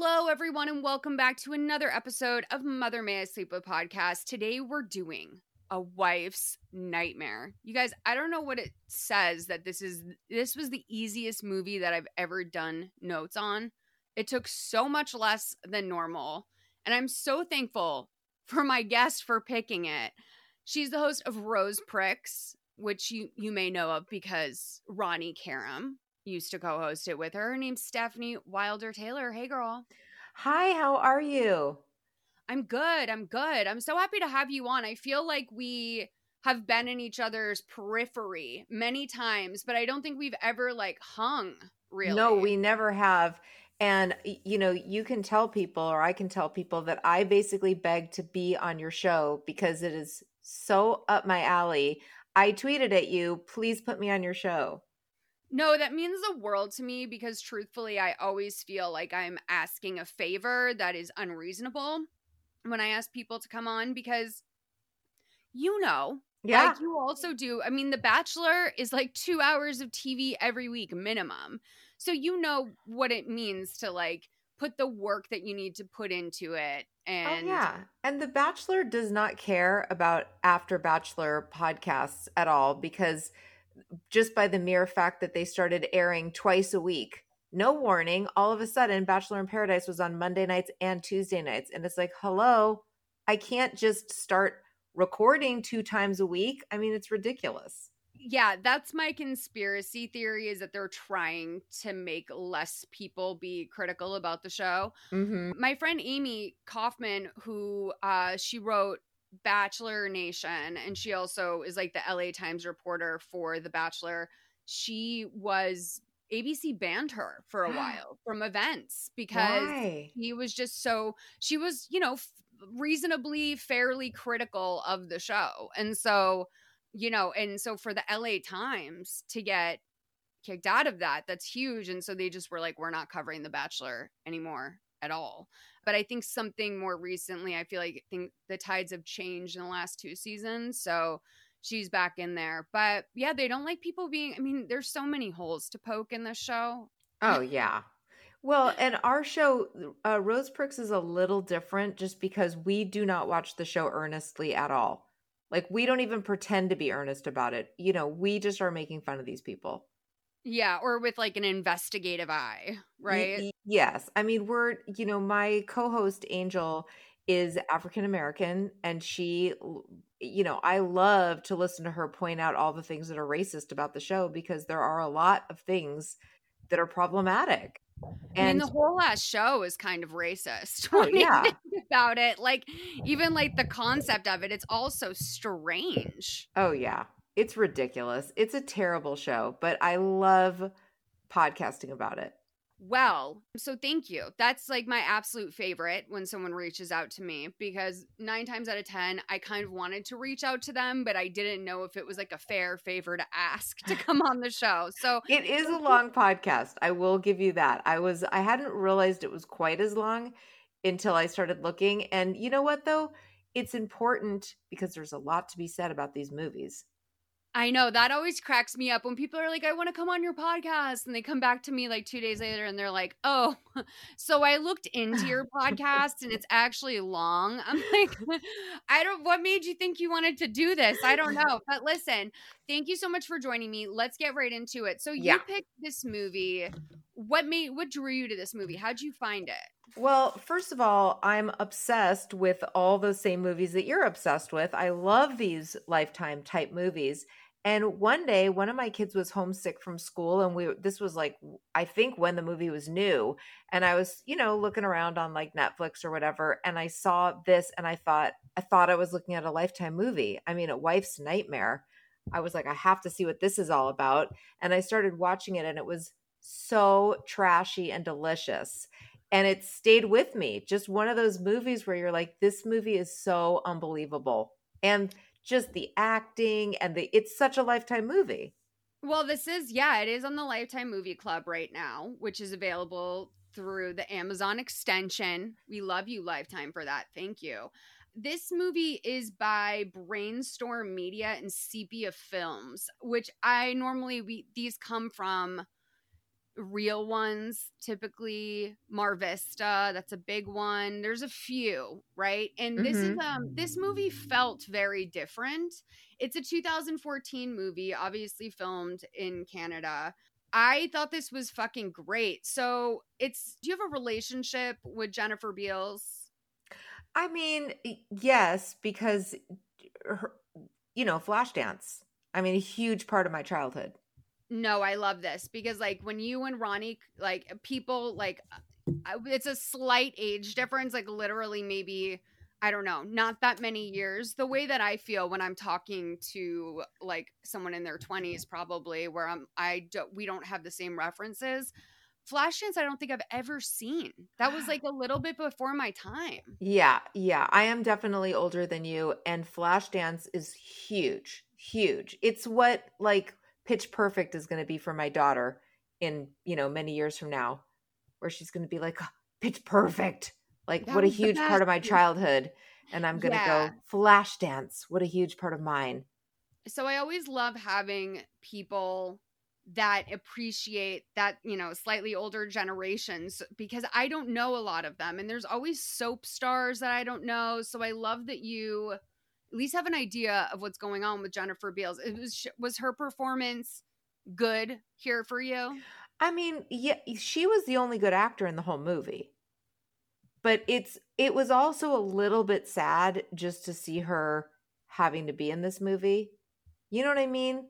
Hello, everyone, and welcome back to another episode of Mother May I Sleep With podcast. Today, we're doing a wife's nightmare. You guys, I don't know what it says that this is. This was the easiest movie that I've ever done notes on. It took so much less than normal, and I'm so thankful for my guest for picking it. She's the host of Rose Pricks, which you you may know of because Ronnie Karam used to co-host it with her. Her name's Stephanie Wilder Taylor. Hey girl. Hi, how are you? I'm good. I'm good. I'm so happy to have you on. I feel like we have been in each other's periphery many times, but I don't think we've ever like hung really. No, we never have. And you know, you can tell people or I can tell people that I basically beg to be on your show because it is so up my alley. I tweeted at you, please put me on your show. No, that means the world to me because truthfully, I always feel like I'm asking a favor that is unreasonable when I ask people to come on because you know, yeah. like you also do. I mean, The Bachelor is like two hours of TV every week minimum. So you know what it means to like put the work that you need to put into it. Oh, And yeah. And The Bachelor does not care about after Bachelor podcasts at all because just by the mere fact that they started airing twice a week, no warning, all of a sudden Bachelor in Paradise was on Monday nights and Tuesday nights. And it's like, hello, I can't just start recording two times a week. I mean, it's ridiculous. yeah, that's my conspiracy theory is that they're trying to make less people be critical about the show. Mm-hmm. my friend Amy Kaufman, who uh, she wrote Bachelor Nation, and she also is like the LA Times reporter for The Bachelor. She was ABC banned her for a while from events because Why? he was just so she was, you know, f- reasonably fairly critical of the show. And so, you know, and so for the LA Times to get kicked out of that, that's huge. And so they just were like, we're not covering The Bachelor anymore at all. But I think something more recently, I feel like I think the tides have changed in the last two seasons. So she's back in there. But yeah, they don't like people being I mean, there's so many holes to poke in this show. Oh yeah. Well, and our show, uh, Rose Pricks, is a little different just because we do not watch the show earnestly at all. Like we don't even pretend to be earnest about it. You know, we just are making fun of these people. Yeah, or with like an investigative eye, right? Yes. I mean, we're, you know, my co-host Angel is African American and she you know, I love to listen to her point out all the things that are racist about the show because there are a lot of things that are problematic. And I mean, the whole last show is kind of racist. Oh, yeah. about it. Like, even like the concept of it, it's all so strange. Oh, yeah. It's ridiculous. It's a terrible show, but I love podcasting about it. Well, so thank you. That's like my absolute favorite when someone reaches out to me because nine times out of 10, I kind of wanted to reach out to them, but I didn't know if it was like a fair favor to ask to come on the show. So it is a long podcast. I will give you that. I was, I hadn't realized it was quite as long until I started looking. And you know what, though? It's important because there's a lot to be said about these movies. I know that always cracks me up when people are like, I want to come on your podcast. And they come back to me like two days later and they're like, Oh, so I looked into your podcast and it's actually long. I'm like, I don't, what made you think you wanted to do this? I don't know. But listen, thank you so much for joining me. Let's get right into it. So you yeah. picked this movie. What made, what drew you to this movie? How'd you find it? Well, first of all, I'm obsessed with all those same movies that you're obsessed with. I love these lifetime type movies. And one day, one of my kids was homesick from school, and we this was like I think when the movie was new, and I was you know looking around on like Netflix or whatever, and I saw this, and I thought I thought I was looking at a lifetime movie. I mean, a wife's nightmare. I was like, I have to see what this is all about, and I started watching it, and it was so trashy and delicious and it stayed with me. Just one of those movies where you're like, this movie is so unbelievable. And just the acting and the it's such a lifetime movie. Well, this is yeah, it is on the Lifetime Movie Club right now, which is available through the Amazon extension. We love you Lifetime for that. Thank you. This movie is by Brainstorm Media and Sepia Films, which I normally we these come from real ones, typically Mar Vista, that's a big one. There's a few, right? And mm-hmm. this is mm-hmm. um this movie felt very different. It's a 2014 movie, obviously filmed in Canada. I thought this was fucking great. So, it's do you have a relationship with Jennifer Beals? I mean, yes, because her, you know, Flashdance. I mean, a huge part of my childhood no, I love this because like when you and Ronnie like people like it's a slight age difference, like literally maybe I don't know, not that many years. The way that I feel when I'm talking to like someone in their 20s probably where I'm I don't we don't have the same references. Flashdance, I don't think I've ever seen. That was like a little bit before my time. Yeah, yeah. I am definitely older than you, and Flashdance is huge, huge. It's what like pitch perfect is going to be for my daughter in you know many years from now where she's going to be like oh, pitch perfect. Like that what a huge part of my childhood and i'm going to yeah. go flash dance. What a huge part of mine. So i always love having people that appreciate that you know slightly older generations because i don't know a lot of them and there's always soap stars that i don't know so i love that you at least have an idea of what's going on with Jennifer Beals. It was was her performance good here for you? I mean, yeah, she was the only good actor in the whole movie. But it's it was also a little bit sad just to see her having to be in this movie. You know what I mean?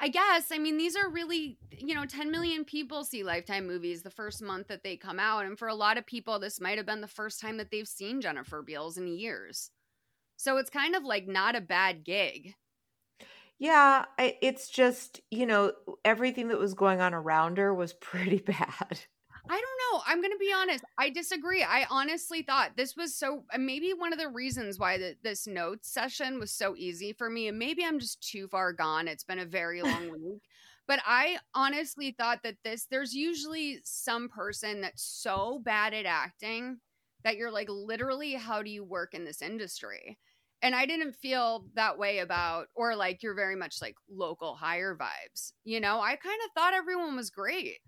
I guess. I mean, these are really, you know, 10 million people see Lifetime movies the first month that they come out. And for a lot of people, this might have been the first time that they've seen Jennifer Beals in years. So it's kind of like not a bad gig. Yeah, it's just, you know, everything that was going on around her was pretty bad. I don't know. I'm going to be honest. I disagree. I honestly thought this was so maybe one of the reasons why the, this notes session was so easy for me. And maybe I'm just too far gone. It's been a very long week. But I honestly thought that this, there's usually some person that's so bad at acting that you're like, literally, how do you work in this industry? And I didn't feel that way about, or like you're very much like local hire vibes. You know, I kind of thought everyone was great.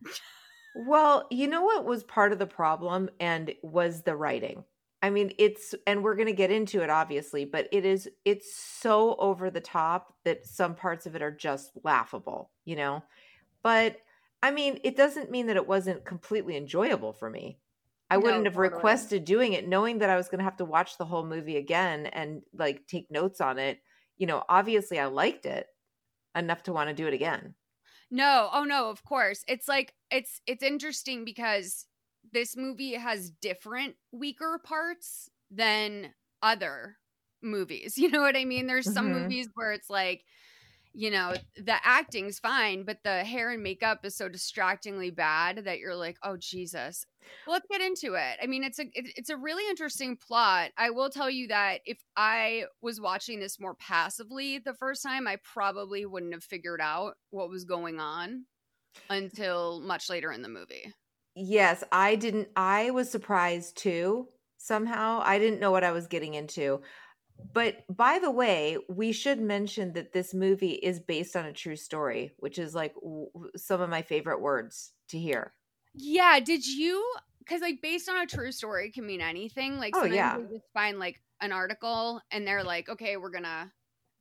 well, you know what was part of the problem and was the writing. I mean, it's, and we're going to get into it obviously, but it is, it's so over the top that some parts of it are just laughable, you know? But I mean, it doesn't mean that it wasn't completely enjoyable for me. I wouldn't no, have totally. requested doing it knowing that I was going to have to watch the whole movie again and like take notes on it. You know, obviously I liked it enough to want to do it again. No, oh no, of course. It's like it's it's interesting because this movie has different weaker parts than other movies. You know what I mean? There's some Mhm. movies where it's like, you know, the acting's fine, but the hair and makeup is so distractingly bad that you're like, oh Jesus. Well, let's get into it. I mean, it's a it, it's a really interesting plot. I will tell you that if I was watching this more passively the first time, I probably wouldn't have figured out what was going on until much later in the movie. Yes, I didn't I was surprised too somehow. I didn't know what I was getting into. But by the way, we should mention that this movie is based on a true story, which is like w- some of my favorite words to hear. Yeah, did you cuz like based on a true story can mean anything. Like Oh, sometimes yeah. you just find like an article and they're like, "Okay, we're going to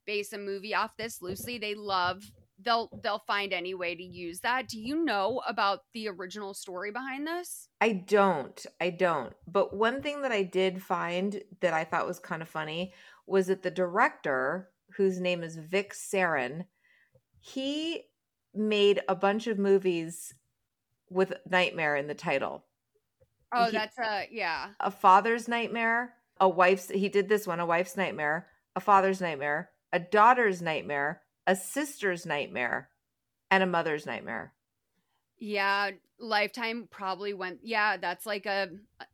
base a movie off this loosely." They love they'll they'll find any way to use that. Do you know about the original story behind this? I don't. I don't. But one thing that I did find that I thought was kind of funny was that the director, whose name is Vic Sarin, he made a bunch of movies with Nightmare in the title. Oh, He- that's a yeah. A father's nightmare, a wife's he did this one, a wife's nightmare, a father's nightmare, a daughter's nightmare, a sister's nightmare, and a mother's nightmare. Yeah, Lifetime probably went Yeah, that's like a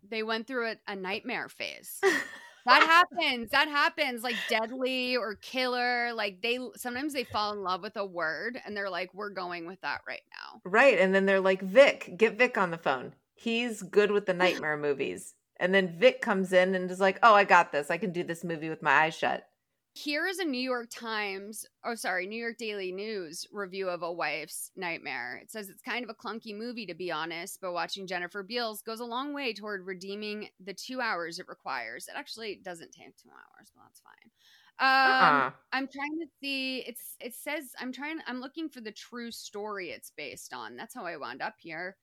they went through a, a nightmare phase. that happens that happens like deadly or killer like they sometimes they fall in love with a word and they're like we're going with that right now Right. And then they're like, Vic, get Vic on the phone. He's good with the nightmare movies. And then Vic comes in and is like, oh, I got this. I can do this movie with my eyes shut. Here is a new york times oh sorry new york daily news review of a wife's nightmare it says it's kind of a clunky movie to be honest but watching jennifer beals goes a long way toward redeeming the two hours it requires it actually doesn't take two hours but that's fine um Uh-uh. I'm trying to see. It's it says I'm trying. I'm looking for the true story it's based on. That's how I wound up here.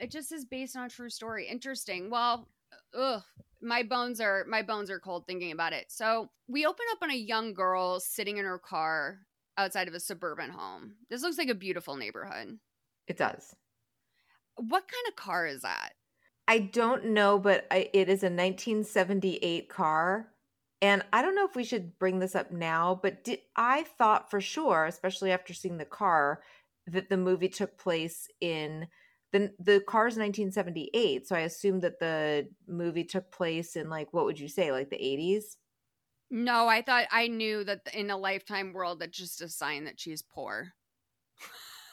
It just is based on a true story. Interesting. Well, ugh, my bones are my bones are cold thinking about it. So we open up on a young girl sitting in her car outside of a suburban home. This looks like a beautiful neighborhood. It does. What kind of car is that? I don't know, but I, it is a 1978 car. And I don't know if we should bring this up now, but did, I thought for sure, especially after seeing the car, that the movie took place in the the car's 1978. So I assumed that the movie took place in like what would you say, like the 80s? No, I thought I knew that in a lifetime world that's just a sign that she's poor.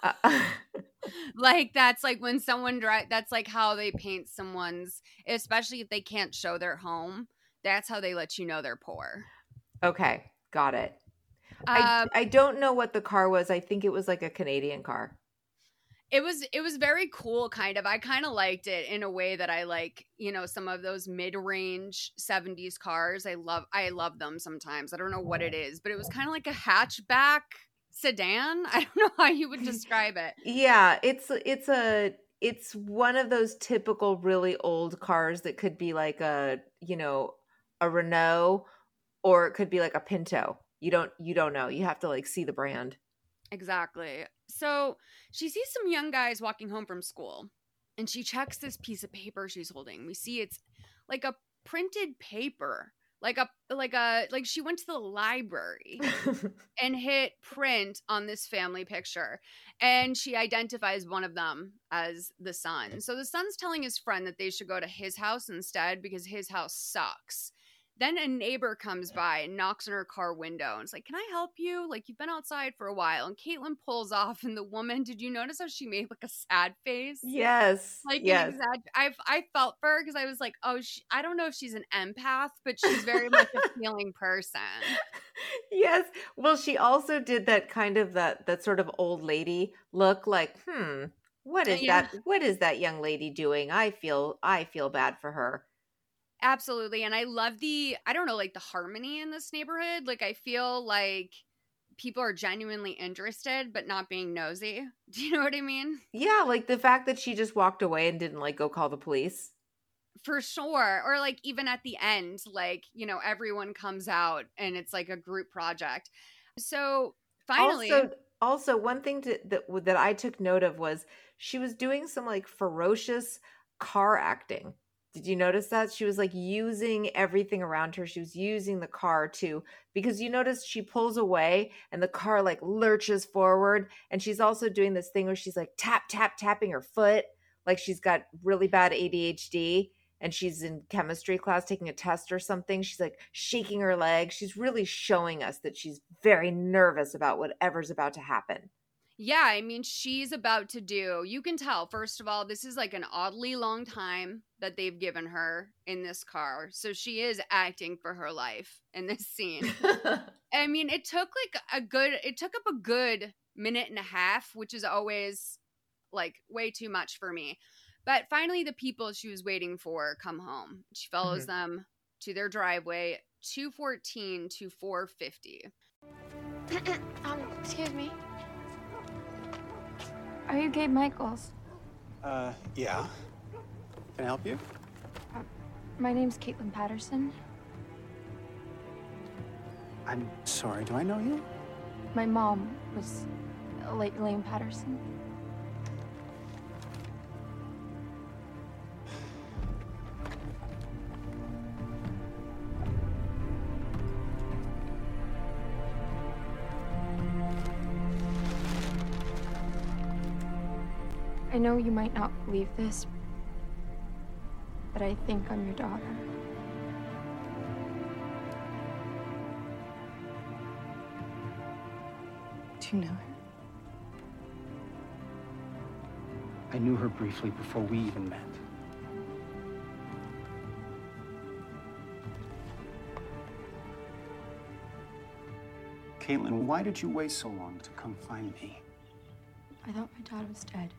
Uh, like that's like when someone drive that's like how they paint someone's especially if they can't show their home that's how they let you know they're poor okay, got it. I, um I don't know what the car was. I think it was like a Canadian car. It was it was very cool kind of i kind of liked it in a way that i like you know some of those mid-range 70s cars i love i love them sometimes i don't know what it is but it was kind of like a hatchback sedan i don't know how you would describe it Yeah, it's it's a it's one of those typical really old cars that could be like a, you know, a Renault or it could be like a Pinto. You don't you don't know. You have to like see the brand. Exactly. So she sees some young guys walking home from school and she checks this piece of paper she's holding. We see it's like a printed paper. Like a like a like she went to the library and hit print on this family picture and she identifies one of them as the son. So the son's telling his friend that they should go to his house instead because his house sucks. Then a neighbor comes by and knocks on her car window and it's like, Can I help you? Like, you've been outside for a while. And Caitlin pulls off, and the woman, did you notice how she made like a sad face? yes. Like, yes. exag- I I felt for her because I was like, Oh, she, I don't know if she's an empath, but she's very much a feeling person. yes. Well, she also did that kind of that that sort of old lady look like, hmm, what is Yeah. that what is that young lady doing? I feel I feel bad for her. Absolutely. And I love the, I don't know, like the harmony in this neighborhood. Like, I feel like people are genuinely interested, but not being nosy. Do you know what I mean? Yeah, like the fact that she just walked away and didn't like go call the police. For sure. Or like even at the end, like, you know, everyone comes out and it's like a group project. So finally, Also, Also, one thing to, that that I took note of was she was doing some like ferocious car acting. Did you notice that? She was like using everything around her. She was using the car too, because you notice she pulls away and the car like lurches forward. And she's also doing this thing where she's like tap, tap, tapping her foot, like she's got really bad ADHD and she's in chemistry class taking a test or something. She's like shaking her leg. She's really showing us that she's very nervous about whatever's about to happen. Yeah, I mean, she's about to do, you can tell, first of all, this is like an oddly long time that they've given her in this car. So she is acting for her life in this scene. I mean, it took like a good, it took up a good minute and a half, which is always like way too much for me. But finally, the people she was waiting for come home. She follows mm-hmm. them to their driveway, 214 to 450. um, excuse me. Are you Gabe Michaels? Uh, yeah. Can I help you? Uh, my name's Caitlin Patterson. I'm sorry, do I know you? My mom was late Elaine Patterson. Know you might not believe this, but I think I'm your daughter. Do you know her? I knew her briefly before we even met. Caitlin, why did you wait so long to come find me? I thought my dad was dead.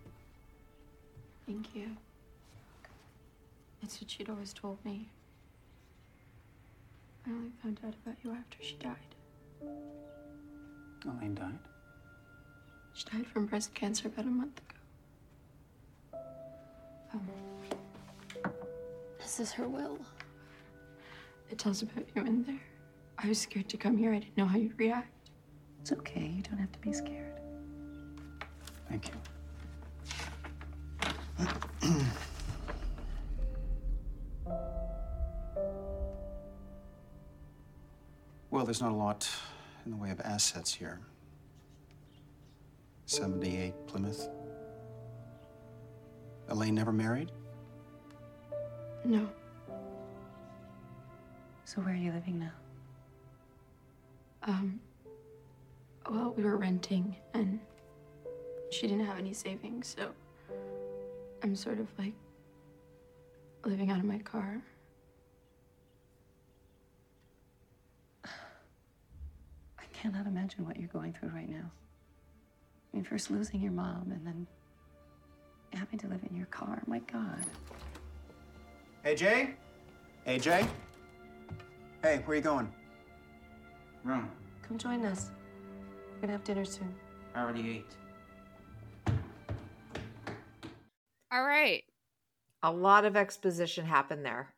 Thank you. That's what she'd always told me. I only found out about you after she died. Elaine died? She died from breast cancer about a month ago. Um, this is her will. It tells about you in there. I was scared to come here. I didn't know how you'd react. It's okay. You don't have to be scared. Thank you. well, there's not a lot in the way of assets here. 78 Plymouth. Elaine never married? No. So where are you living now? Um, well, we were renting and she didn't have any savings, so I'm sort of like living out of my car. I cannot imagine what you're going through right now. I mean, first losing your mom and then having to live in your car. My God. AJ? AJ? Hey, where are you going? Room. Come join us. We're gonna have dinner soon. I already ate. All right. A lot of exposition happened there.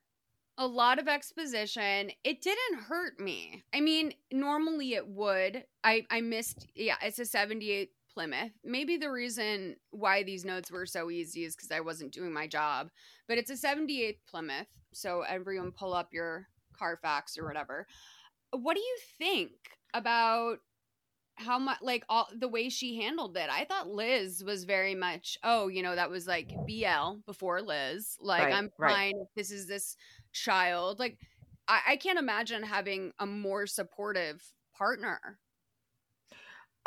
A lot of exposition. It didn't hurt me. I mean, normally it would. I I missed yeah, it's a 78 Plymouth. Maybe the reason why these notes were so easy is cuz I wasn't doing my job. But it's a 78 Plymouth. So everyone pull up your Carfax or whatever. What do you think about how much like all the way she handled it. I thought Liz was very much, oh, you know, that was like BL before Liz. Like right, I'm fine this is this child. Like I, I can't imagine having a more supportive partner.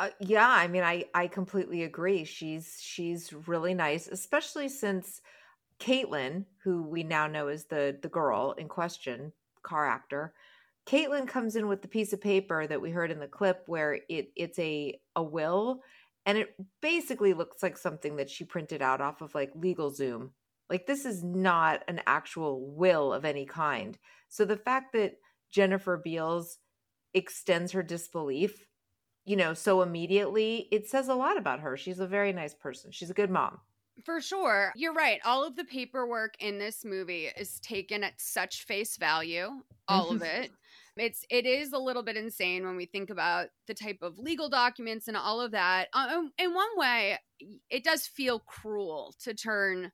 Uh, yeah, I mean, I I completely agree. She's she's really nice, especially since Caitlin, who we now know is the the girl in question, car actor, Caitlin comes in with the piece of paper that we heard in the clip where it it's a a will and it basically looks like something that she printed out off of like legal zoom Like this is not an actual will of any kind. So the fact that Jennifer Beals extends her disbelief, you know, so immediately, it says a lot about her. She's a very nice person. She's a good mom. For sure. You're right. All of the paperwork in this movie is taken at such face value, all of mm-hmm. it It's it is a little bit insane when we think about the type of legal documents and all of that. Um, in one way, it does feel cruel to turn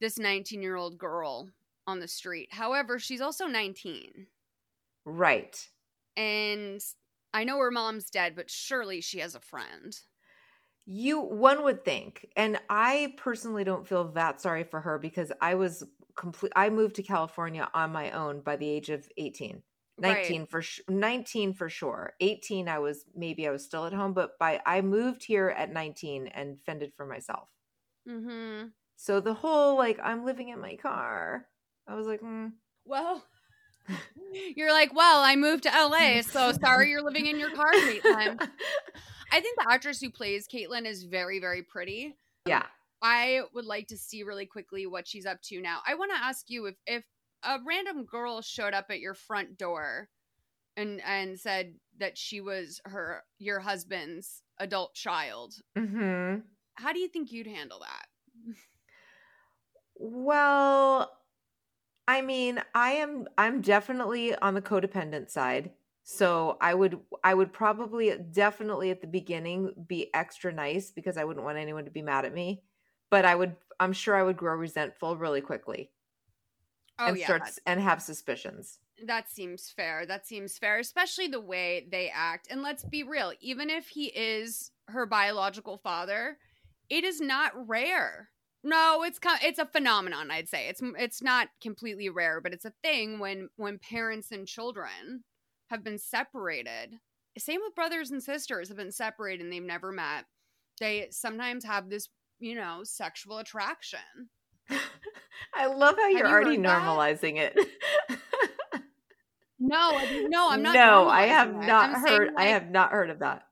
this 19 year old girl on the street. However, she's also 19. Right. And I know her mom's dead, but surely she has a friend. You one would think. And I personally don't feel that sorry for her because I was complete I moved to California on my own by the age of 18. 19 Right. for sh- 19 for sure. 18 I was maybe I was still at home, but by I moved here at 19 and fended for myself. Mm-hmm. So the whole like I'm living in my car. I was like, mm. Well, you're like, well, I moved to LA, so sorry you're living in your car, Caitlin. I think the actress who plays Caitlin is very, very pretty. yeah. I would like to see really quickly what she's up to now. I want to ask you if if a random girl showed up at your front door and and said that she was her your husband's adult child, Mhm. how do you think you'd handle that? Well, I mean, I am I'm definitely on the codependent side. So I would I would probably definitely at the beginning be extra nice because I wouldn't want anyone to be mad at me. But I would I'm sure I would grow resentful really quickly Oh and yeah, start that, s- and have suspicions. that seems fair. That seems fair, especially the way they act. And let's be real, even if he is her biological father, it is not rare. No, it's it's a phenomenon. I'd say it's it's not completely rare, but it's a thing when when parents and children have been separated. Same with brothers and sisters have been separated and they've never met. They sometimes have this, you know, sexual attraction. I love how you're you already heard that? normalizing it. No, I- no, I'm not. No, I have not I'm heard I have not heard of that.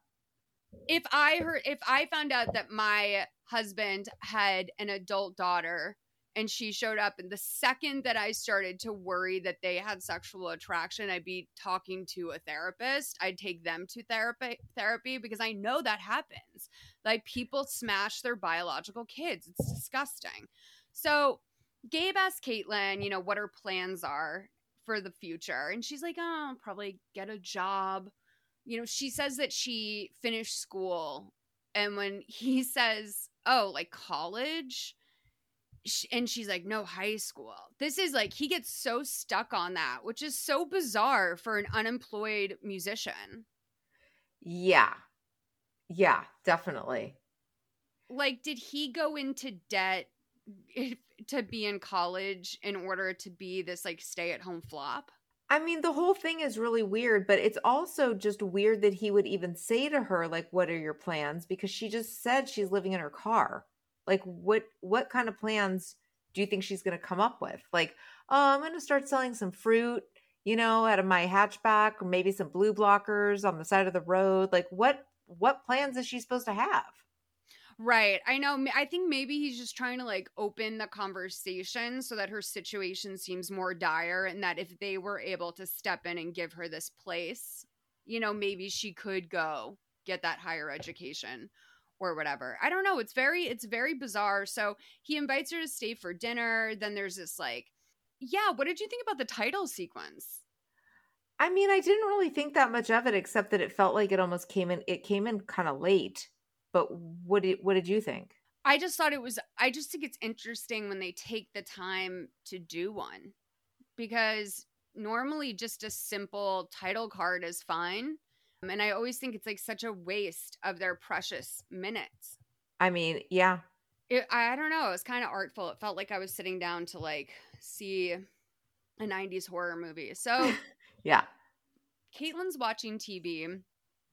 if I heard if I found out that my husband had an adult daughter and she showed up and the second that I started to worry that they had sexual attraction, I'd be talking to a therapist. I'd take them to therapy therapy because I know that happens. Like people smash their biological kids. It's disgusting. So Gabe asked Caitlin, you know, what her plans are for the future. And she's like, oh, I'll probably get a job you know, she says that she finished school. And when he says, oh, like college, and she's like, no, high school. This is like, he gets so stuck on that, which is so bizarre for an unemployed musician. Yeah. Yeah, definitely. Like, did he go into debt to be in college in order to be this like stay at home flop? I mean, the whole thing is really weird, but it's also just weird that he would even say to her like what are your plans because she just said she's living in her car. Like what what kind of plans do you think she's going to come up with? Like, "Oh, I'm going to start selling some fruit, you know, out of my hatchback or maybe some blue blockers on the side of the road." Like what what plans is she supposed to have? Right. I know. I think maybe he's just trying to like open the conversation so that her situation seems more dire and that if they were able to step in and give her this place, you know, maybe she could go get that higher education or whatever. I don't know. It's very it's very bizarre. So he invites her to stay for dinner. Then there's this like yeah, what did you think about the title sequence? I mean, I didn't really think that much of it except that it felt like it almost came in it came in kind of late. But what did what did you think? I just thought it was I just think it's interesting when they take the time to do one because normally just a simple title card is fine. And I always think it's like such a waste of their precious minutes. I mean, yeah, It, I I don't know. It was kind of artful. It felt like I was sitting down to like see a 90s horror movie. So yeah. Caitlin's watching TV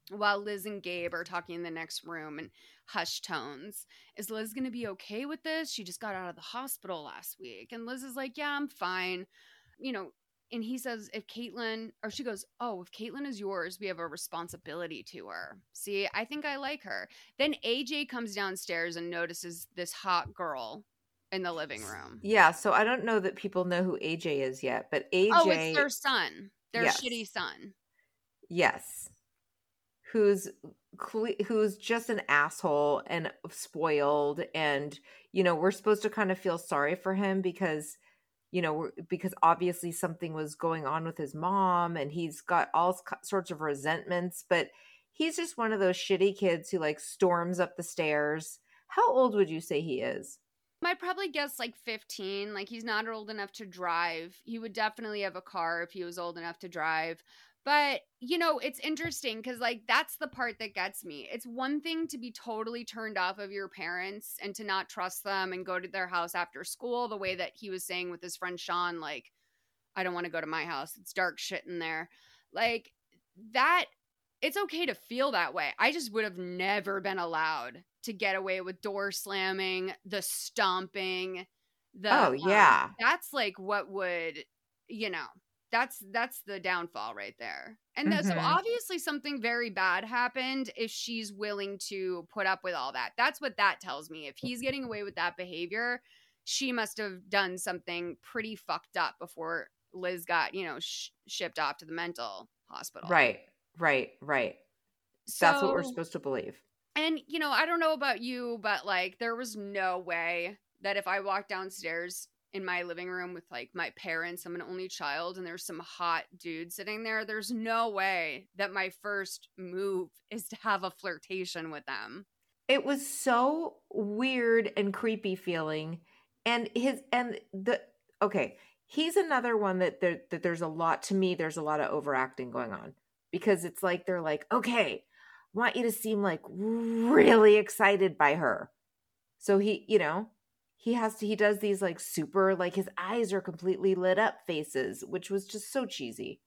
while Liz and Gabe are talking in the next room in hushed tones. Is Liz going to be okay with this? She just got out of the hospital last week. And Liz is like, Yeah, I'm fine. You know, and he says, If Caitlin, or she goes, Oh, if Caitlin is yours, we have a responsibility to her. See, I think I like her. Then AJ comes downstairs and notices this hot girl in the living room. Yeah, so I don't know that people know who AJ is yet, but AJ Oh, it's their son, their Yes. shitty son. yes. Who's who's just an asshole and spoiled and you know, we're supposed to kind of feel sorry for him because you know, because obviously something was going on with his mom and he's got all sorts of resentments, but he's just one of those shitty kids who like storms up the stairs. How old would you say he is? I'd probably guess like 15. Like he's not old enough to drive. He would definitely have a car if he was old enough to drive. But, you know, it's interesting because, like, that's the part that gets me. It's one thing to be totally turned off of your parents and to not trust them and go to their house after school, the way that he was saying with his friend Sean, like, I don't want to go to my house. It's dark shit in there. Like, that, it's okay to feel that way. I just would have never been allowed to get away with door slamming, the stomping, the. Oh, yeah. Um, that's like what would, you know, that's that's the downfall right there. And mm-hmm. so obviously something very bad happened if she's willing to put up with all that. That's what that tells me. If he's getting away with that behavior she must have done something pretty fucked up before liz got you know sh- shipped off to the mental hospital. Right right right. So, that's what we're supposed to believe. And you know i don't know about you but like there was no way that if i walked downstairs in my living room with like my parents. I'm an only child and there's some hot dude sitting there. There's no way that my first move is to have a flirtation with them. It was so weird and creepy feeling. And his and the okay, he's another one that there that there's a lot to me there's a lot of overacting going on because it's like they're like, "Okay, want you to seem like really excited by her." So he, you know, he has to he does these like super like his eyes are completely lit up faces which was just so cheesy.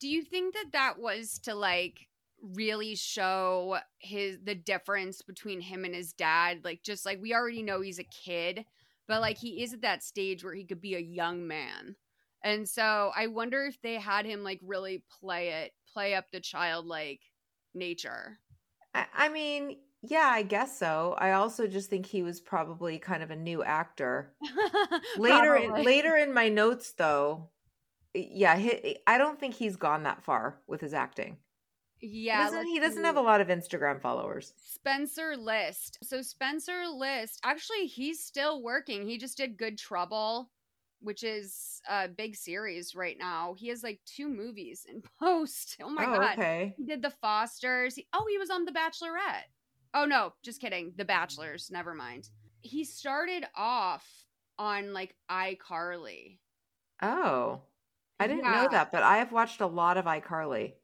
Do you think that that was to like really show his the difference between him and his dad? Like just like we already know he's a kid but like he is at that stage where he could be a young man. And so i wonder if they had him like really play it play up the childlike nature. I, I mean yeah, I guess so. I also just think he was probably kind of a new actor. later, in, later in my notes, though, yeah, he, I don't think he's gone that far with his acting. Yeah, he doesn't, he doesn't have a lot of Instagram followers. Spencer List. So Spencer List, actually, he's still working. He just did Good Trouble, which is a big series right now. He has like two movies in post. Oh my oh, god! Okay. He did The Fosters. He, oh, he was on The Bachelorette. Oh no, just kidding. The Bachelors. Never mind. He started off on like iCarly. Oh. I didn't yeah. know that, but I have watched a lot of iCarly.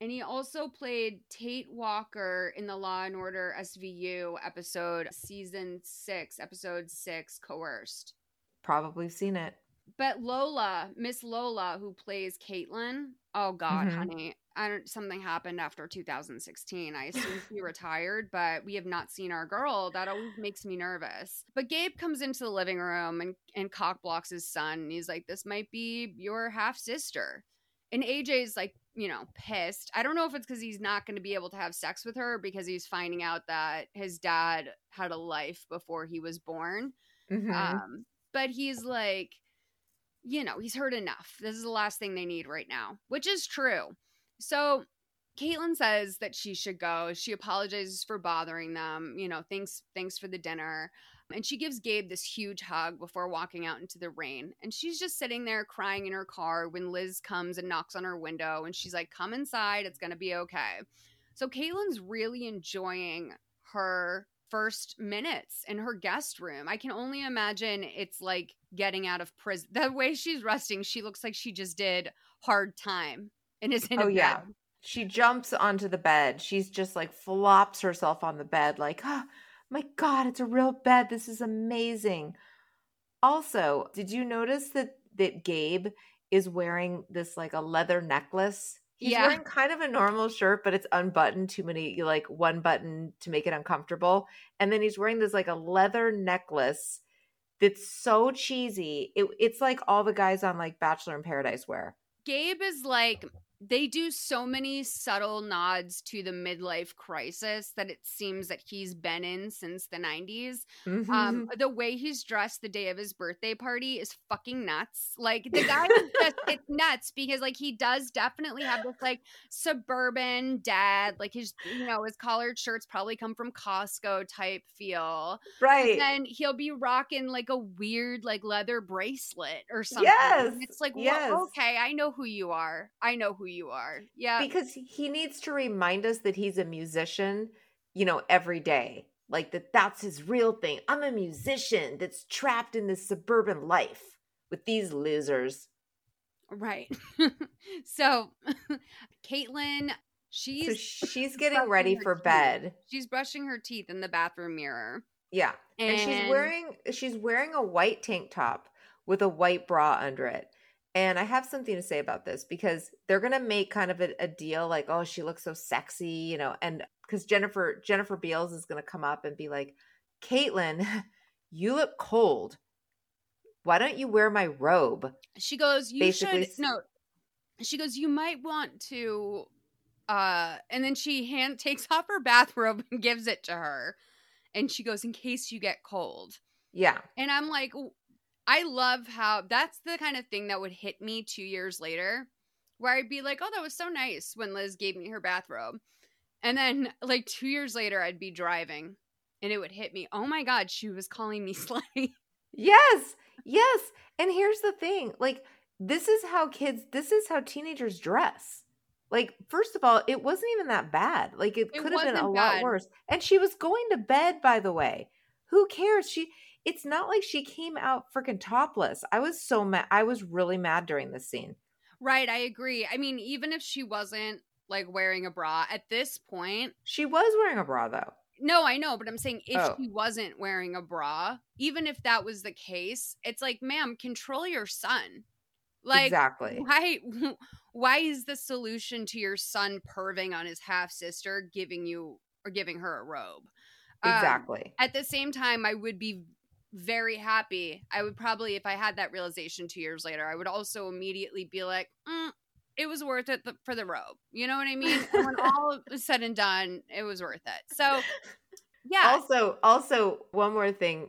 And he also played Tate Walker in the Law and Order SVU episode, season six, episode six, Coerced. Probably seen it. But Lola, Miss Lola, who plays Caitlin, oh God, mm-hmm. honey, I don't, something happened after 2016. I assume he retired, but we have not seen our girl. That always makes me nervous. But Gabe comes into the living room and, and cock blocks his son. And he's like, This might be your half sister. And AJ's like, you know, pissed. I don't know if it's because he's not going to be able to have sex with her because he's finding out that his dad had a life before he was born. Mm-hmm. Um, but he's like, you know, he's heard enough. This is the last thing they need right now, which is true. So Caitlin says that she should go. She apologizes for bothering them. You know, thanks thanks for the dinner. And she gives Gabe this huge hug before walking out into the rain. And she's just sitting there crying in her car when Liz comes and knocks on her window and she's like, "Come inside. It's to be okay." So Caitlin's really enjoying her first minutes in her guest room. I can only imagine it's like getting out of prison. The way she's resting, she looks like she just did hard time and is in oh, yeah. Bed. She jumps onto the bed. She's just like flops herself on the bed, like, oh my God, it's a real bed. This is amazing. Also, did you notice that that Gabe is wearing this like a leather necklace? He's yeah. wearing kind of a normal shirt, but it's unbuttoned too many like one button to make it uncomfortable. And then he's wearing this like a leather necklace that's so cheesy. It, it's like all the guys on like Bachelor in Paradise wear. Gabe is like they do so many subtle nods to the midlife crisis that it seems that he's been in since the 90s. Mhm. Um, the way he's dressed the day of his birthday party is fucking nuts. Like the guy just it's nuts because like he does definitely have this like suburban dad, like his you know, his collared shirts probably come from Costco type feel. right. And then he'll be rocking like a weird like leather bracelet or something. Yes, And It's like, well, okay, I know who you are. I know who you are. Yeah. because he needs to remind us that he's a musician, you know, every day. Like that that's his real thing. I'm a musician that's trapped in this suburban life with these losers. Right. so Caitlin, she's So she's getting ready for teeth. bed. She's brushing her teeth in the bathroom mirror. Yeah. And, she's wearing she's wearing a white tank top with a white bra under it. And I have something to say about this because they're gonna make kind of a, a deal like, oh, she looks so sexy, you know, and because Jennifer Jennifer Beals is gonna come up and be like, Caitlin, you look cold. Why don't you wear my robe? she goes, You basically should no. She goes, You might want to uh and then she hand takes off her bathrobe and gives it to her. And she goes, In case you get cold. Yeah. And I'm like, I love how that's the kind of thing that would hit me two years later, where I'd be like, oh, that was so nice when Liz gave me her bathrobe. And then, like, two years later, I'd be driving and it would hit me, oh my God, she was calling me slutty. Yes. Yes. And here's the thing like, this is how kids, this is how teenagers dress. Like, first of all, it wasn't even that bad. Like, it, It could have been a wasn't lot worse. And she was going to bed, by the way. Who cares? She, it's not like she came out freaking topless. I was so mad. I was really mad during this scene. right. I agree. I mean, even if she wasn't like wearing a bra at this point, She was wearing a bra, though. No, I know, but I'm saying if Oh. she wasn't wearing a bra, even if that was the case, it's like, ma'am, control your son. Like, exactly. why? Why is the solution to your son perving on his half sister giving you or giving her a robe? Um, Exactly. at the same time, I would be very happy. I would probably, if I had that realization two years later, I would also immediately be like, mm, it was worth it for the robe. You know what I mean? When all is said and done, it was worth it. So, yeah. Also, also one more thing.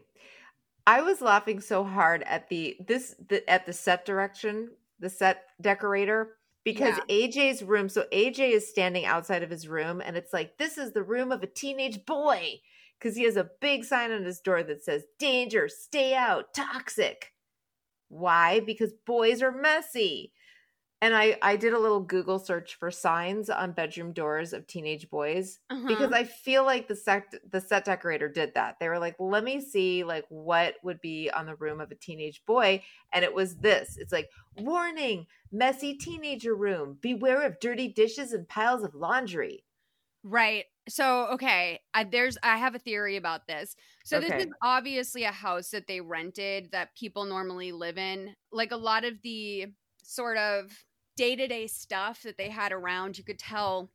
I was laughing so hard at the this the, at the set direction, the set decorator because AJ's room. So AJ is standing outside of his room, and it's like this is the room of a teenage boy because he has a big sign on his door that says "Danger, stay out, toxic." Why? Because boys are messy. And I I did a little Google search for signs on bedroom doors of teenage boys because Uh-huh. I feel like the set the set decorator did that. They were like, "Let me see like what would be on the room of a teenage boy," and it was this. It's like, "Warning: messy teenager room. Beware of dirty dishes and piles of laundry." Right. So, okay, I, there's I have a theory about this. So this is obviously a house that they rented that people normally live in. Like a lot of the sort of day-to-day stuff that they had around, you could tell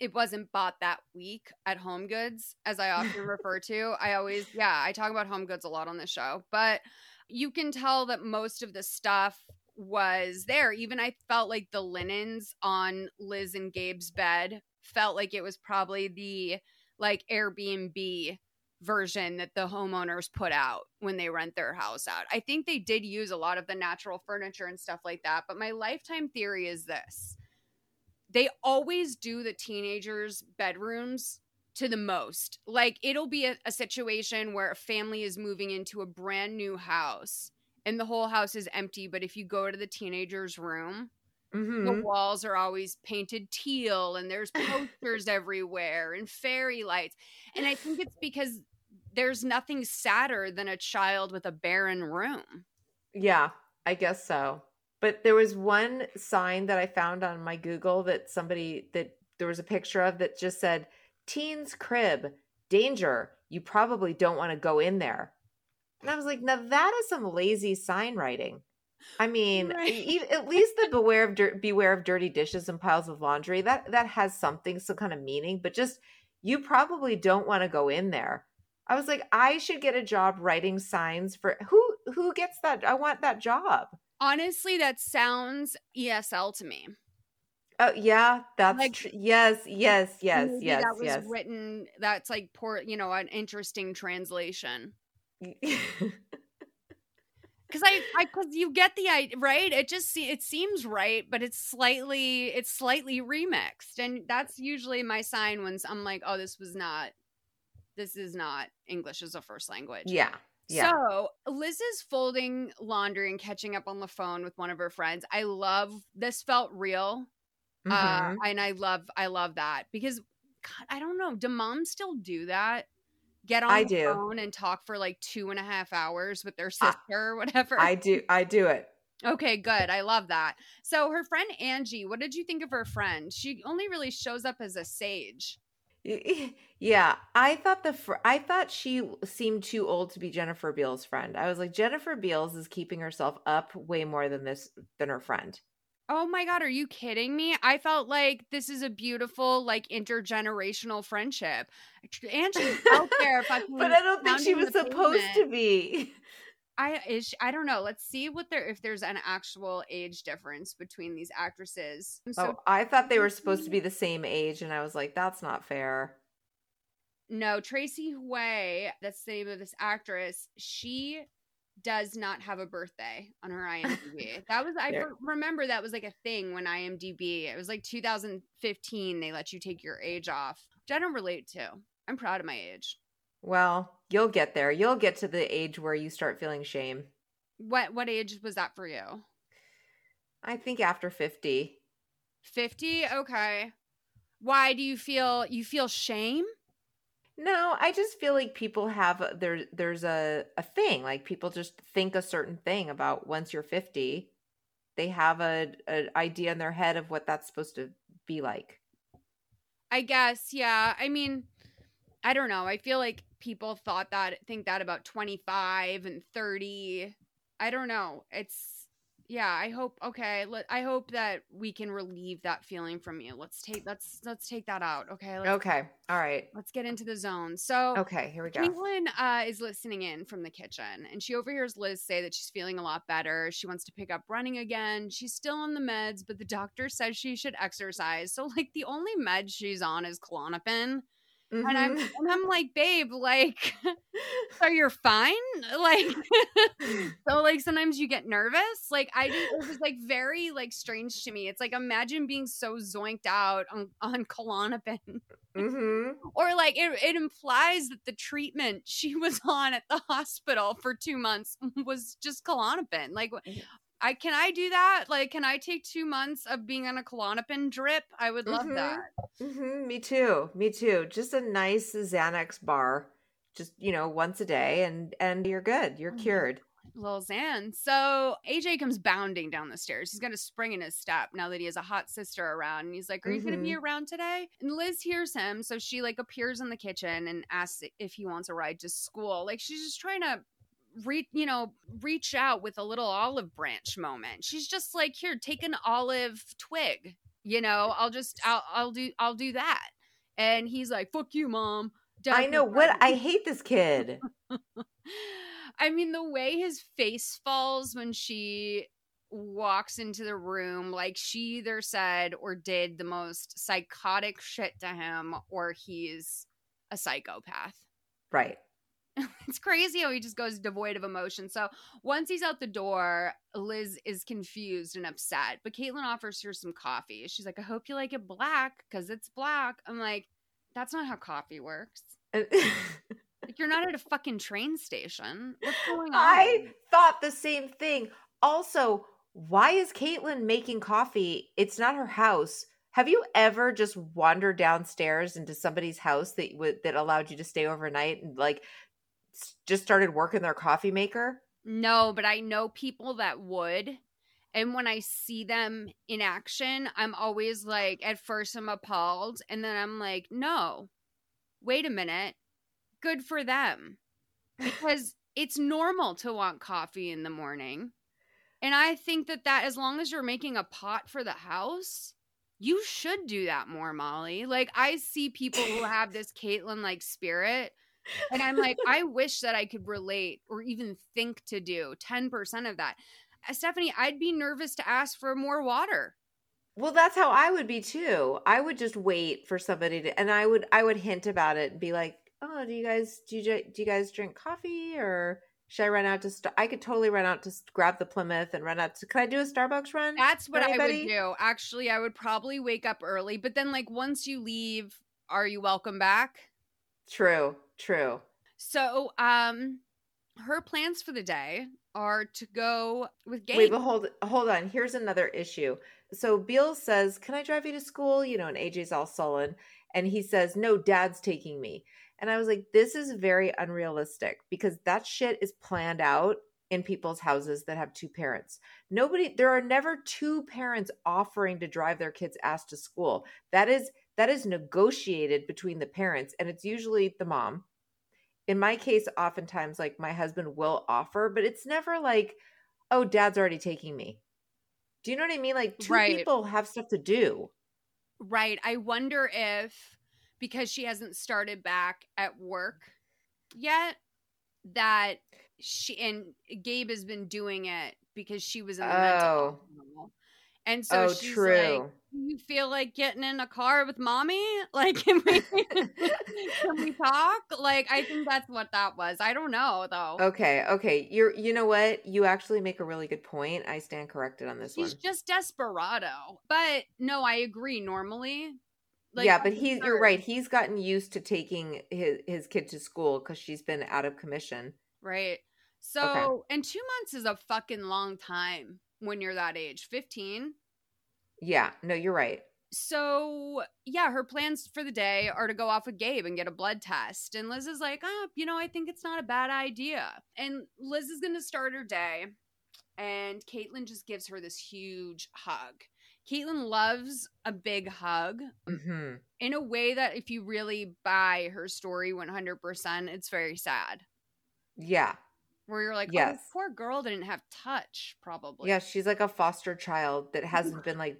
it wasn't bought that week at Home Goods, as I often refer to. I always, yeah, I talk about Home Goods a lot on this show, but you can tell that most of the stuff was there. Even I felt like the linens on Liz and Gabe's bed felt like it was probably the like Airbnb version that the homeowners put out when they rent their house out. I think they did use a lot of the natural furniture and stuff like that, but my lifetime theory is this. They always do the teenagers' bedrooms to the most. Like it'll be a, a situation where a family is moving into a brand new house and the whole house is empty, but if you go to the teenager's room, Mhm. the walls are always painted teal and there's posters everywhere and fairy lights. And I think it's because there's nothing sadder than a child with a barren room. Yeah, I guess so. But there was one sign that I found on my Google that somebody that there was a picture of that just said "Teens crib, danger. You probably don't want to go in there." And I was like, "Now that is some lazy sign writing." I mean, Right. at least the beware of beware of dirty dishes and piles of laundry that that has something, some kind of meaning. But just you probably don't want to go in there. I was like, I should get a job writing signs for who who gets that? I want that job. Honestly, that sounds ESL to me. Oh yeah, that's Like- tr- yes, yes, yes, yes, that was yes. written. That's like poor, you know, an interesting translation. Because I, I, because you get the idea, right? It just it seems right, but it's slightly, it's slightly remixed, and that's usually my sign when I'm like, oh, this was not, this is not English as a first language. yeah, yeah. So Liz is folding laundry and catching up on the phone with one of her friends. I love this felt real. Uh, Mhm. and I love I love that because God, I don't know. Do moms still do that? Get on I the do. phone and talk for like two and a half hours with their I- sister or whatever. I do, I do it. okay, good. I love that. So her friend Angie, what did you think of her friend? She only really shows up as a sage. Yeah, I thought the fr- I thought she seemed too old to be Jennifer Beals' friend. I was like, Jennifer Beals is keeping herself up way more than this than her friend. Oh my god, are you kidding me? I felt like this is a beautiful, like intergenerational friendship. And Angie's out there fucking but I don't think she was supposed to be. I is she- I don't know. Let's see what there if there's an actual age difference between these actresses. So oh, I thought they were supposed to be the same age, and I was like, that's not fair. no, Tracy Hui, that's the name of this actress. She does not have a birthday on her IMDb. that was I for- remember that was like a thing when IMDb. It was like 2015. They let you take your age off, which I don't relate to. I'm proud of my age. Well, you'll get there. You'll get to the age where you start feeling shame. What what age was that for you? I think after 50. 50? Okay. Why do you feel you feel shame? No, I just feel like people have there there's a a thing like people just think a certain thing about once you're 50 they have a an idea in their head of what that's supposed to be like. I guess, yeah. I mean, I don't know. I feel like people thought that think that about 25 and 30. I don't know. It's yeah, I hope okay, let, I hope that we can relieve that feeling from you. Let's take let's let's take that out, okay? Okay. All right. Let's get into the zone. So Okay, here we go. Caitlin uh, is listening in from the kitchen and she overhears Liz say that she's feeling a lot better. She wants to pick up running again. She's still on the meds, but the doctor says she should exercise. So, like, the only med she's on is Klonopin. And I'm, Mhm. and I'm like, babe, like, so you're fine? Like, so, like, sometimes you get nervous. Like, I do, it was like very, like, strange to me. It's like, imagine being so zoinked out on, on Klonopin Mhm. or like it, it implies that the treatment she was on at the hospital for two months was just Klonopin. Like, I can I do that? Like, can I take two months of being on a Klonopin drip? I would love Mhm. that. Mhm, Me too. Me too. Just a nice Xanax bar, just you know, once a day, and and you're good. You're my cured. Little Zan. So AJ comes bounding down the stairs. He's got a spring in his step now that he has a hot sister around. And he's like, Are you going to be around today? And Liz hears him. So she like appears in the kitchen and asks if he wants a ride to school. Like she's just trying to reach, you know, reach out with a little olive branch moment. She's just like, Here, take an olive twig. You know, I'll just, I'll, I'll do, I'll do that. And he's like, Fuck you, mom. I know what I hate this kid. I mean, the way his face falls when she walks into the room, like she either said or did the most psychotic shit to him, or he's a psychopath. Right. It's crazy how he just goes devoid of emotion. So once he's out the door, Liz is confused and upset. But Caitlin offers her some coffee. She's like, I hope you like it black because it's black. I'm like, that's not how coffee works. Like, you're not at a fucking train station. What's going on? I thought the same thing. Also, why is Caitlin making coffee? It's not her house. Have you ever just wandered downstairs into somebody's house that would that allowed you to stay overnight and like just started working their coffee maker? No, but I know people that would. And when I see them in action, I'm always like, at first, I'm appalled. And then I'm like, no, wait a minute. Good for them. Because it's normal to want coffee in the morning. And I think that that, as long as you're making a pot for the house, you should do that more, Molly. Like, I see people who have this Caitlin like spirit and I'm like, I wish that I could relate or even think to do 10% of that. Uh, Stefanie, I'd be nervous to ask for more water. Well, that's how I would be too. I would just wait for somebody to, and I would I would hint about it and be like, "Oh, do you guys do you do you guys drink coffee or should I run out to? St- I could totally run out to grab the Plymouth and run out to. Can I do a Starbucks run? That's what I would do. Actually, I would probably wake up early, but then like once you leave, are you welcome back? True, true. So, um her plans for the day are to go with Gabe. Wait, but hold hold on. Here's another issue. So Beal says, "Can I drive you to school?" You know, and AJ's all sullen, and he says, "No, Dad's taking me." And I was like, "This is very unrealistic because that shit is planned out in people's houses that have two parents. Nobody, there are never two parents offering to drive their kids' ass to school. That is that is negotiated between the parents, and it's usually the mom." in my case oftentimes like my husband will offer but it's never like oh dad's already taking me do you know what i mean like two Right. people have stuff to do Right. I wonder if because she hasn't started back at work yet that she and Gabe has been doing it because she was in the mental Oh. hospital. And so oh she's true like, "Do you feel like getting in a car with mommy? Like can we can we talk? Like I think that's what that was. I don't know though. okay okay you're you know what you actually make a really good point i stand corrected on this She's one just desperado. But no, I agree normally. Like yeah but I'm you're right he's gotten used to taking his, his kid to school because she's been out of commission Right. So, and two months is a fucking long time when you're that age, 15. yeah no you're right So, yeah, her plans for the day are to go off with Gabe and get a blood test. And Liz is like, oh, you know, I think it's not a bad idea. And Liz is going to start her day. And Caitlin just gives her this huge hug. Caitlin loves a big hug hmm in a way that if you really buy her story 100%, it's very sad. yeah Where you're like, oh, Yes. oh, poor girl didn't have touch, probably. Yeah, she's like a foster child that hasn't been like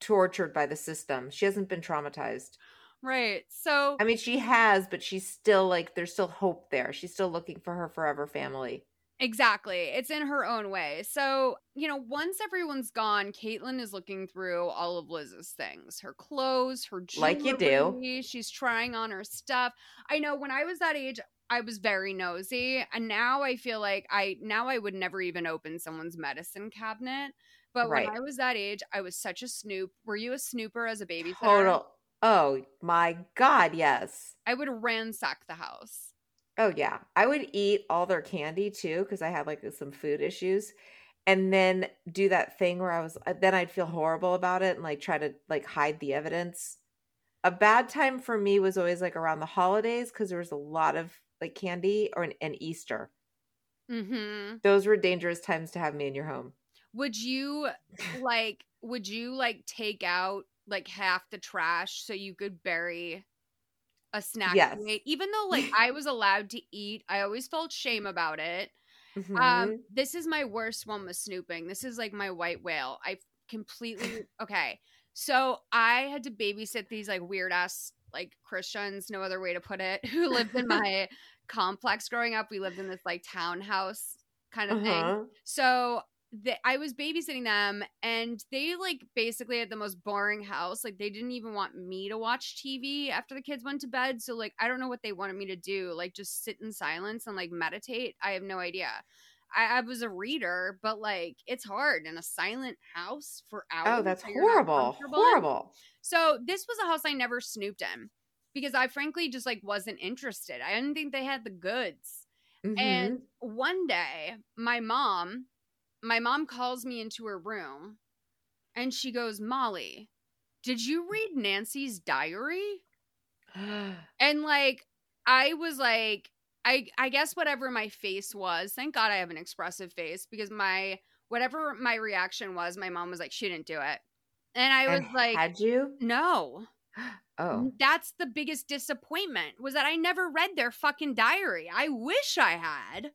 tortured by the system. She hasn't been traumatized. Right. So I mean, she has, but she's still like there's still hope there. She's still looking for her forever family. exactly. It's in her own way. So, you know, once everyone's gone, Caitlin is looking through all of Liz's things. Her clothes, her jewelry. Like you do. She's trying on her stuff. I know when I was that age, I was very nosy. And now I feel like I now I would never even open someone's medicine cabinet. But Right. when I was that age, I was such a snoop. Were you a snooper as a baby? Total. Oh my god, yes. I would ransack the house. Oh yeah. I would eat all their candy too because I had like some food issues. And then do that thing where I was uh, then I'd feel horrible about it and like try to like hide the evidence. A bad time for me was always like around the holidays because there was a lot of like candy or an Easter. Mm-hmm. Those were dangerous times to have me in your home. Would you like would you like take out like half the trash so you could bury a snack Yes. ate? Even though like I was allowed to eat, I always felt shame about it. Mhm. Um this is my worst one with snooping. This is like my white whale. I completely okay. So I had to babysit these like weird ass like Christians, no other way to put it, who lived in my complex growing up. We lived in this like townhouse kind of thing. Uh-huh. So the, I was babysitting them, and they like basically had the most boring house. Like they didn't even want me to watch TV after the kids went to bed. So like I don't know what they wanted me to do. Like just sit in silence and like meditate. I have no idea. I, I was a reader, but like it's hard in a silent house for hours. Oh, that's that horrible. Horrible. So this was a house I never snooped in because I frankly just like wasn't interested. I didn't think they had the goods. Mhm. And one day, my mom, my mom calls me into her room and she goes, Molly, did you read Nancy's diary? And like, I was like, I, I guess whatever my face was, thank God I have an expressive face because my, whatever my reaction was, my mom was like, she didn't do it. And I was And like, had you? no. Oh. That's the biggest disappointment was that I never read their fucking diary. I wish I had.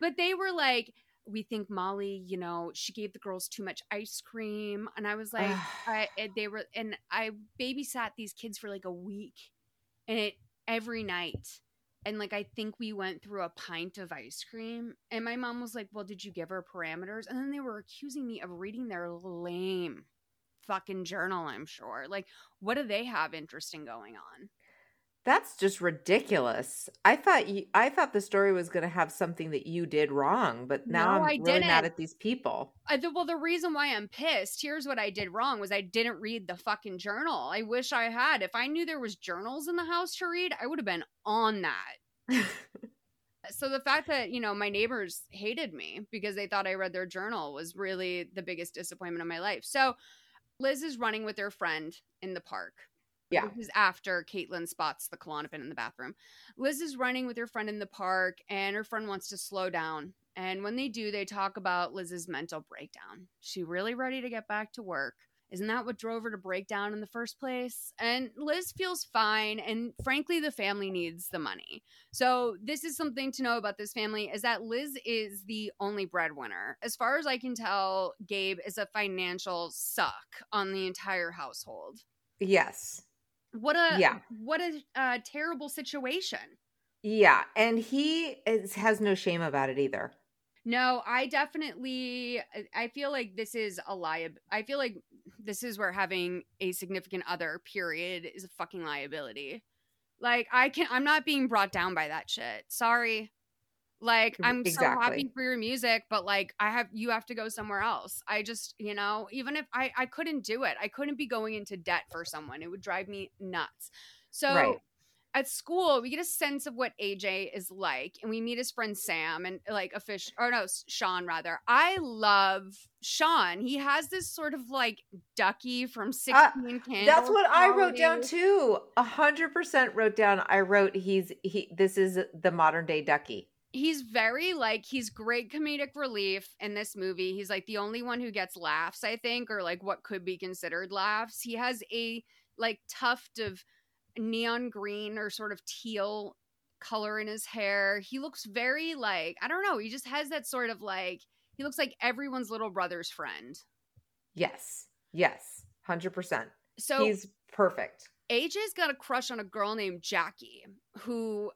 But they were like, we think Molly, you know, she gave the girls too much ice cream. And I was like, I, they were, and I babysat these kids for like a week and it every night. And like, I think we went through a pint of ice cream. And my mom was like, well, did you give her parameters? And then they were accusing me of reading their lame fucking journal, I'm sure. Like, what do they have interesting going on? That's just ridiculous. I thought you I thought the story was going to have something that you did wrong, but now No, I'm I really didn't. mad at these people. I, the, well, the reason why I'm pissed, here's what I did wrong was I didn't read the fucking journal. I wish I had. If I knew there was journals in the house to read, I would have been on that. so the fact that, you know, my neighbors hated me because they thought I read their journal was really the biggest disappointment of my life. So Liz is running with her friend in the park. Yeah. This is after Caitlin spots the Klonopin in the bathroom. Liz is running with her friend in the park, and her friend wants to slow down. And when they do, they talk about Liz's mental breakdown. She really ready to get back to work. Isn't that what drove her to break down in the first place? And Liz feels fine, and frankly, the family needs the money. So this is something to know about this family is that Liz is the only breadwinner. As far as I can tell, Gabe is a financial suck on the entire household. Yes. What a Yeah. what a uh, terrible situation. Yeah, and he is, has no shame about it either. No, I definitely I feel like this is a liab I feel like this is where having a significant other period is a fucking liability. Like I can I'm not being brought down by that shit. Sorry. Like I'm so happy for your music, but like I have you have to go somewhere else. I just, you know, even if I I couldn't do it. I couldn't be going into debt for someone. It would drive me nuts. So Right. at school, we get a sense of what AJ is like, and we meet his friend Sam and like a fish, or no, Sean rather. I love Sean. He has this sort of like ducky from 16 Candles. Uh, That's what I wrote down too. A hundred percent wrote down. I wrote he's he. This is the modern day Ducky. He's very like he's great comedic relief in this movie. He's like the only one who gets laughs, I think, or like what could be considered laughs. He has a like tuft of neon green or sort of teal color in his hair. He looks very like I don't know. He just has that sort of like he looks like everyone's little brother's friend. Yes, yes, hundred percent. So He's perfect. AJ's got a crush on a girl named Jackie who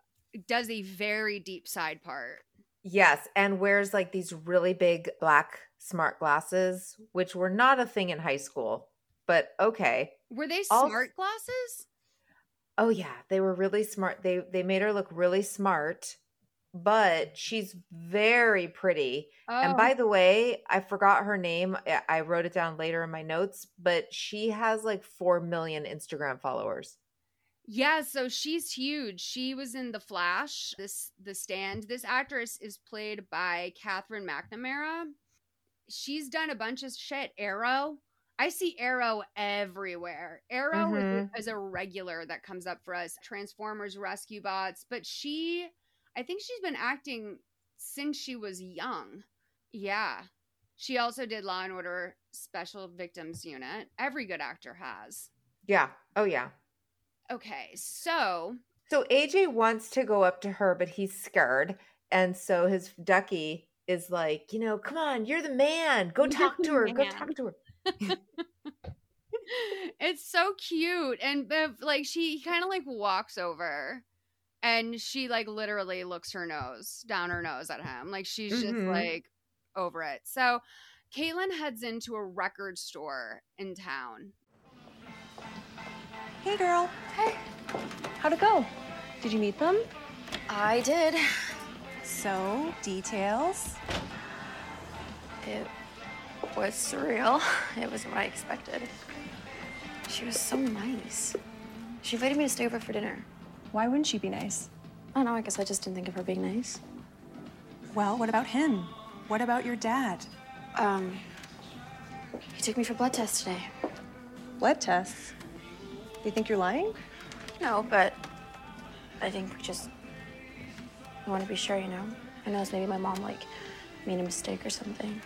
does a very deep side part. Yes, and wears like these really big black smart glasses, which were not a thing in high school. But okay. Were they smart glasses? Oh yeah, they were really smart. They they made her look really smart, but she's very pretty. And Oh. by the way, I forgot her name. I- I wrote it down later in my notes, but she has like 4 million Instagram followers. Yeah, so she's huge. She was in The Flash, this the stand. This actress is played by Katherine McNamara. She's done a bunch of shit. Arrow. I see Arrow everywhere. Arrow is, Mhm. a, is a regular that comes up for us. Transformers, Rescue Bots. But she, I think she's been acting since she was young. Yeah. She also did Law and Order Special Victims Unit. Every good actor has. Yeah. Oh yeah. Okay, so So AJ wants to go up to her, but he's scared. And so his ducky is like, you know, come on, you're the man. Go talk to her. Go talk to her. it's so cute and like she kind of like walks over and she like literally looks her nose down her nose at him like she's just Mhm. like over it so caitlin heads into a record store in town Hey, girl. Hey. How'd it go? Did you meet them? I did. So, details? It was surreal. It was what I expected. She was so nice. She invited me to stay over for dinner. Why wouldn't she be nice? I don't know, I guess I just didn't think of her being nice. Well, what about him? What about your dad? Um, he took me for blood tests today. Blood tests? You think you're lying? No, but I think we just I want to be sure, you know. I know it's maybe my mom like made a mistake or something.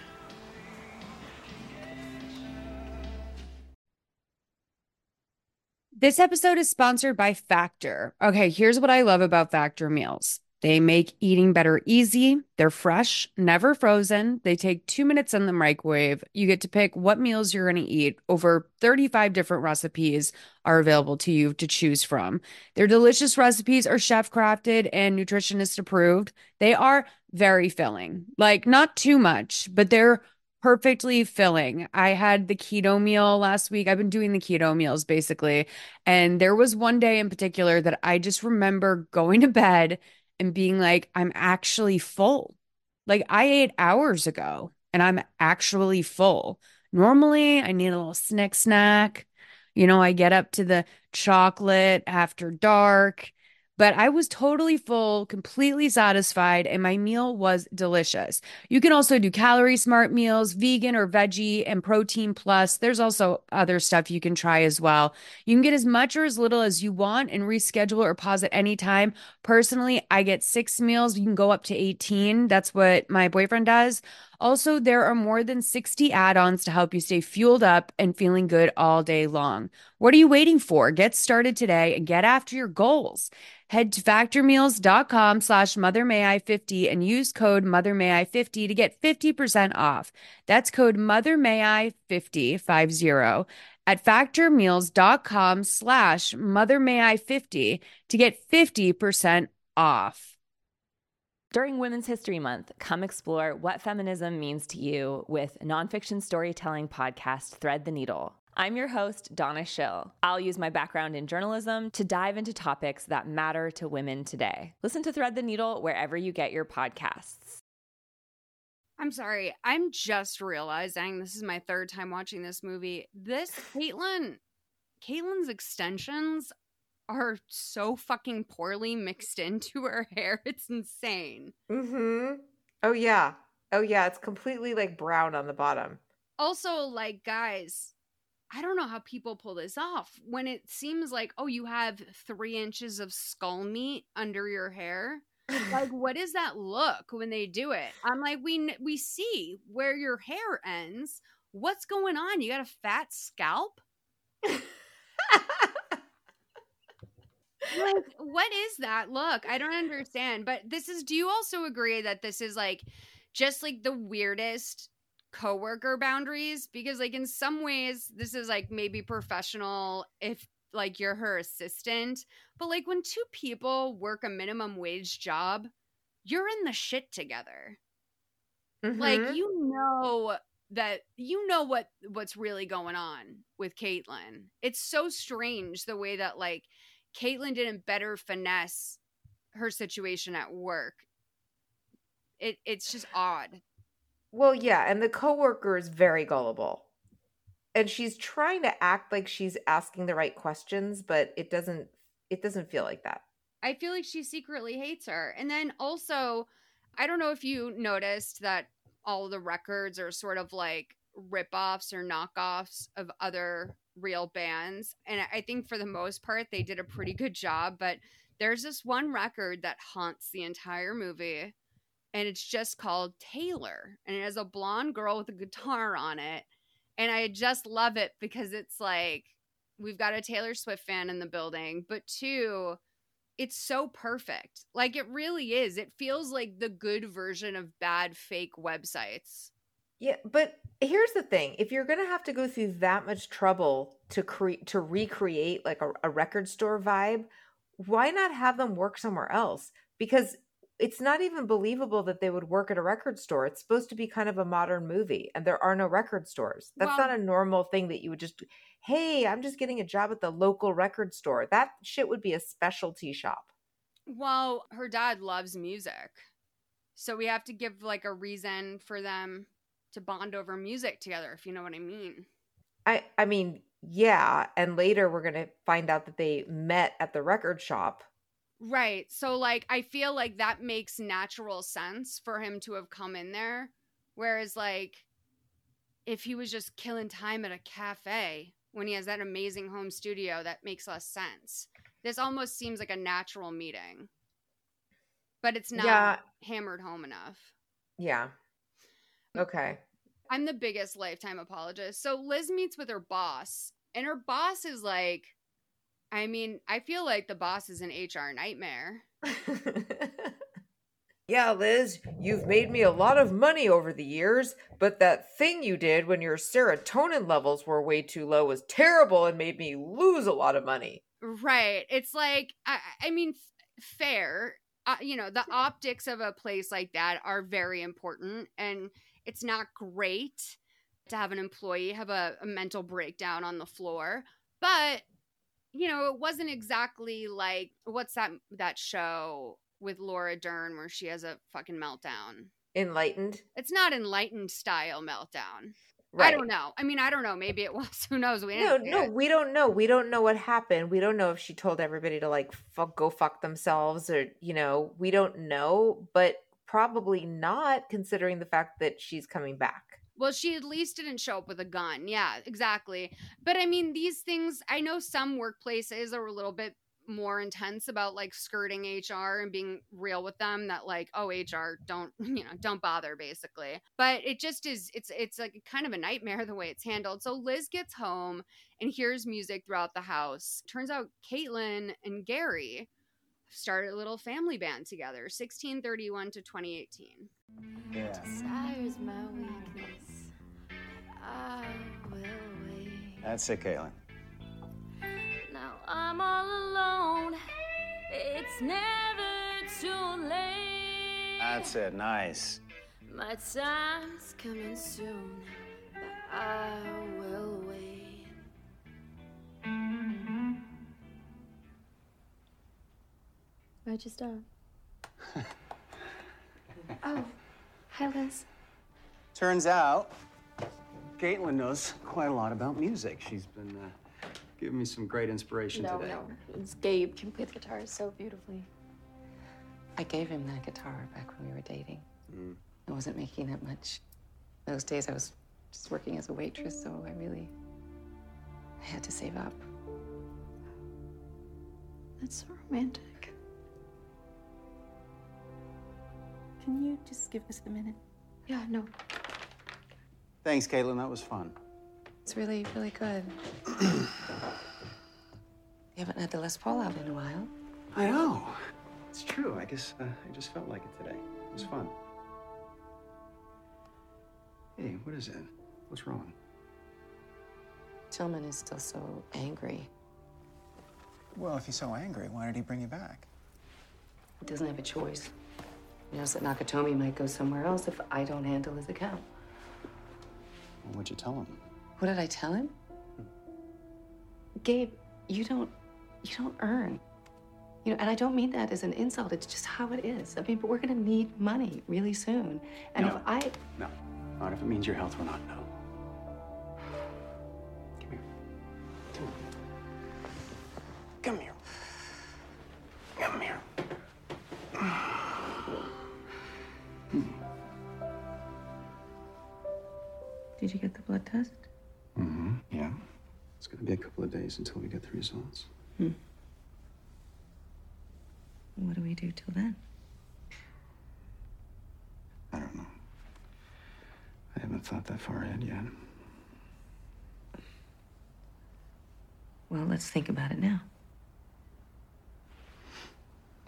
This episode is sponsored by Factor. Okay, here's what I love about Factor meals. They make eating better easy. They're fresh, never frozen. They take two minutes in the microwave. You get to pick what meals you're going to eat. Over 35 different recipes are available to you to choose from. Their delicious recipes are chef crafted and nutritionist approved. They are very filling, like not too much, but they're perfectly filling. I had the keto meal last week. I've been doing the keto meals basically. And there was one day in particular that I just remember going to bed and being like, I'm actually full. Like I ate hours ago and I'm actually full. Normally, I need a little snack snack. You know, I get up to the chocolate after dark but I was totally full, completely satisfied, and my meal was delicious. You can also do calorie smart meals, vegan or veggie, and protein plus. There's also other stuff you can try as well. You can get as much or as little as you want and reschedule or pause at any time. Personally, I get six meals. You can go up to 18. That's what my boyfriend does. Also, there are more than 60 add ons to help you stay fueled up and feeling good all day long. What are you waiting for? Get started today and get after your goals. Head to factormeals.com slash mothermay50 and use code mothermay50 to get 50% off. That's code mothermay50, 50, at factormeals.com slash mothermay50 to get 50% off. During Women's History Month, come explore what feminism means to you with nonfiction storytelling podcast Thread the Needle. I'm your host, Donna Schill. I'll use my background in journalism to dive into topics that matter to women today. Listen to Thread the Needle wherever you get your podcasts. I'm sorry. I'm just realizing this is my third time watching this movie. This Caitlin, Caitlin's extensions are so fucking poorly mixed into her hair. It's insane. Mm-hmm. Oh yeah. Oh yeah. It's completely like brown on the bottom. Also, like, guys, I don't know how people pull this off when it seems like, oh, you have three inches of skull meat under your hair. like, what is that look when they do it? I'm like, we we see where your hair ends. What's going on? You got a fat scalp? like, what is that look? I don't understand. But this is. Do you also agree that this is like just like the weirdest coworker boundaries because like in some ways this is like maybe professional if like you're her assistant but like when two people work a minimum wage job you're in the shit together mm-hmm. like you know that you know what what's really going on with Caitlin. It's so strange the way that like Caitlin didn't better finesse her situation at work. It it's just odd well, yeah, and the coworker is very gullible. And she's trying to act like she's asking the right questions, but it doesn't it doesn't feel like that. I feel like she secretly hates her. And then also, I don't know if you noticed that all the records are sort of like rip-offs or knockoffs of other real bands. And I think for the most part they did a pretty good job, but there's this one record that haunts the entire movie and it's just called Taylor and it has a blonde girl with a guitar on it and I just love it because it's like we've got a Taylor Swift fan in the building but two it's so perfect like it really is it feels like the good version of bad fake websites yeah but here's the thing if you're gonna have to go through that much trouble to create to recreate like a, a record store vibe why not have them work somewhere else because it's not even believable that they would work at a record store. It's supposed to be kind of a modern movie, and there are no record stores. That's well, not a normal thing that you would just, hey, I'm just getting a job at the local record store. That shit would be a specialty shop. Well, her dad loves music. So we have to give like a reason for them to bond over music together, if you know what I mean. I I mean, yeah, and later we're going to find out that they met at the record shop Right. So like I feel like that makes natural sense for him to have come in there whereas like if he was just killing time at a cafe when he has that amazing home studio that makes less sense. This almost seems like a natural meeting. But it's not yeah. hammered home enough. Yeah. Okay. I'm the biggest lifetime apologist. So Liz meets with her boss and her boss is like I mean, I feel like the boss is an HR nightmare. yeah, Liz, you've made me a lot of money over the years, but that thing you did when your serotonin levels were way too low was terrible and made me lose a lot of money. Right. It's like, I, I mean, f- fair. Uh, you know, the optics of a place like that are very important. And It's not great to have an employee have a, a mental breakdown on the floor, but you know, it wasn't exactly like what's that that show with Laura Dern where she has a fucking meltdown. Enlightened. It's not enlightened style meltdown. Right. I don't know. I mean, I don't know. Maybe it was. Who knows? We No, no, it. we don't know. We don't know what happened. We don't know if she told everybody to like fuck, go fuck themselves or, you know, we don't know, but probably not considering the fact that she's coming back. Well, she at least didn't show up with a gun. Yeah, exactly. But I mean, these things, I know some workplaces are a little bit more intense about like skirting HR and being real with them that like, oh, HR, don't, you know, don't bother basically. But it just is, it's, it's like kind of a nightmare the way it's handled. So Liz gets home and hears music throughout the house. Turns out Caitlin and Gary started a little family band together, 1631 to 2018. Yeah. Desire's my weakness. I will wait. That's it, Caitlin. Now I'm all alone. It's never too late. That's it. Nice. My time's coming soon, but I will Why'd you stop? oh, hi, Liz. Turns out, Caitlin knows quite a lot about music. She's been uh, giving me some great inspiration No, today. no. It's Gabe can play the guitar so beautifully. I gave him that guitar back when we were dating. Mm. I wasn't making that much. Those days I was just working as a waitress, so I really I had to save up. That's so romantic. Can you just give us a minute? Yeah, no. Thanks, Caitlin. That was fun. It's really, really good. you haven't had the Les Paul out in a while. I know. It's true. I guess uh, I just felt like it today. It was fun. Hey, what is it? What's wrong? Tillman is still so angry. Well, if he's so angry, why did he bring you back? He doesn't have a choice. He knows that Nakatomi might go somewhere else if I don't handle his account. Well, what'd you tell him? What did I tell him? Gabe, you don't you don't earn. You know, and I don't mean that as an insult. It's just how it is. I mean, but we're gonna need money really soon. And No. if I No. Not if it means your health will not know. Did you get the blood test? Mm-hmm. Yeah. It's gonna be a couple of days until we get the results. Hmm. What do we do till then? I don't know. I haven't thought that far ahead yet. Well, let's think about it now.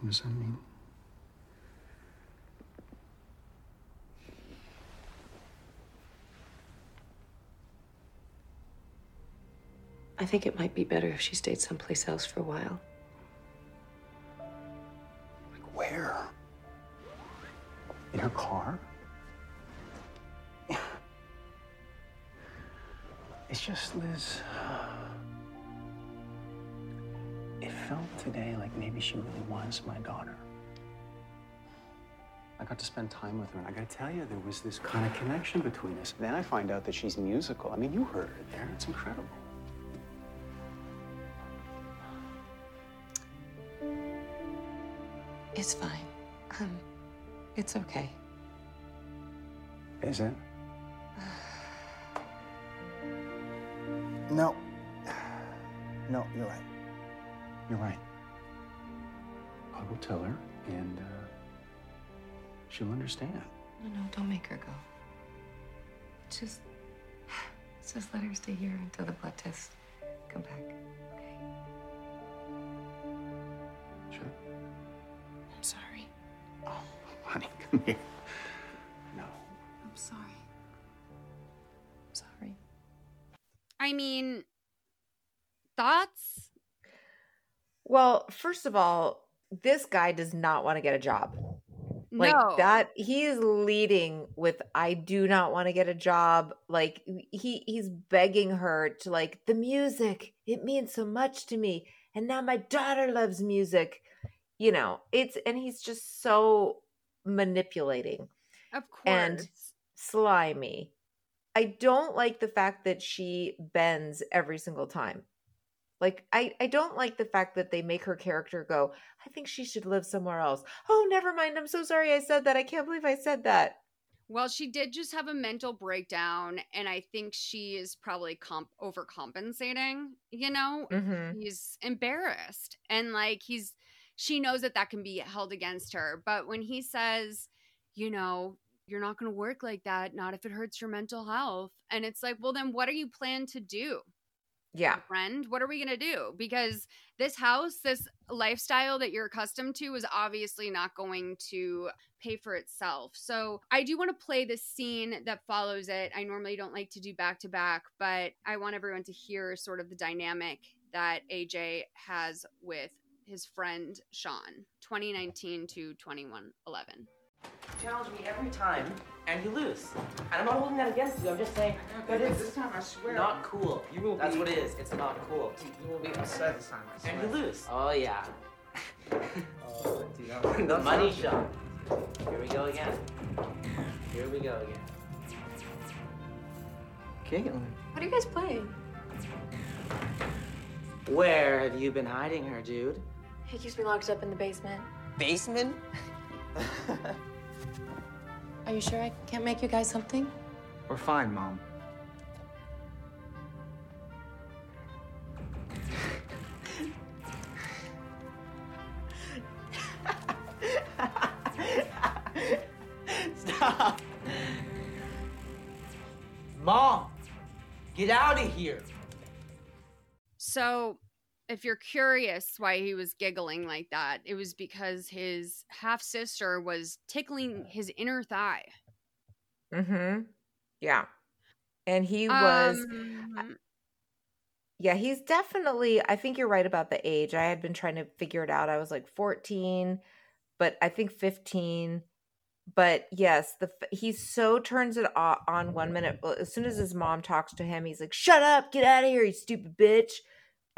What does that mean? I think it might be better if she stayed someplace else for a while. Like where? In her car? It's just, Liz. It felt today like maybe she really was my daughter. I got to spend time with her, and I gotta tell you, there was this kind of connection between us. Then I find out that she's musical. I mean, you heard her there. It's incredible. It's fine. Um, it's okay. Is it? No. No, you're right. You're right. I will tell her, and uh, she'll understand. No, no, don't make her go. Just, just let her stay here until the blood tests come back. No. I'm sorry. I'm sorry. I mean, thoughts? Well, first of all, this guy does not want to get a job. Like No. that he is leading with I do not want to get a job. Like he he's begging her to like the music. It means so much to me. And now my daughter loves music. You know, it's and he's just so manipulating Of course. and slimy. I don't like the fact that she bends every single time. Like I I don't like the fact that they make her character go, I think she should live somewhere else. Oh, never mind. I'm so sorry I said that. I can't believe I said that. Well, she did just have a mental breakdown, and I think she is probably comp- overcompensating. You know, Mhm. he's embarrassed, and like he's, she knows that that can be held against her. But when he says, you know, you're not going to work like that, not if it hurts your mental health, and it's like, well, then what are you plan to do? Yeah. friend what are we going to do because this house this lifestyle that you're accustomed to is obviously not going to pay for itself so i do want to play the scene that follows it i normally don't like to do back to back but i want everyone to hear sort of the dynamic that aj has with his friend sean 2019 to 2111 challenge me every time, and you lose. And I'm not holding that against you. I'm just saying that it's this time I swear. not cool. You will That's be- what it is. It's not cool. You will be upset this time. I And you lose. Oh yeah. Oh, dude, that- the that money sounds- shot. Here we go again. Here we go again. Caitlin. What are you guys playing? Where have you been hiding her, dude? He keeps me locked up in the basement. Basement? Are you sure I can't make you guys something? We're fine, Mom. Stop. Mom, get out of here. So, if you're curious why he was giggling like that, it was because his half sister was tickling his inner thigh. Mhm. Yeah. And he was Um, Yeah, he's definitely. I think you're right about the age. I had been trying to figure it out. I was like 14, but I think 15. But yes, the he so turns it on one minute. As soon as his mom talks to him, he's like, "Shut up, get out of here, you stupid bitch."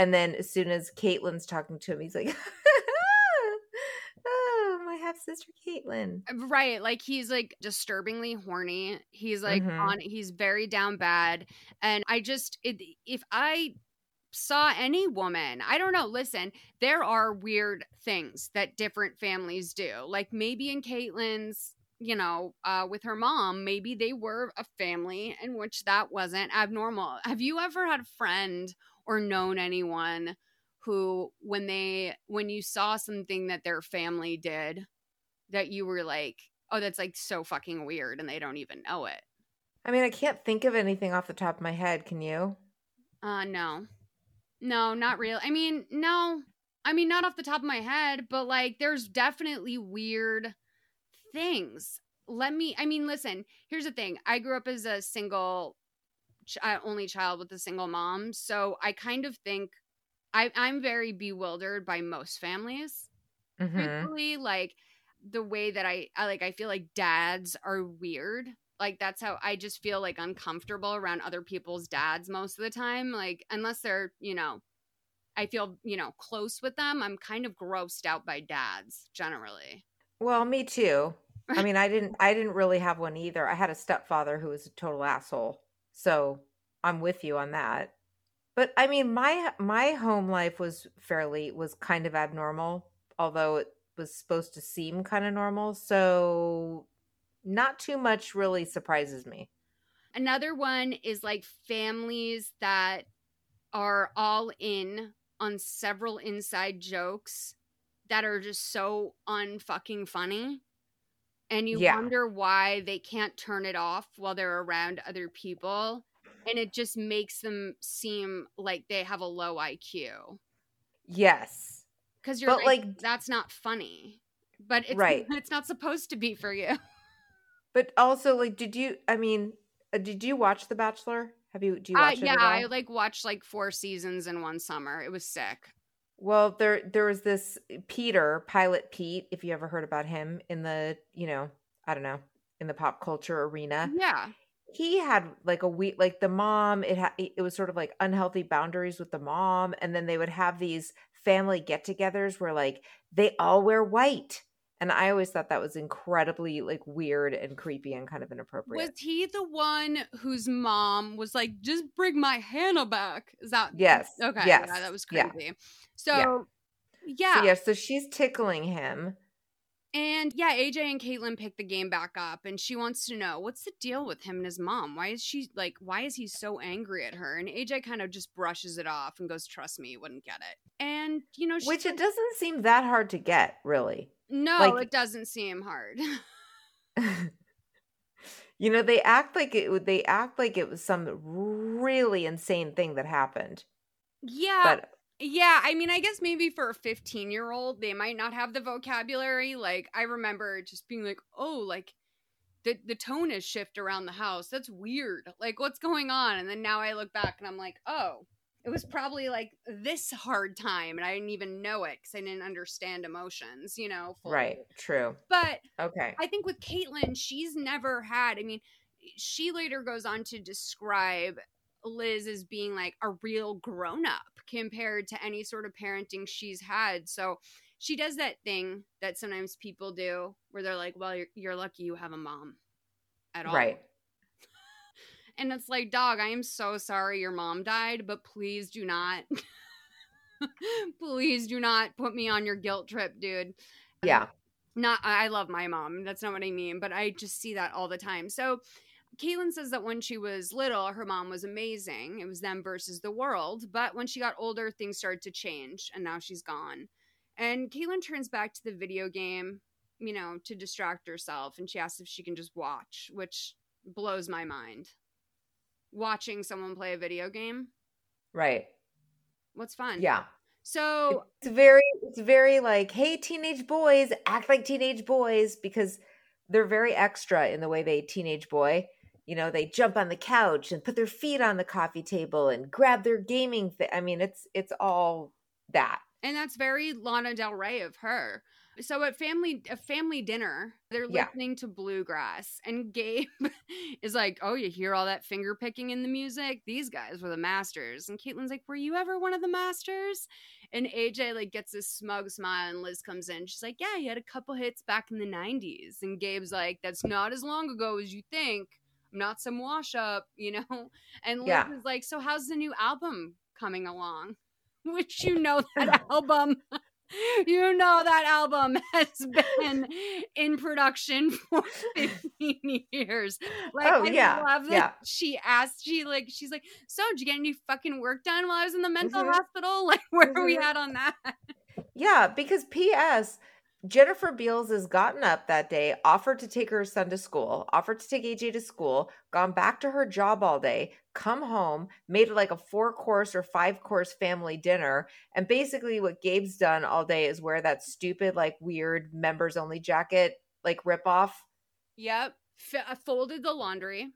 And then as soon as Caitlin's talking to him, he's like, "Oh, my half sister Caitlin." right, like he's like disturbingly horny. He's like Mhm. on he's very down bad and I just it, if I saw any woman, I don't know, listen, there are weird things that different families do. Like maybe in Caitlin's you know, uh, with her mom, maybe they were a family in which that wasn't abnormal. Have you ever had a friend or known anyone who, when they, when you saw something that their family did, that you were like, oh, that's like so fucking weird and they don't even know it? I mean, I can't think of anything off the top of my head. Can you? Uh, no. No, not real. I mean, no. I mean, not off the top of my head, but like there's definitely weird things. Let me, I mean, listen, here's the thing. I grew up as a single, Uh, only child with a single mom. So I kind of think I, I'm very bewildered by most families. Mm-hmm. Truthfully, like the way that I, I like, I feel like dads are weird. Like that's how I just feel like uncomfortable around other people's dads most of the time. Like unless they're, you know, I feel, you know, close with them, I'm kind of grossed out by dads generally. Well, me too. I mean, I didn't I didn't really have one either. I had a stepfather who was a total asshole. So, I'm with you on that. But I mean, my my home life was fairly was kind of abnormal, although it was supposed to seem kind of normal. So, not too much really surprises me. Another one is like families that are all in on several inside jokes that are just so unfucking funny. And you Yeah. wonder why they can't turn it off while they're around other people. And it just makes them seem like they have a low IQ. Yes. Because you're But, like, like- that's not funny. But it's, Right. it's not supposed to be for you. But also like did you I mean, uh, did you watch The Bachelor? Have you do you Uh, watch it yeah. I like watched like four seasons in one summer. It was sick. Well, there there was this eh, Peter, Pilot Pete, if you ever heard about him in the, you know, I don't know, in the pop culture arena. Yeah. He had like a week like the mom, it had it was sort of like unhealthy boundaries with the mom and then they would have these family get-togethers where like they all wear white. And I always thought that was incredibly like weird and creepy and kind of inappropriate. Was he the one whose mom was like, just bring my Hannah back? Is that Yes, Okay. yes, Yeah, that was yeah. crazy. So yeah. So yeah, so she's tickling him. And yeah, AJ and Caitlin pick the game back up and she wants to know what's the deal with him and his mom? Why is she like why is he so angry at her? And AJ kind of just brushes it off and goes, Trust me, you wouldn't get it. And you know, she Which it doesn't seem that hard to get, really. No, like- it doesn't seem hard. You know, they act like it would they act like it was some really insane thing that happened. yeah. But Yeah, I mean, I guess maybe for a 15 year old, they might not have the vocabulary. Like, I remember just being like, oh, like, the, the tone has shifted around the house. That's weird. Like, what's going on? And then now I look back and I'm like, oh, it was probably like this hard time. And I didn't even know it because I didn't understand emotions, you know? fully. right, true. But Okay. I think with Caitlin, she's never had. I mean, she later goes on to describe Liz as being like a real grown up compared to any sort of parenting she's had. So she does that thing that sometimes people do where they're like, well, you're, you're lucky you have a mom at all. Right. And it's like, dog, I am so sorry your mom died, but please do not. please do not put me on your guilt trip, dude Yeah. not I love my mom. That's not what I mean, but I just see that all the time. So Caitlin says that when she was little, her mom was amazing. It was them versus the world. But when she got older, things started to change, and now she's gone. And Caitlin turns back to the video game, you know, to distract herself, and she asks if she can just watch, which blows my mind. Watching someone play a video game, Right. what's fun? Yeah. So It's very it's very like, hey teenage boys, act like teenage boys because they're very extra in the way they teenage boy. You know, they jump on the couch and put their feet on the coffee table and grab their gaming thi- I mean, it's it's all that. and that's very Lana Del Rey of her. So at family a family dinner, they're Yeah. listening to bluegrass, and Gabe is like, "Oh, you hear all that finger picking in the music? These guys were the masters." And Caitlin's like, "Were you ever one of the masters?" And AJ like gets this smug smile, and Liz comes in. She's like, "Yeah, you had a couple hits back in the '90s." And Gabe's like, "That's not as long ago as you think. I'm not some wash up, you know." And Liz Yeah. is like, "So how's the new album coming along?" Which you know that album. You know that album has been in production for 15 years. Like, Oh, I yeah, love that yeah. she asked, she like, she's like, so did you get any fucking work done while I was in the mental Mhm. hospital? Like, where are we Mhm. at on that? Yeah, because P.S. Jennifer Beals has gotten up that day, offered to take her son to school, offered to take AJ to school, gone back to her job all day, come home, made like a four course or five course family dinner. And basically, what Gabe's done all day is wear that stupid, like weird members only jacket, like rip off. Yep. F- I folded the laundry.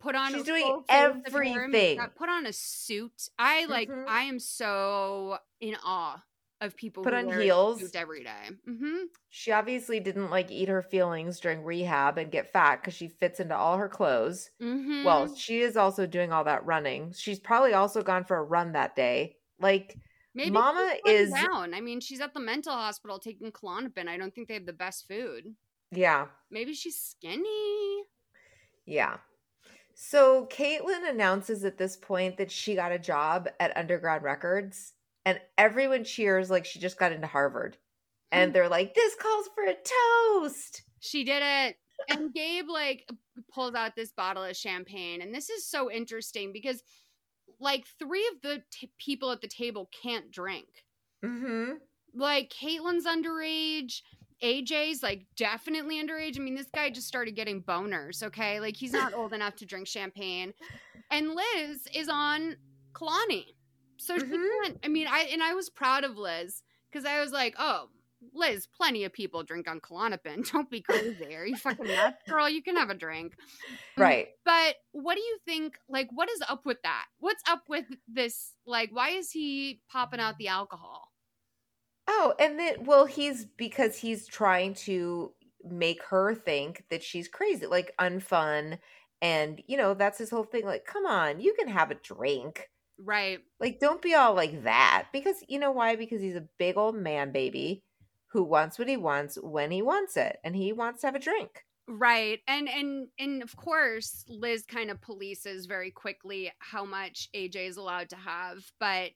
Put on She's a doing full face of hair and everything. Put on a suit. I like. Mhm. I am so in awe of people Put who on wear heels. every day. Mm-hmm. She obviously didn't like eat her feelings during rehab and get fat because she fits into all her clothes. Mm-hmm. Well, she is also doing all that running. She's probably also gone for a run that day. Like, Maybe Mama is, down. I mean, she's at the mental hospital taking Klonopin. I don't think they have the best food. yeah, Maybe she's skinny. yeah. So Caitlin announces at this point that she got a job at Underground Records, and everyone cheers like she just got into Harvard. And they're like, this calls for a toast. She did it. And Gabe like pulls out this bottle of champagne, and this is so interesting because like three of the t- people at the table can't drink. Mm-hmm. Like Caitlin's underage. AJ's like definitely underage. I mean, this guy just started getting boners, okay? Like he's not old enough to drink champagne. And Liz is on Kalani. So Mm-hmm. can't. I mean, I and I was proud of Liz because I was like, oh, Liz, plenty of people drink on Klonopin. Don't be crazy. Are you fucking nuts, girl? You can have a drink. Mm, Right. But what do you think? Like, what is up with that? What's up with this? Like, why is he popping out the alcohol? Oh, and then well, he's because he's trying to make her think that she's crazy, like unfun, and you know that's his whole thing. Like, come on, you can have a drink, Right. like don't be all like that. Because you know why? Because he's a big old man baby who wants what he wants when he wants it, and he wants to have a drink. Right. And and and of course, Liz kind of polices very quickly how much AJ is allowed to have, but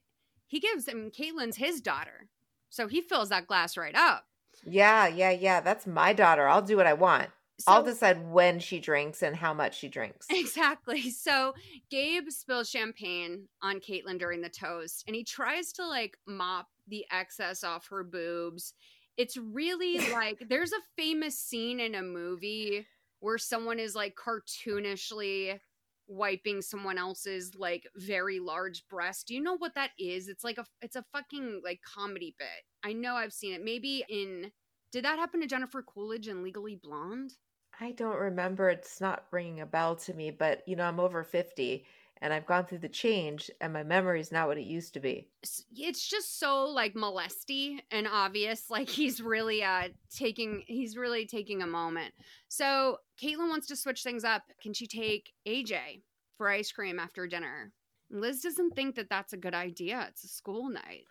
he gives him Caitlin's his daughter. So he fills that glass right up. Yeah, yeah, yeah. That's my daughter. I'll do what I want. I'll So- decide when she drinks and how much she drinks. Exactly. So Gabe spills champagne on Caitlin during the toast and he tries to like mop the excess off her boobs. It's really like there's a famous scene in a movie where someone is like cartoonishly wiping someone else's like very large breast. Do you know what that is? It's like a it's a fucking like comedy bit. I know I've seen it. Maybe in did that happen to Jennifer Coolidge in Legally Blonde? I don't remember. It's not ringing a bell to me, but you know, I'm over 50 and I've gone through the change and my memory is not what it used to be. it's just so like molesty and obvious like he's really uh taking he's really taking a moment so caitlin wants to switch things up can she take aj for ice cream after dinner liz doesn't think that that's a good idea it's a school night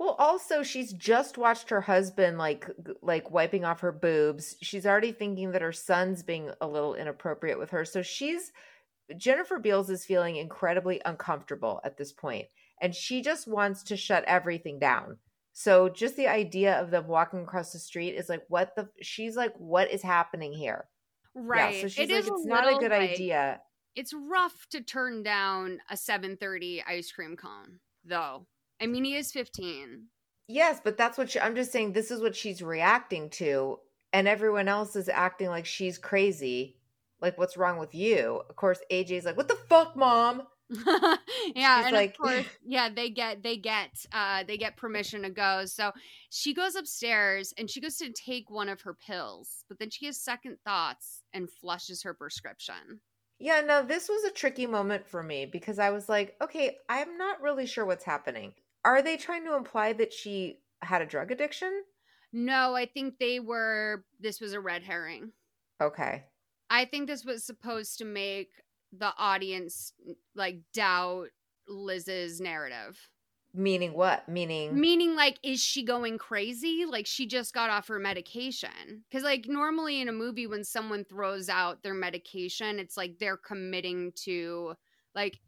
Well, also she's just watched her husband like like wiping off her boobs. She's already thinking that her son's being a little inappropriate with her. So she's Jennifer Beals is feeling incredibly uncomfortable at this point and she just wants to shut everything down. So just the idea of them walking across the street is like what the she's like what is happening here? right Yeah, so she's It like is it's not a good like- idea. it's rough to turn down a 730 ice cream cone though i mean he is 15 Yes, but that's what she, I'm just saying. This is what she's reacting to, and everyone else is acting like she's crazy. Like, what's wrong with you? Of course, AJ's like, "What the fuck, mom?" yeah She's and like- of course yeah they get they get uh they get permission to go so she goes upstairs and she goes to take one of her pills but then she has second thoughts and flushes her prescription Yeah, no, this was a tricky moment for me because I was like, okay, I'm not really sure what's happening. Are they trying to imply that she had a drug addiction? no i think they were this was a red herring Okay. i think this was supposed to make the audience like doubt liz's narrative Meaning what? Meaning Meaning, like, is she going crazy? Like, she just got off her medication. Because, like, normally in a movie, when someone throws out their medication, it's like they're committing to, like,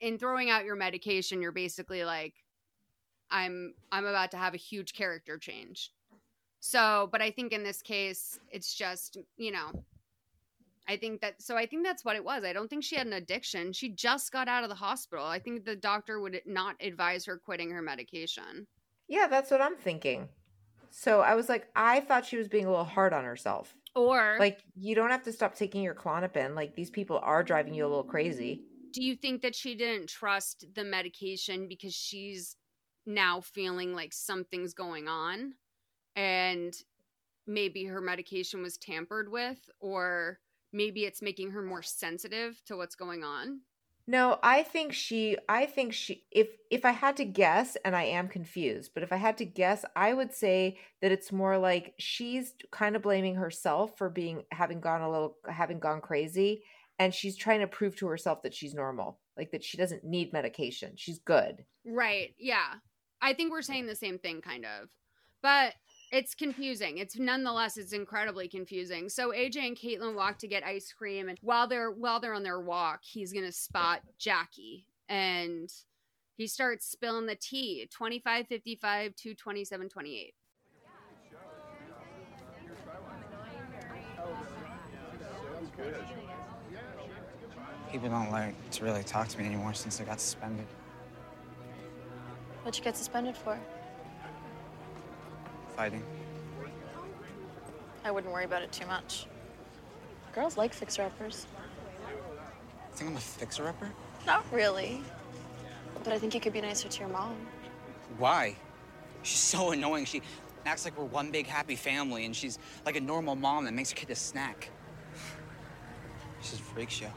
in throwing out your medication, you're basically like, I'm, I'm about to have a huge character change. So, but I think in this case, it's just, you know, I think that so I think that's what it was. I don't think she had an addiction. She just got out of the hospital. I think the doctor would not advise her quitting her medication. Yeah, that's what I'm thinking. So I was like, I thought she was being a little hard on herself. Or Like, you don't have to stop taking your Klonopin. Like, these people are driving you a little crazy. do you think that she didn't trust the medication because she's now feeling like something's going on and maybe her medication was tampered with or maybe it's making her more sensitive to what's going on? No, I think she I think she if if I had to guess and I am confused, but if I had to guess, I would say that it's more like she's kind of blaming herself for being having gone a little having gone crazy and she's trying to prove to herself that she's normal, like that she doesn't need medication. She's good. Right. Yeah. I think we're saying the same thing kind of. But it's confusing. It's nonetheless it's incredibly confusing. So AJ and Caitlin walk to get ice cream and while they're while they're on their walk, he's gonna spot Jackie and he starts spilling the tea. 25 55 to 27 28. People don't like to really talk to me anymore since I got suspended. What'd you get suspended for? Fighting. I wouldn't worry about it too much. Girls like fixer-uppers. You think I'm a fixer-upper? Not really. But I think you could be nicer to your mom. Why? She's so annoying. She acts like we're one big happy family, and she's like a normal mom that makes her kid a snack. She's a freak show.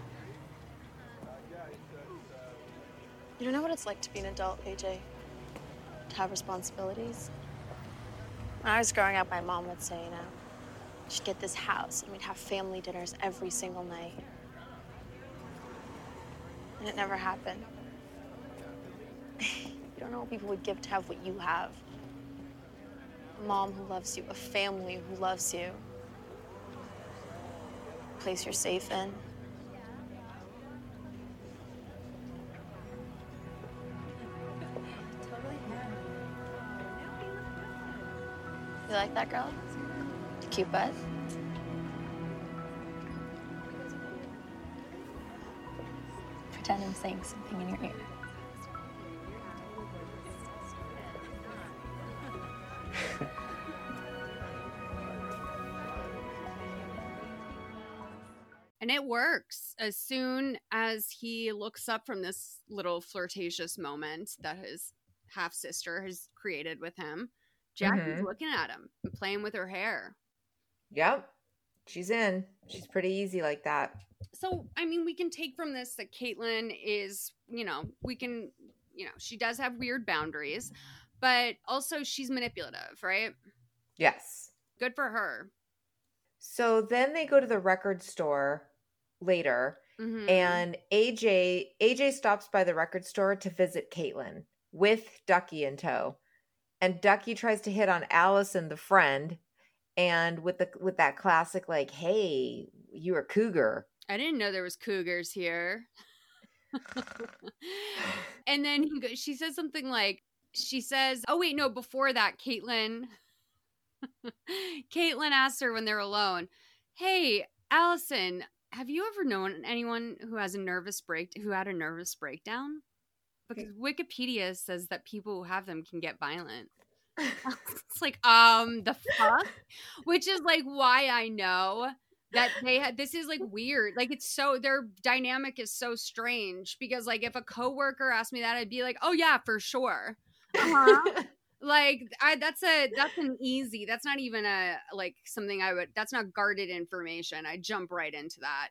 You don't know what it's like to be an adult, AJ. Have responsibilities. When I was growing up, my mom would say, you know, she'd get this house and we'd have family dinners every single night. And it never happened. you don't know what people would give to have what you have. A mom who loves you, a family who loves you, a place you're safe in. You like that girl? Cute butt? Pretend I'm saying something in your ear. And it works as soon as he looks up from this little flirtatious moment that his half sister has created with him. Jackie's Mhm. looking at him and playing with her hair. Yep. She's in. She's pretty easy like that. So, I mean, we can take from this that Caitlin is, you know, we can, you know, she does have weird boundaries, but also she's manipulative, right? Yes. Good for her. So then they go to the record store later Mhm. and AJ AJ stops by the record store to visit Caitlin with Ducky in tow. And Ducky tries to hit on Allison, the friend, and with the with that classic like, "Hey, you're a cougar." I didn't know there was cougars here. and then he go, she says something like, she says, oh wait, no, before that, Caitlin, Caitlin asks her when they're alone, hey, Allison, have you ever known anyone who has a nervous break, who had a nervous breakdown? Because Wikipedia says that people who have them can get violent. it's like, um, the fuck? Which is like why I know that they had this is like weird. Like it's so their dynamic is so strange because like if a coworker asked me that, I'd be like, oh yeah, for sure. Uh-huh. like I that's a that's an easy. That's not even a like something I would that's not guarded information. I jump right into that.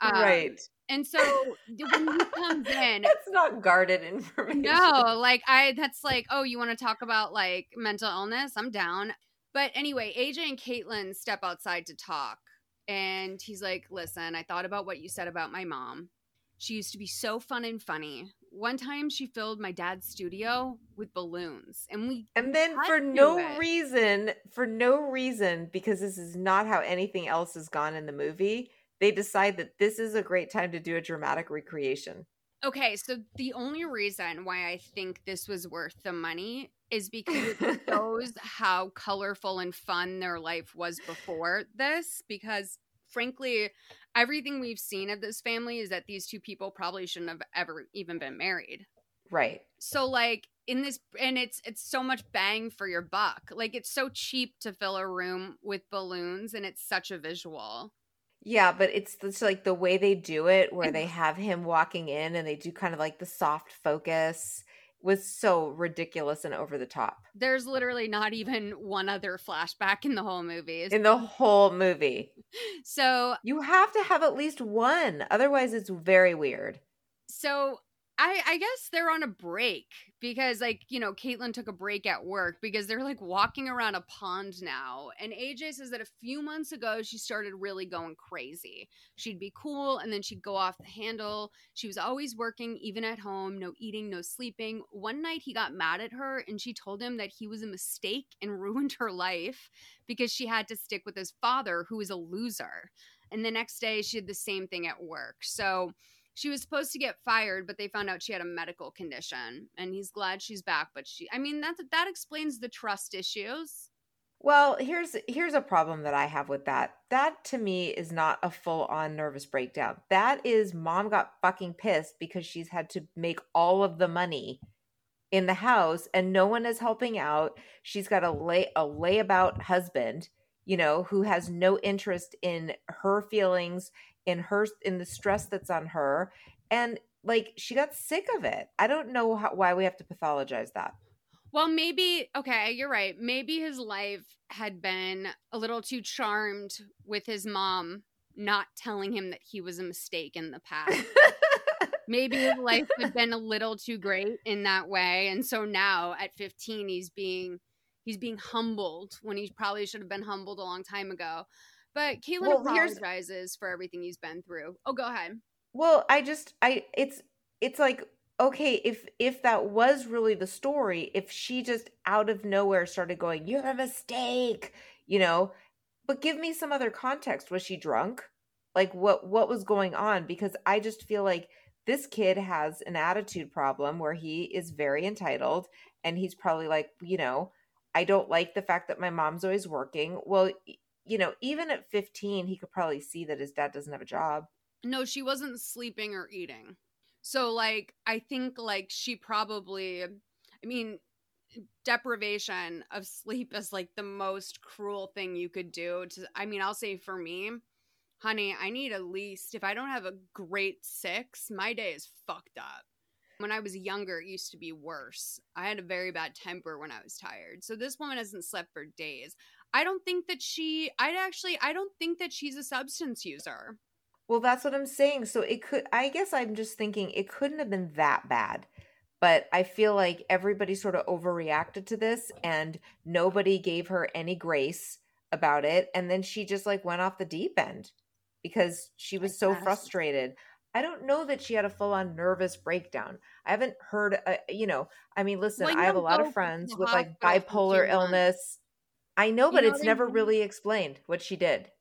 Um, right. And so when he comes in, That's not guarded information. no, like I that's like, oh, you want to talk about like mental illness? I'm down. But anyway, AJ and Caitlin step outside to talk. And he's like, listen, I thought about what you said about my mom. She used to be so fun and funny. One time she filled my dad's studio with balloons. And we And then for no it. reason, for no reason, because this is not how anything else has gone in the movie, they decide that this is a great time to do a dramatic recreation. Okay, so the only reason why I think this was worth the money is because it shows how colorful and fun their life was before this. Because frankly, everything we've seen of this family is that these two people probably shouldn't have ever even been married. Right. So like in this and it's it's so much bang for your buck. Like it's so cheap to fill a room with balloons and it's such a visual. Yeah, but it's it's like the way they do it, where they mm-hmm. have him walking in and they do kind of like the soft focus, was so ridiculous and over the top There's literally not even one other flashback in the whole movie. in the whole movie. So You have to have at least one, otherwise it's very weird. so I I guess they're on a break because like you know Caitlin took a break at work because they're like walking around a pond now and AJ says that a few months ago she started really going crazy. She'd be cool and then she'd go off the handle. She was always working even at home, no eating, no sleeping. One night he got mad at her and she told him that he was a mistake and ruined her life because she had to stick with his father who was a loser. And the next day she did the same thing at work. So she was supposed to get fired, but they found out she had a medical condition, and he's glad she's back. But she, I mean, that that explains the trust issues. Well, here's here's a problem that I have with that. That to me is not a full on nervous breakdown. That is mom got fucking pissed because she's had to make all of the money in the house and no one is helping out. She's got a lay a layabout husband, you know, who has no interest in her feelings, in her in the stress that's on her, and like she got sick of it. I don't know how, why we have to pathologize that. Well, maybe okay, you're right. Maybe his life had been a little too charmed with his mom not telling him that he was a mistake in the past. maybe his life had been a little too great in that way, and so now at 15 he's being he's being humbled when he probably should have been humbled a long time ago. But Caitlin Well, here's- apologizes for everything he's been through. Oh, go ahead. Well, I just I it's it's like okay, if if that was really the story, if she just out of nowhere started going, "You're a mistake," you know, but give me some other context. Was she drunk? Like what what was going on because I just feel like this kid has an attitude problem where he is very entitled and he's probably like, you know, I don't like the fact that my mom's always working. Well, you know, even at 15, he could probably see that his dad doesn't have a job. No, she wasn't sleeping or eating. So like I think like she probably I mean deprivation of sleep is like the most cruel thing you could do to I mean I'll say for me honey I need at least if I don't have a great 6 my day is fucked up. When I was younger it used to be worse. I had a very bad temper when I was tired. So this woman hasn't slept for days. I don't think that she I'd actually I don't think that she's a substance user. Well, that's what I'm saying. So it could, I guess I'm just thinking it couldn't have been that bad. But I feel like everybody sort of overreacted to this and nobody gave her any grace about it. And then she just like went off the deep end because she was so frustrated. I don't know that she had a full on nervous breakdown. I haven't heard, uh, you know, I mean, listen, Well, I have a lot of friends with like bipolar illness. I know, You but know it's never mean? really explained what she did.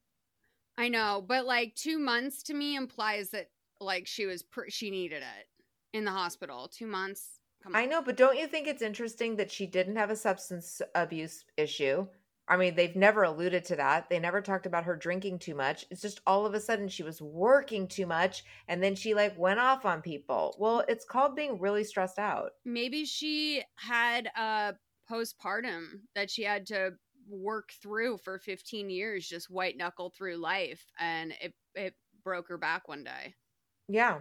I know, but like two months to me implies that like she was pr- she needed it in the hospital. Two months. I know, but don't you think it's interesting that she didn't have a substance abuse issue? I mean, they've never alluded to that. They never talked about her drinking too much. It's just all of a sudden she was working too much and then she like went off on people. Well, it's called being really stressed out. Maybe she had a postpartum that she had to work through for 15 years, just white knuckle through life, and it it broke her back one day. Yeah.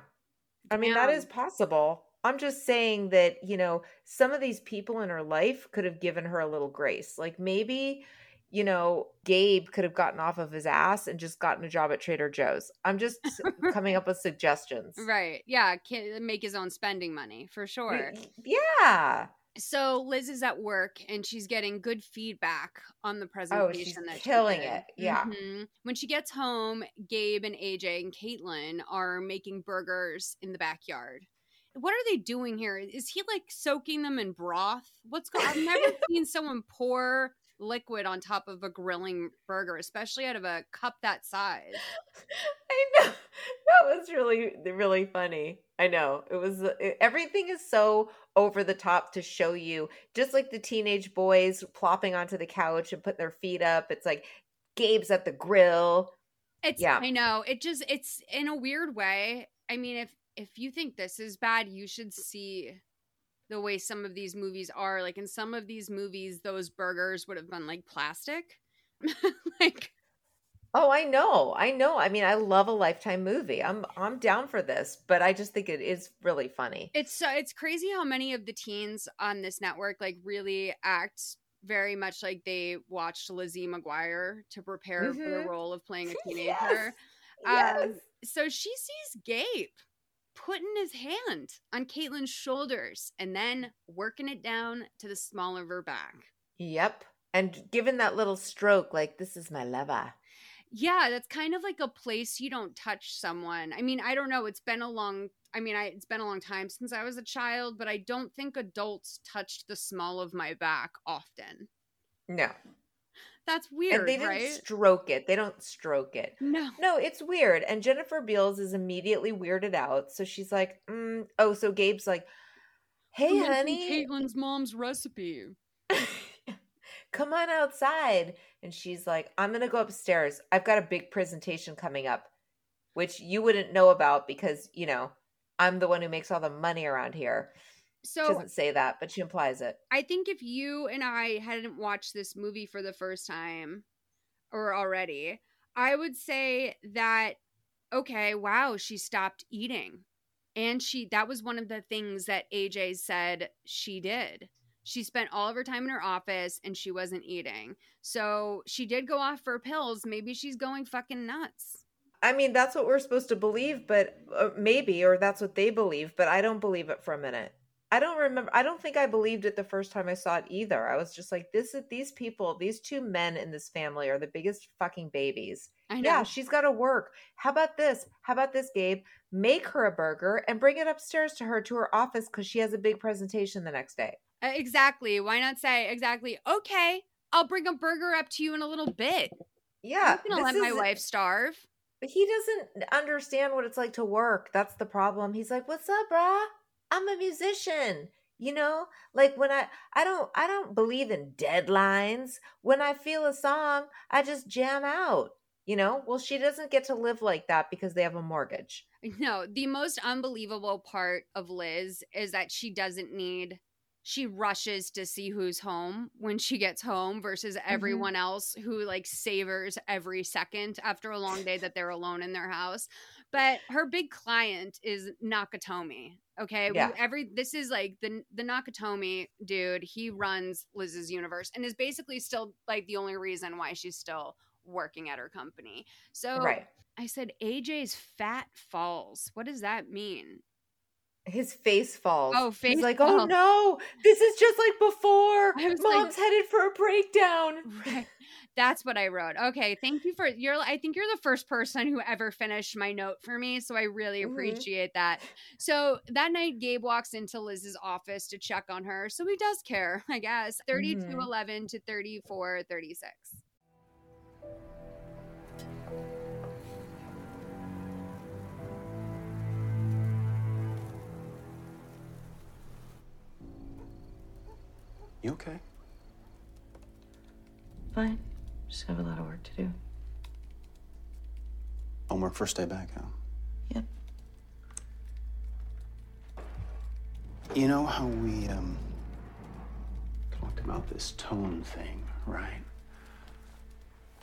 I mean, that Damn. is possible. I'm just saying that, you know, some of these people in her life could have given her a little grace. Like maybe, you know, Gabe could have gotten off of his ass and just gotten a job at Trader Joe's. I'm just coming up with suggestions. Right? Yeah, can make his own spending money for sure. Yeah. So Liz is at work and she's getting good feedback on the presentation. Oh, she's that killing did. it. Yeah. Mhm. When she gets home, Gabe and AJ and Caitlin are making burgers in the backyard. What are they doing here? Is he like soaking them in broth? What's going? I've never seen someone pour liquid on top of a grilling burger, especially out of a cup that size. I know. That was really, really funny. I know. It was, it, uh, everything is so over the top to show you, just like the teenage boys plopping onto the couch and putting their feet up. It's like Gabe's at the grill. It's Yeah. I know. It just it's in a weird way. I mean, if if you think this is bad, you should see the way some of these movies are. Like in some of these movies, those burgers would have been like plastic. like Oh, I know. I know. I mean, I love a lifetime movie. I'm I'm down for this, but I just think it is really funny. it's so it's crazy how many of the teens on this network like really act very much like they watched Lizzie McGuire to prepare for the Mhm. role of playing a teenager. Yes. Yes. Um, so she sees Gabe putting his hand on Caitlin's shoulders and then working it down to the small of her back. Yep. And given that little stroke, like this is my lover. Yeah, that's kind of like a place you don't touch someone. I mean, I don't know. It's been a long. I mean, I, it's been a long time since I was a child, but I don't think adults touched the small of my back often. No. That's weird, and they didn't right? stroke it. They don't stroke it. No. No, it's weird. And Jennifer Beals is immediately weirded out. So she's like, mm. oh, so Gabe's like, hey, honey, Caitlin's mom's recipe. come on outside. And she's like, I'm going to go upstairs. I've got a big presentation coming up, which you wouldn't know about because, you know, I'm the one who makes all the money around here. So she doesn't say that, but she implies it. I think if you and I hadn't watched this movie for the first time or already, I would say that okay, wow, she stopped eating. And she that was one of the things that AJ said she did. She spent all of her time in her office and she wasn't eating. So she did go off for pills. Maybe she's going fucking nuts. I mean, that's what we're supposed to believe, but uh, maybe, or that's what they believe, but I don't believe it for a minute. I don't remember. I don't think I believed it the first time I saw it either. I was just like, this is these people, these two men in this family are the biggest fucking babies. I know. Yeah, she's got to work. How about this? How about this, Gabe? Make her a burger and bring it upstairs to her to her office because she has a big presentation the next day. Uh, exactly. Why not say exactly? Okay, I'll bring a burger up to you in a little bit. Yeah, I'm gonna let my wife starve. But he doesn't understand what it's like to work. That's the problem. He's like, "What's up, brah? I'm a musician." You know, like when I I don't I don't believe in deadlines. When I feel a song, I just jam out. You know? Well, she doesn't get to live like that because they have a mortgage. No, the most unbelievable part of Liz is that she doesn't need she rushes to see who's home when she gets home versus mm-hmm. everyone else who like savors every second after a long day that they're alone in their house. But her big client is Nakatomi. Okay. Yeah. every this is like the the Nakatomi dude, he runs Liz's universe and is basically still like the only reason why she's still working at her company. So Right. I said AJ's fat falls. What does that mean? His face falls. Oh, face He's like, "Oh no, this is just like before. Was like- Mom's headed for a breakdown." Right. That's what I wrote. Okay, thank you for you're I think you're the first person who ever finished my note for me, so I really Mhm. appreciate that. So that night Gabe walks into Liz's office to check on her. So he does care, I guess. 3211 to 3436. You okay? Fine. Just have a lot of work to do. Homework first day back, huh? Yep. You know how we um talked about this tone thing, right?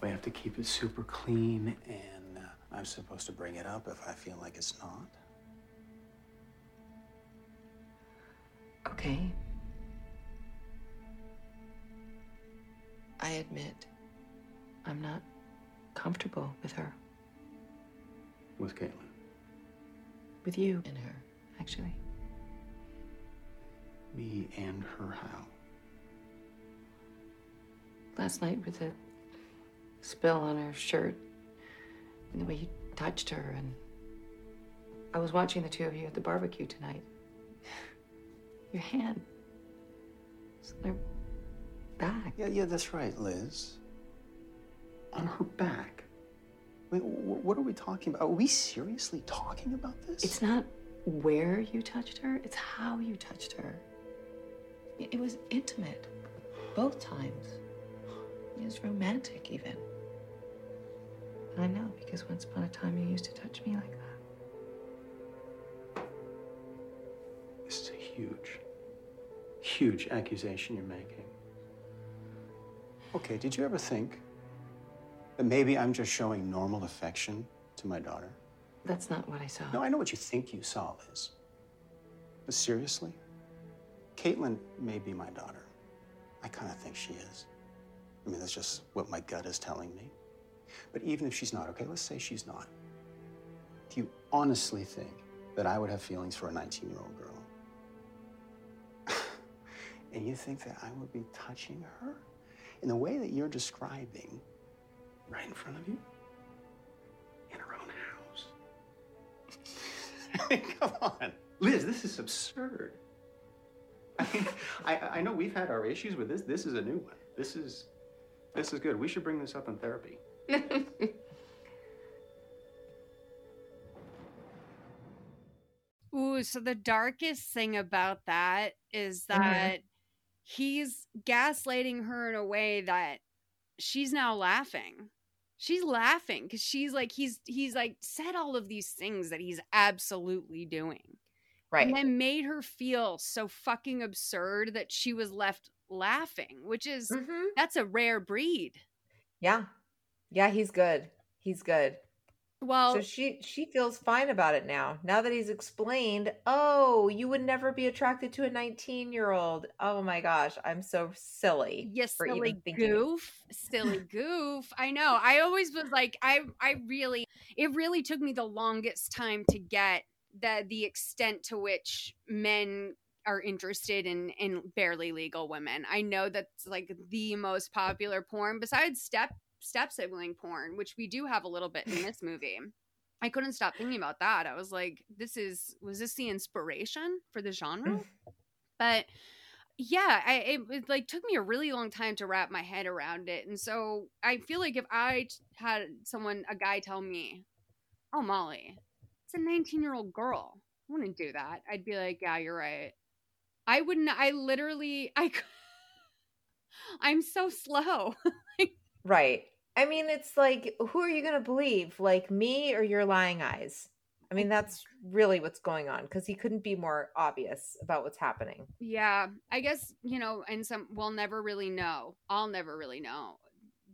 We have to keep it super clean, and uh, I'm supposed to bring it up if I feel like it's not. Okay. I admit, I'm not comfortable with her. With Caitlin. With you and her, actually. Me and her how? Last night with the spill on her shirt and the way you touched her and I was watching the two of you at the barbecue tonight. Your hand. It's on her back. Yeah, yeah, that's right, Liz. On her back. Wait, wh- what are we talking about? Are we seriously talking about this? It's not where you touched her, it's how you touched her. It it was intimate. Both times. It was romantic, even. I know, because once upon a time you used to touch me like that. This is a huge, huge accusation you're making. Okay, did you ever think that maybe I'm just showing normal affection to my daughter? That's not what I saw. No, I know what you think you saw, Liz. But seriously, Caitlin may be my daughter. I kind of think she is. I mean, that's just what my gut is telling me. But even if she's not, okay, let's say she's not. Do you honestly think that I would have feelings for a 19 year old girl? and you think that I would be touching her in the way that you're describing right in front of you? In her own house? I mean, come on. Liz, this is absurd. I mean, I, I know we've had our issues with this. This is a new one. This is this is good. We should bring this up in therapy. Ooh, so the darkest thing about that is Mm-hmm. He's gaslighting her in a way that she's now laughing. She's laughing because she's like he's he's like said all of these things that he's absolutely doing. Right. And then made her feel so fucking absurd that she was left laughing, which is mm-hmm. that's a rare breed. Yeah. Yeah, he's good. He's good. Well, so she she feels fine about it now. Now that he's explained, oh, you would never be attracted to a 19-year-old. Oh my gosh, I'm so silly. Yes, for silly even thinking goof, silly goof. I know. I always was like, I, I really, it really took me the longest time to get the the extent to which men are interested in in barely legal women. I know that's like the most popular porn besides step step sibling porn, which we do have a little bit in this movie. I couldn't stop thinking about that. I was like, this is was this the inspiration for the genre? Mm. but yeah, I it, it like took me a really long time to wrap my head around it. And so I feel like if I had someone a guy tell me, "Oh, Molly, it's a 19-year-old girl." I wouldn't do that. I'd be like, "Yeah, you're right." I wouldn't I literally I I'm so slow. Right. I mean, it's like, who are you going to believe? Like me or your lying eyes? I mean, that's really what's going on because he couldn't be more obvious about what's happening. Yeah, I guess you know, and some we'll never really know. I'll never really know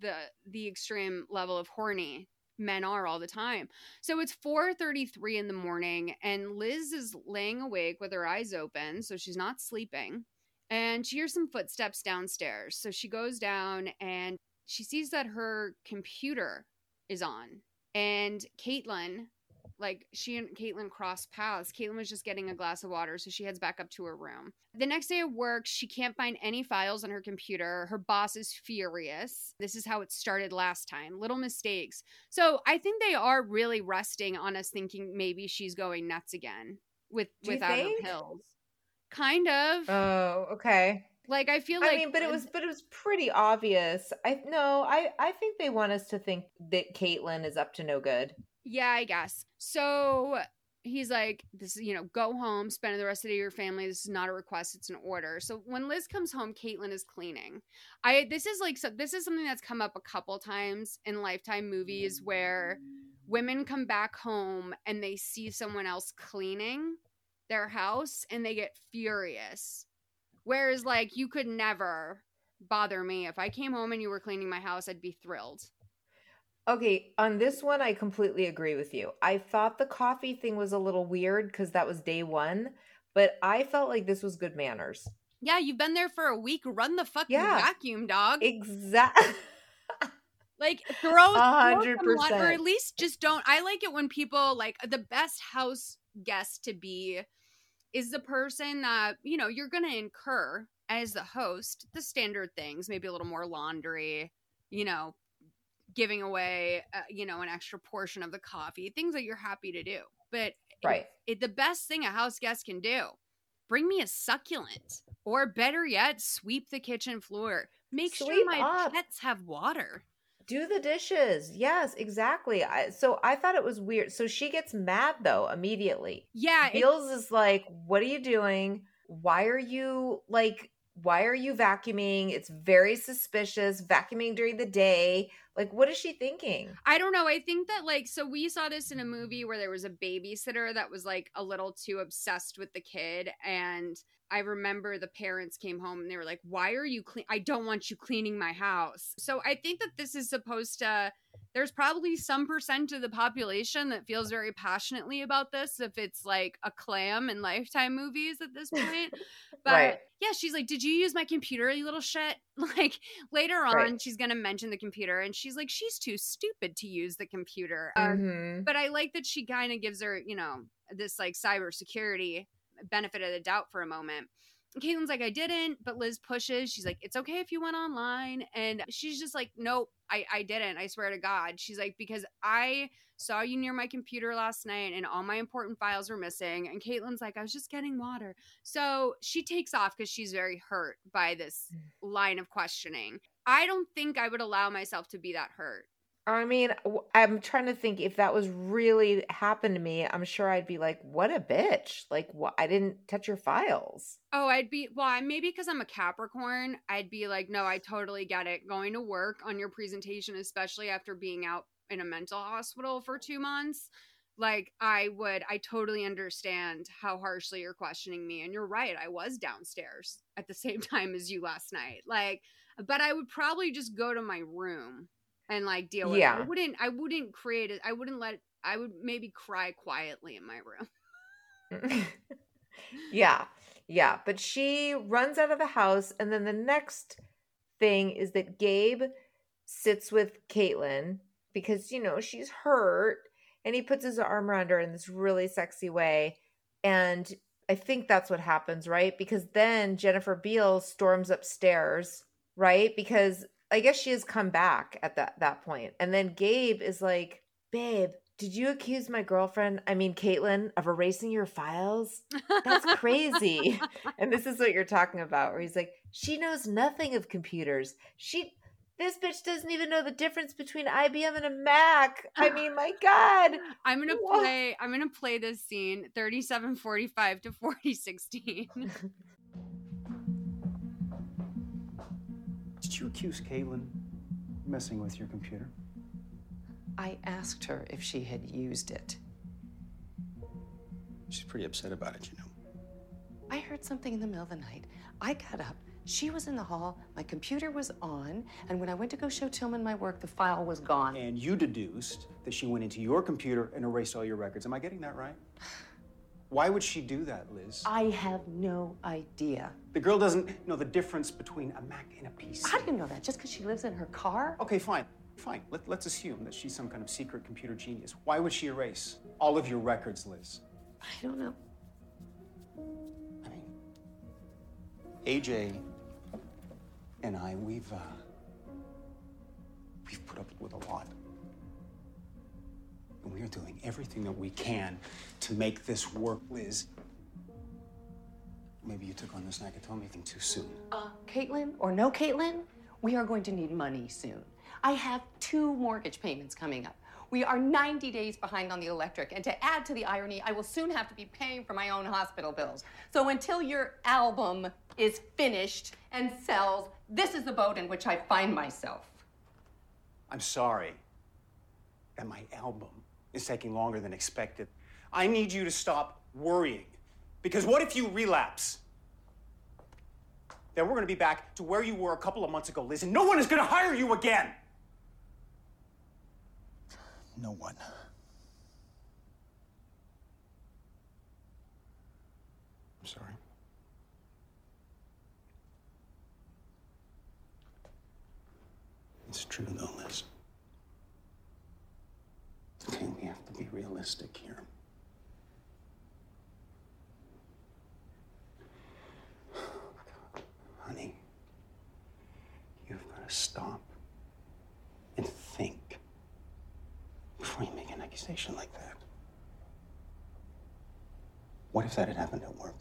the the extreme level of horny men are all the time. So it's 4:33 in the morning and Liz is laying awake with her eyes open, so she's not sleeping. And she hears some footsteps downstairs. So she goes down and she sees that her computer is on. And Caitlin, like she and Caitlin cross paths. Caitlin was just getting a glass of water, so she heads back up to her room. The next day at work, she can't find any files on her computer. Her boss is furious. This is how it started last time. Little mistakes. So I think they are really resting on us thinking maybe she's going nuts again with Do without her pills. Kind of. Oh, okay. Like I feel like I mean, but it was but it was pretty obvious. I no, I I think they want us to think that Caitlin is up to no good. Yeah, I guess. So he's like, this is, you know, go home, spend the rest of the day with your family. This is not a request, it's an order. So when Liz comes home, Caitlin is cleaning. I this is like so this is something that's come up a couple times in lifetime movies where women come back home and they see someone else cleaning their house and they get furious. Whereas like you could never bother me. If I came home and you were cleaning my house, I'd be thrilled. Okay, on this one, I completely agree with you. I thought the coffee thing was a little weird because that was day one, but I felt like this was good manners. Yeah, you've been there for a week. Run the fucking Yeah. vacuum, dog. Exactly. Like throw, A throw hundred some water, or at least just don't. I like it when people like the best house guest to be is the person that you know you're going to incur as the host the standard things, maybe a little more laundry, you know, giving away uh, you know an extra portion of the coffee, things that you're happy to do. But Right. it, the best thing a house guest can do bring me a succulent or better yet sweep the kitchen floor make sure my up. pets have water Do the dishes. Yes, exactly. I, so I thought it was weird. So she gets mad though immediately. Yeah, it- Beals is like, "What are you doing? Why are you like? Why are you vacuuming? It's very suspicious. Vacuuming during the day. Like, what is she thinking? I don't know. I think that like so we saw this in a movie where there was a babysitter that was like a little too obsessed with the kid and I remember the parents came home and they were like, "Why are you clean? I don't want you cleaning my house." So I think that this is supposed to there's probably some percent of the population that feels very passionately about this if it's like a clam in lifetime movies at this point. But Right. yeah, she's like, "Did you use my computer, you little shit?" Like later on, Right. she's gonna mention the computer, and she's like, "She's too stupid to use the computer." Uh, Mhm. But I like that she kind of gives her, you know, this like cybersecurity benefit of the doubt for a moment. And Caitlin's like, I didn't, but Liz pushes. She's like, it's okay if you went online. And she's just like, nope, I, I didn't. I swear to God. She's like, because I saw you near my computer last night and all my important files were missing. And Caitlin's like, I was just getting water. So she takes off because she's very hurt by this line of questioning. I don't think I would allow myself to be that hurt. I mean, I'm trying to think if that was really happened to me. I'm sure I'd be like, "What a bitch! Like, what? I didn't touch your files." Oh, I'd be well, maybe because I'm a Capricorn, I'd be like, no, I totally get it. Going to work on your presentation, especially after being out in a mental hospital for two months, like I would, I totally understand how harshly you're questioning me. And you're right, I was downstairs at the same time as you last night. Like, but I would probably just go to my room and like deal with it. I wouldn't, I wouldn't create it. I wouldn't let I would maybe cry quietly in my room. yeah. Yeah. But she runs out of the house. And then the next thing is that Gabe sits with Caitlin because, you know, she's hurt. And he puts his arm around her in this really sexy way. And I think that's what happens, right? Because then Jennifer Beals storms upstairs, right? Because I guess she has come back at that that point. And then Gabe is like, "Babe, did you accuse my girlfriend, I mean Caitlin, of erasing your files? That's crazy." and this is what you're talking about, where he's like, "She knows nothing of computers. She this bitch doesn't even know the difference between IBM and a Mac. I mean, my God. I'm gonna What? play I'm gonna play this scene 3745 to 4016. Did you accuse Caitlin messing with your computer? I asked her if she had used it. She's pretty upset about it, you know. I heard something in the middle of the night. I got up. She was in the hall. My computer was on. And when I went to go show Tillman my work, the file was gone. And you deduced that she went into your computer and erased all your records. Am I getting that right? Why would she do that, Liz? I have no idea. The girl doesn't know the difference between a Mac and a PC. How do you know that? Just because she lives in her car? Okay, fine. Fine. Let, let's assume that she's some kind of secret computer genius. Why would she erase all of your records, Liz? I don't know. I mean, AJ and I, we've uh, we've put up with a lot. And we are doing everything that we can to make this work, Liz. Maybe you took on this Nakatomi thing too soon. Uh, Caitlin, or no Caitlin, we are going to need money soon. I have two mortgage payments coming up. We are 90 days behind on the electric, and to add to the irony, I will soon have to be paying for my own hospital bills. So until your album is finished and sells, this is the boat in which I find myself. I'm sorry that my album is taking longer than expected. I need you to stop worrying. Because what if you relapse? Then we're gonna be back to where you were a couple of months ago, Liz, and no one is gonna hire you again! No one. I'm sorry. It's true, though, Liz. Okay, we have to be realistic here. Honey, you've got to stop and think before you make an accusation like that. What if that had happened at work?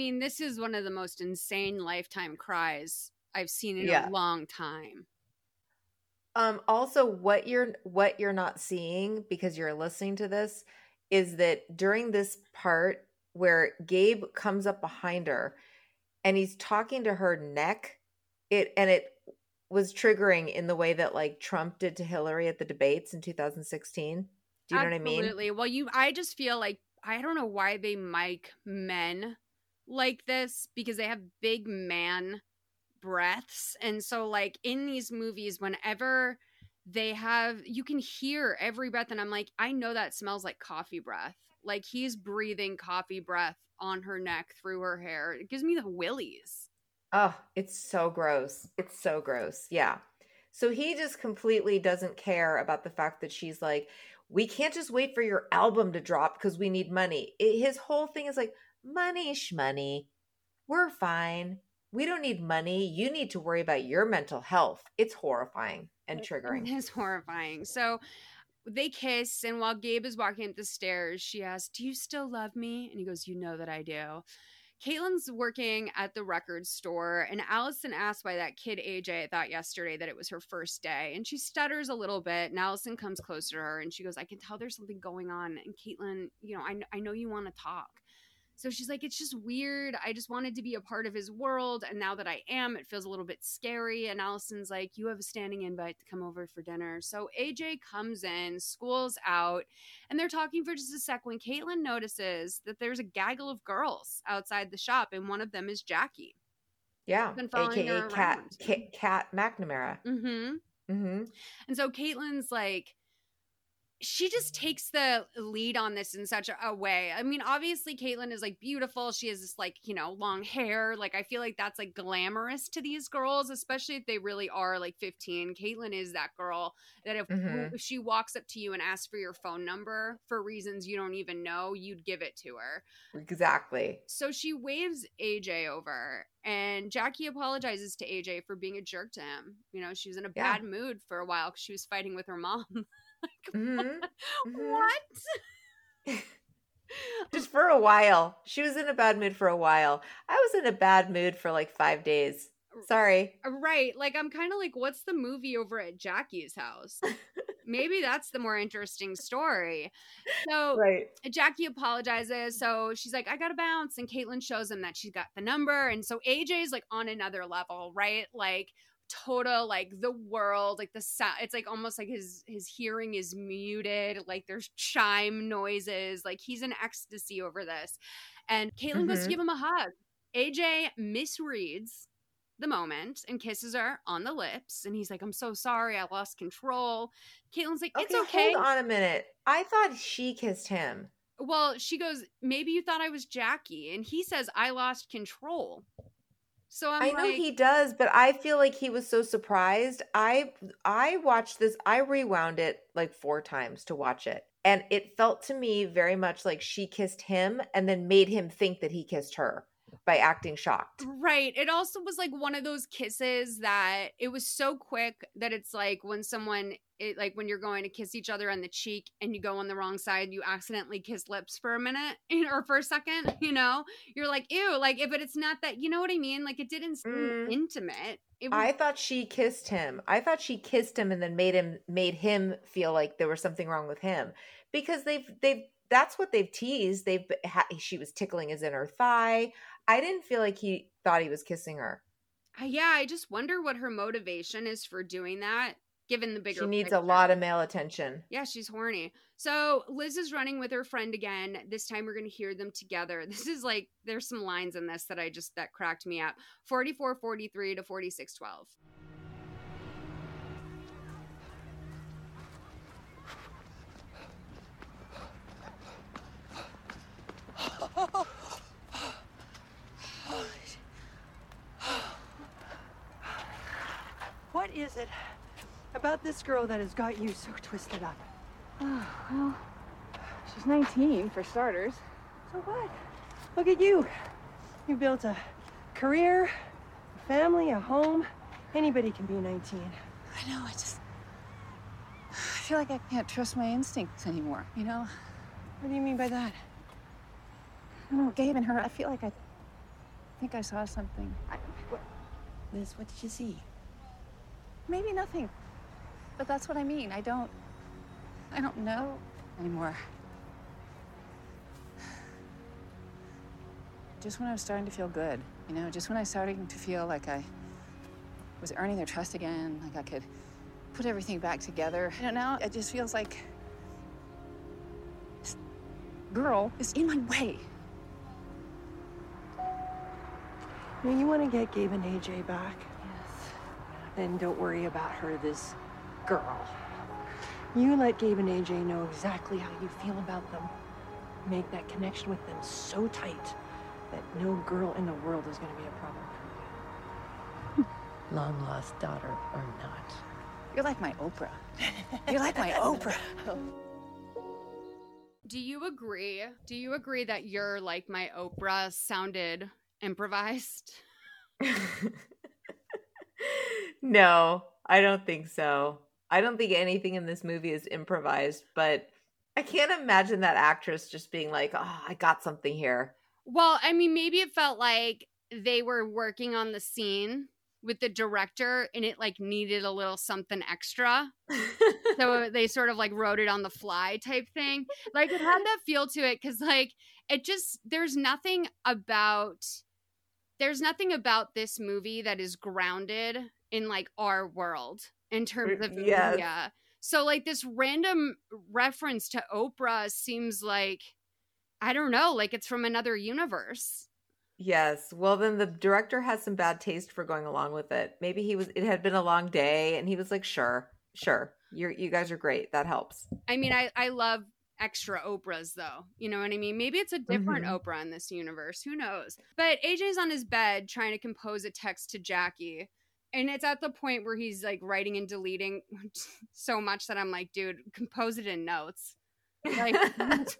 Mean, this is one of the most insane lifetime cries I've seen in Yeah. a long time. Um also what you're what you're not seeing because you're listening to this is that during this part where Gabe comes up behind her and he's talking to her neck it and it was triggering in the way that like Trump did to Hillary at the debates in 2016. Do you know what I mean? Absolutely. Well, you I just feel like I don't know why they mic men like this because they have big man breaths. And so like in these movies whenever they have you can hear every breath and I'm like I know that smells like coffee breath. Like he's breathing coffee breath on her neck through her hair. It gives me the willies. Oh, it's so gross. It's so gross. Yeah. So he just completely doesn't care about the fact that she's like, we can't just wait for your album to drop because we need money. It, his whole thing is like, money, shmoney. We're fine. We don't need money. You need to worry about your mental health. It's horrifying and triggering. It is horrifying. So they kiss, and while Gabe is walking up the stairs, she asks, Do you still love me? And he goes, You know that I do. Caitlin's working at the record store, and Allison asked why that kid AJ thought yesterday that it was her first day. And she stutters a little bit, and Allison comes closer to her and she goes, I can tell there's something going on. And Caitlin, you know, I, I know you want to talk. So she's like, it's just weird. I just wanted to be a part of his world. And now that I am, it feels a little bit scary. And Allison's like, you have a standing invite to come over for dinner. So AJ comes in, school's out, and they're talking for just a sec when Caitlin notices that there's a gaggle of girls outside the shop, and one of them is Jackie. Yeah. Been following AKA. Kat, Kat McNamara. Mm-hmm. Mm-hmm. And so Caitlin's like, she just takes the lead on this in such a, way. I mean, obviously, Caitlin is like beautiful. She has this like, you know, long hair. Like, I feel like that's like glamorous to these girls, especially if they really are like 15. Caitlin is that girl that if, Mhm. if she walks up to you and asks for your phone number for reasons you don't even know, you'd give it to her. Exactly. So she waves AJ over, and Jackie apologizes to AJ for being a jerk to him. You know, she was in a Yeah. bad mood for a while because she was fighting with her mom. Mhm. What? Just for a while. She was in a bad mood for a while. I was in a bad mood for like five days. Sorry. Right. Like, I'm kind of like, what's the movie over at Jackie's house? Maybe that's the more interesting story. So, Right. Jackie apologizes. So she's like, I gotta bounce. And Caitlin shows him that she's got the number. And so AJ's like on another level, right? Like, total like the world like the sound it's like almost like his his hearing is muted like there's chime noises like he's in ecstasy over this and caitlin goes to Mhm. give him a hug aj misreads the moment and kisses her on the lips and he's like i'm so sorry i lost control caitlin's like it's okay Hold on a minute. I thought she kissed him. well she goes maybe you thought i was jackie and he says i lost control so i'm i know like he does, but I feel like he was so surprised. I I watched this. I rewound it like four times to watch it, and it felt to me very much like she kissed him and then made him think that he kissed her by acting shocked. Right. It also was like one of those kisses that it was so quick that it's like when someone it like when you're going to kiss each other on the cheek and you go on the wrong side, you accidentally kiss lips for a minute you know, or for a second, you know? You're like, ew, like if but it's not that you know what I mean? Like it didn't seem Mm. intimate. Was I thought she kissed him. I thought she kissed him and then made him made him feel like there was something wrong with him because they've they've that's what they've teased. They've ha, she was tickling his inner thigh. I didn't feel like he thought he was kissing her. Yeah, I just wonder what her motivation is for doing that, given the bigger She needs picture. a lot of male attention. Yeah, she's horny. So Liz is running with her friend again. This time we're gonna hear them together. This is like there's some lines in this that I just that cracked me up. 44 43 to 46 12. What is it about this girl that has got you so twisted up? Oh, well, she's 19 for starters. So what? Look at you. You built a career, a family, a home. Anybody can be 19. I know, I just. I feel like I can't trust my instincts anymore, you know? What do you mean by that? I don't know, Gabe and her, I feel like I think I saw something. I, what, Liz, what did you see? maybe nothing. But that's what I mean. I don't. I don't know anymore. Just when I was starting to feel good, you know, just when I started to feel like I was earning their trust again, like I could put everything back together. You know, now it just feels like this girl is in my way. I mean, you want to get Gabe and AJ back? Yes. Then don't worry about her, this girl. You let Gabe and AJ know exactly how you feel about them. Make that connection with them so tight that no girl in the world is going to be a problem for you. Long lost daughter or not. You're like my Oprah. You're like my Oprah. Do you agree? Do you agree that you're like my Oprah sounded improvised? No, I don't think so. I don't think anything in this movie is improvised, but I can't imagine that actress just being like, "Oh, I got something here." Well, I mean, maybe it felt like they were working on the scene with the director and it like needed a little something extra. so they sort of like wrote it on the fly type thing. Like it had that feel to it cuz like it just there's nothing about there's nothing about this movie that is grounded in like our world in terms of Yes. media. So like this random reference to Oprah seems like I don't know, like it's from another universe. Yes. Well, then the director has some bad taste for going along with it. Maybe he was. It had been a long day, and he was like, "Sure, sure, you're you guys are great. That helps." I mean, I I love extra Oprahs though. You know what I mean? Maybe it's a different Mhm. Oprah in this universe. Who knows? But AJ's on his bed trying to compose a text to Jackie. And it's at the point where he's like writing and deleting so much that I'm like, dude, compose it in notes. Like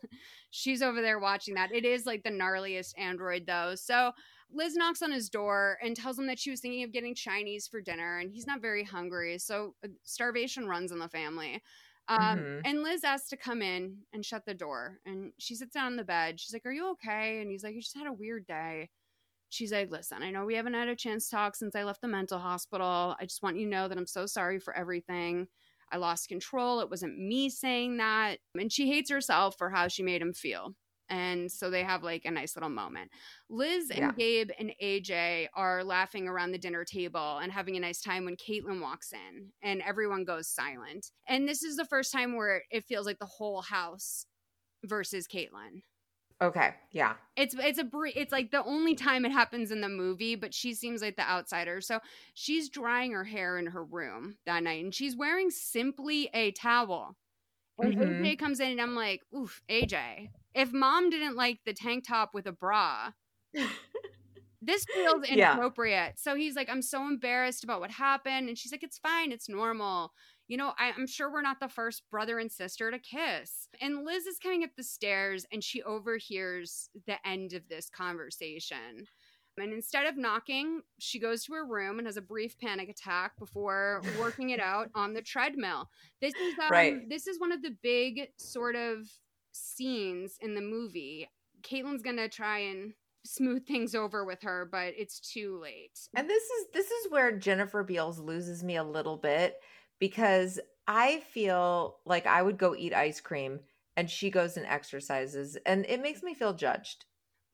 she's over there watching that. It is like the gnarliest android though. So Liz knocks on his door and tells him that she was thinking of getting Chinese for dinner and he's not very hungry. So uh, starvation runs in the family. Um, Mhm. And Liz asks to come in and shut the door. And she sits down on the bed. She's like, Are you okay? And he's like, You just had a weird day. She's like, Listen, I know we haven't had a chance to talk since I left the mental hospital. I just want you to know that I'm so sorry for everything. I lost control. It wasn't me saying that. And she hates herself for how she made him feel. And so they have like a nice little moment. Liz and Yeah. Gabe and AJ are laughing around the dinner table and having a nice time when Caitlin walks in and everyone goes silent. And this is the first time where it feels like the whole house versus Caitlin. Okay. Yeah. It's it's a bre- it's like the only time it happens in the movie, but she seems like the outsider. So she's drying her hair in her room that night, and she's wearing simply a towel. And Mhm. AJ comes in, and I'm like, "Oof, AJ! If mom didn't like the tank top with a bra, this feels Yeah. inappropriate." So he's like, "I'm so embarrassed about what happened," and she's like, "It's fine, it's normal." You know, I, I'm sure we're not the first brother and sister to kiss. And Liz is coming up the stairs and she overhears the end of this conversation. And instead of knocking, she goes to her room and has a brief panic attack before working it out on the treadmill. This is um, Right. this is one of the big sort of scenes in the movie. Caitlin's gonna try and smooth things over with her, but it's too late. And this is this is where Jennifer Beals loses me a little bit because I feel like I would go eat ice cream and she goes and exercises and it makes me feel judged.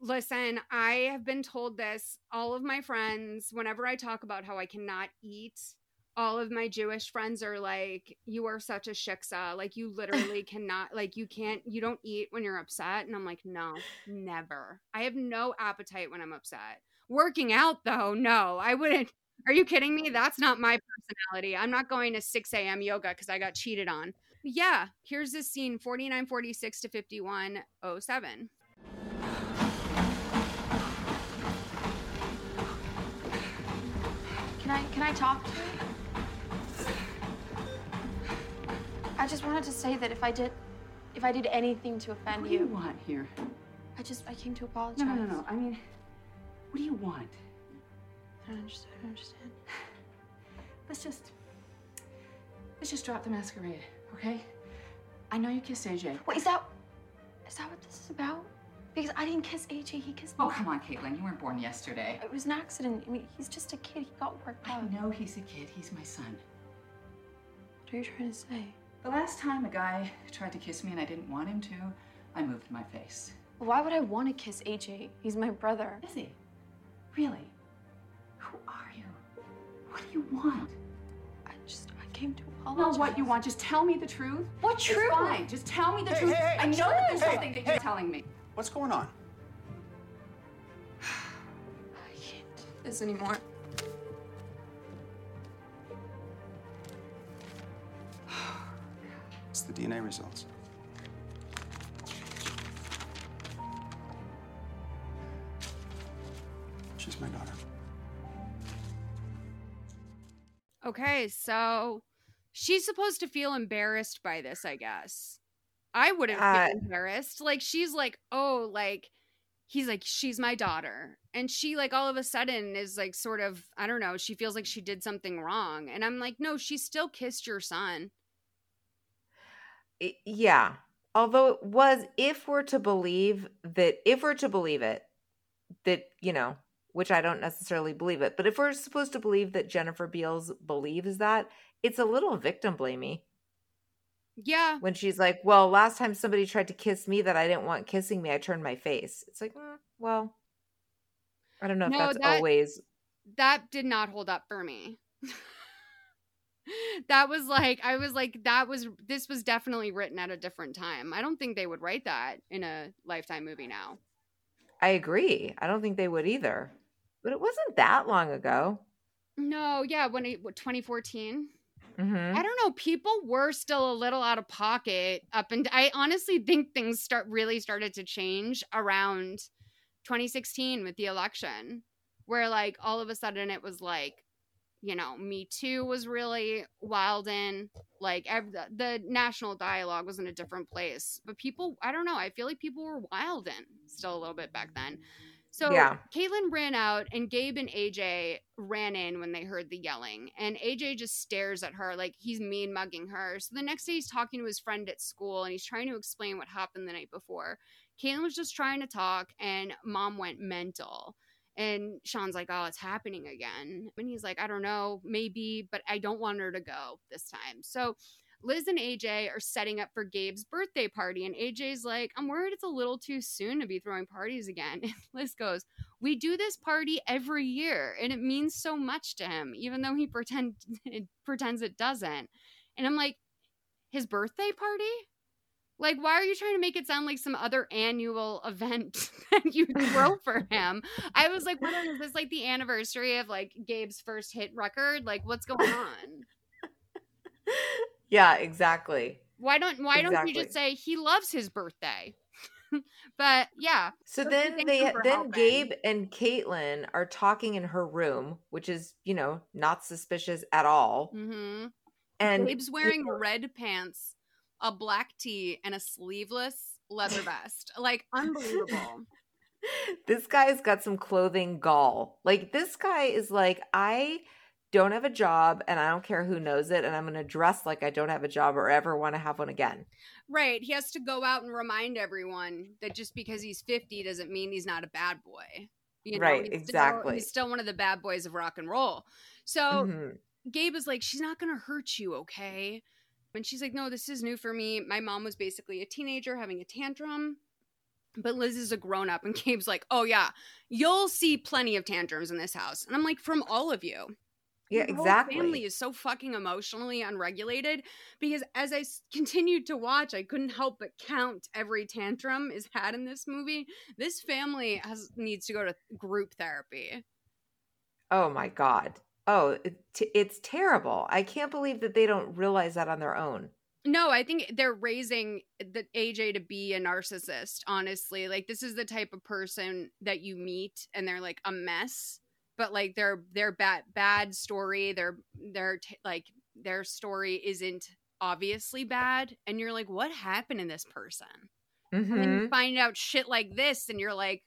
Listen, I have been told this. All of my friends, whenever I talk about how I cannot eat, all of my Jewish friends are like, You are such a shiksa. Like, you literally cannot, like, you can't, you don't eat when you're upset. And I'm like, No, never. I have no appetite when I'm upset. Working out, though, no, I wouldn't. Are you kidding me? That's not my personality. I'm not going to 6 a.m. yoga because I got cheated on. Yeah, here's this scene 4946 to 5107. Can I can I talk to you? I just wanted to say that if I did if I did anything to offend you. What do you want here? I just I came to apologize. No, no, no, no. I mean, what do you want? I don't understand. I don't understand. Let's just let's just drop the masquerade, okay? I know you kissed AJ. Wait, is that is that what this is about? Because I didn't kiss AJ, he kissed me. Oh, come on, Caitlin. You weren't born yesterday. It was an accident. I mean, he's just a kid. He got worked up. I know he's a kid. He's my son. What are you trying to say? The last time a guy tried to kiss me and I didn't want him to, I moved my face. Why would I want to kiss AJ? He's my brother. Is he? Really? Who are you? What do you want? I just I came to Know apologize. what you want. Just tell me the truth. What It's truth? fine. Just tell me the Hey, truth. hey, hey, I know that there's hey, something that hey. you're telling me. What's going on? I can't do this anymore. It's the DNA results. She's my daughter. Okay, so she's supposed to feel embarrassed by this, I guess. I wouldn't Uh, feel embarrassed. Like she's like, "Oh, like he's like she's my daughter." And she like all of a sudden is like sort of, I don't know, she feels like she did something wrong. And I'm like, "No, she still kissed your son." Yeah. Although it was if we're to believe that if we're to believe it that, you know, which I don't necessarily believe it. But if we're supposed to believe that Jennifer Beals believes that, it's a little victim blamey. Yeah. When she's like, "Well, last time somebody tried to kiss me that I didn't want kissing me, I turned my face." It's like, mm, well, I don't know if that's that- always that did not hold up for me. that was like I was like that was this was definitely written at a different time. I don't think they would write that in a lifetime movie now. I agree. I don't think they would either. But it wasn't that long ago. No, yeah, when it what, 2014. Mhm. I don't know. People were still a little out of pocket up and I honestly think things start really started to change around 2016 with the election, where like all of a sudden it was like, you know, Me Too was really wild in like ev- the, the national dialogue was in a different place. But people, I don't know. I feel like people were wild in still a little bit back then. So Yeah. Caitlin ran out, and Gabe and AJ ran in when they heard the yelling. And AJ just stares at her like he's mean mugging her. So the next day, he's talking to his friend at school and he's trying to explain what happened the night before. Caitlin was just trying to talk, and mom went mental. And Sean's like, Oh, it's happening again. And he's like, I don't know, maybe, but I don't want her to go this time. So Liz and AJ are setting up for Gabe's birthday party, and AJ's like, I'm worried it's a little too soon to be throwing parties again. And Liz goes, We do this party every year, and it means so much to him, even though he pretend it pretends it doesn't. And I'm like, His birthday party? Like, why are you trying to make it sound like some other annual event that you throw for him? I was like, what is this like the anniversary of like Gabe's first hit record? Like, what's going on? Yeah, exactly. Why don't why don't you just say he loves his birthday? but yeah. So then they then helping. Gabe and Caitlin are talking in her room, which is, you know, not suspicious at all. Mm-hmm. And Gabe's wearing red pants, a black tee, and a sleeveless leather vest. Like unbelievable. this guy's got some clothing gall. Like this guy is like, I don't have a job and I don't care who knows it, and I'm gonna dress like I don't have a job or ever want to have one again. right. He has to go out and remind everyone that just because he's 50 doesn't mean he's not a bad boy. You know, Right, he's still- exactly. he's still one of the bad boys of rock and roll. So Mhm. Gabe is like, she's not gonna hurt you, okay? And she's like, no, this is new for me. My mom was basically a teenager having a tantrum. But Liz is a grown up, and Gabe's like, oh, yeah, you'll see plenty of tantrums in this house. And I'm like, from all of you. Yeah, exactly. family is so fucking emotionally unregulated because as I continued to watch, I couldn't help but count every tantrum is had in this movie. This family has needs to go to group therapy. Oh my god. Oh, it, it's terrible. I can't believe that they don't realize that on their own. No, I think they're raising the AJ to be a narcissist, honestly. Like this is the type of person that you meet and they're like a mess, but like their their bad bad story, their their t- like their story isn't obviously bad and you're like what happened in this person? And then you find out shit like this and you're like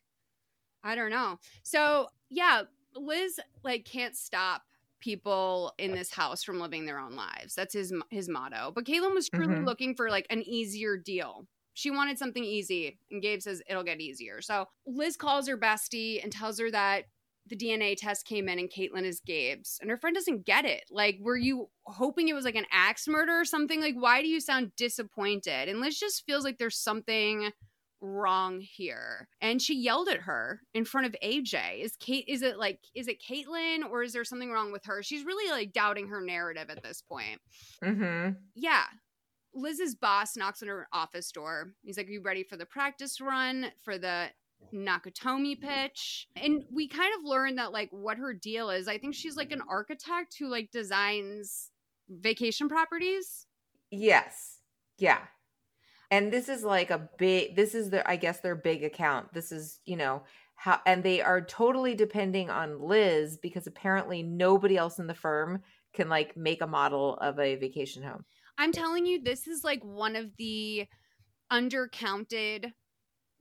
I don't know. So, yeah, Liz like can't stop people in this house from living their own lives. That's his his motto. But Caitlin was truly Mhm. looking for like an easier deal. She wanted something easy, and Gabe says it'll get easier. So Liz calls her bestie and tells her that the DNA test came in and Caitlin is Gabe's. And her friend doesn't get it. Like, were you hoping it was like an axe murder or something? Like, why do you sound disappointed? And Liz just feels like there's something wrong here. And she yelled at her in front of AJ. Is Kate is it like is it Caitlin or is there something wrong with her? She's really like doubting her narrative at this point. Mhm. Yeah. Liz's boss knocks on her office door. He's like, Are you ready for the practice run for the Nakatomi pitch? And we kind of learn that like what her deal is. I think she's like an architect who like designs vacation properties. Yes. Yeah. And this is like a big this is their I guess their big account. This is, you know, how and they are totally depending on Liz because apparently nobody else in the firm can like make a model of a vacation home. I'm telling you, this is like one of the undercounted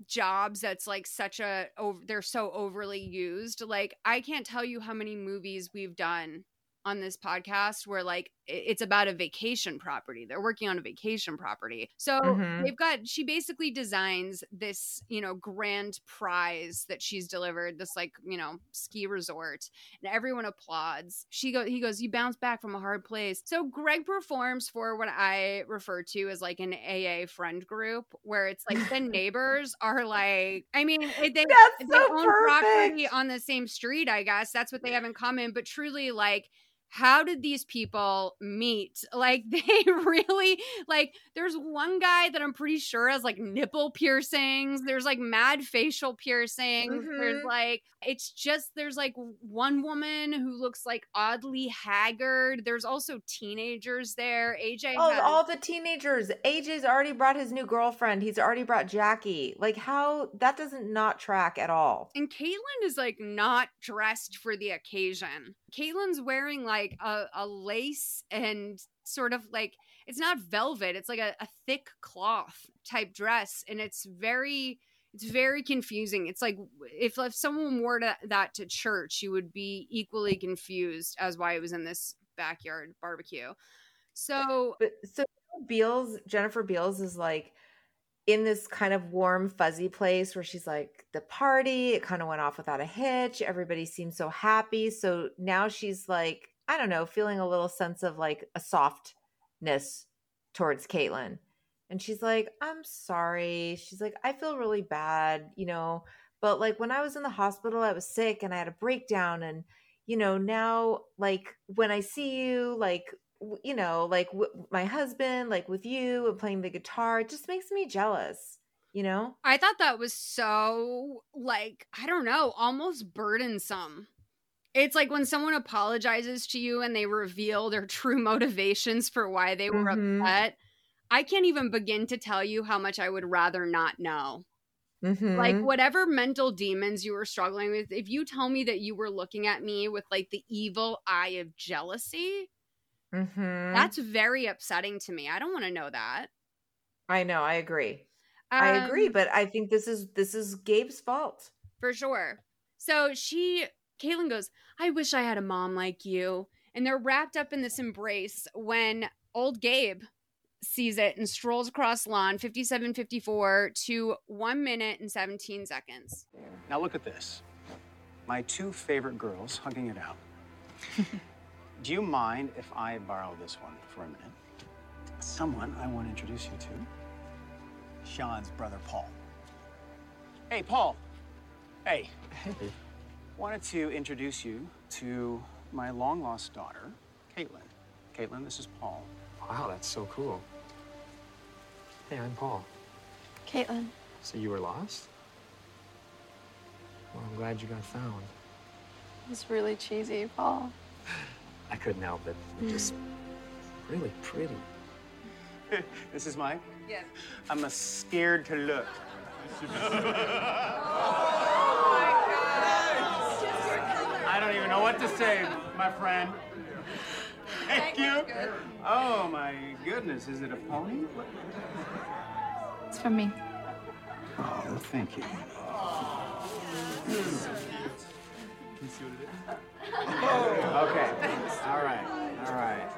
jobs that's like such a over they're so overly used like i can't tell you how many movies we've done on this podcast where like it's about a vacation property. They're working on a vacation property. So Mhm. they've got she basically designs this, you know, grand prize that she's delivered, this like, you know, ski resort, and everyone applauds. She go he goes, "You bounce back from a hard place." So Greg performs for what I refer to as like an AA friend group where it's like the neighbors are like I mean, they they That's so own property on the same street, I guess. That's what they have in common, but truly like how did these people meet? Like they really like there's one guy that I'm pretty sure has like nipple piercings. There's like mad facial piercings. There's Mhm. like it's just there's like one woman who looks like oddly haggard. There's also teenagers there. AJ Oh, has- all the teenagers. AJ's already brought his new girlfriend. He's already brought Jackie. Like how that doesn't not track at all. And Caitlin is like not dressed for the occasion. Caitlin's wearing like a, a lace and sort of like it's not velvet, it's like a, a thick cloth type dress. And it's very it's very confusing. It's like if, if someone wore to, that to church, you would be equally confused as why it was in this backyard barbecue. So But so Beals, Jennifer Beals is like in this kind of warm, fuzzy place where she's like, the party, it kind of went off without a hitch. Everybody seems so happy. So now she's like, I don't know, feeling a little sense of like a softness towards Caitlin. And she's like, I'm sorry. She's like, I feel really bad, you know, but like when I was in the hospital, I was sick and I had a breakdown. And, you know, now like when I see you, like, you know, like w- my husband, like with you and playing the guitar, it just makes me jealous, you know? I thought that was so like I don't know, almost burdensome. It's like when someone apologizes to you and they reveal their true motivations for why they were Mhm. upset. I can't even begin to tell you how much I would rather not know. Like Mhm. whatever mental demons you were struggling with, if you tell me that you were looking at me with like the evil eye of jealousy, Mhm. that's very upsetting to me. I don't want to know that. I know, I agree. I agree, Um, but I think this is this is Gabe's fault. For sure. So she, Caitlin goes, I wish I had a mom like you. And they're wrapped up in this embrace when old Gabe sees it and strolls across lawn 5754 to one minute and 17 seconds. Now look at this. My two favorite girls hugging it out. Do you mind if I borrow this one for a minute? Someone I want to introduce you to. Sean's brother, Paul. Hey, Paul. Hey. Hey. Wanted to introduce you to my long lost daughter, Caitlin. Caitlin, this is Paul. Wow, that's so cool. Hey, I'm Paul. Caitlin. So you were lost? Well, I'm glad you got found. It's really cheesy, Paul. I couldn't help it. You're mm. just really pretty. this is Mike. Yes. I'm a scared to look. Oh my god! I don't even know what to say, my friend. Thank you. Oh my goodness, is it a pony? It's from me. Oh, thank you. Oh. Oh. Okay. All right. All right.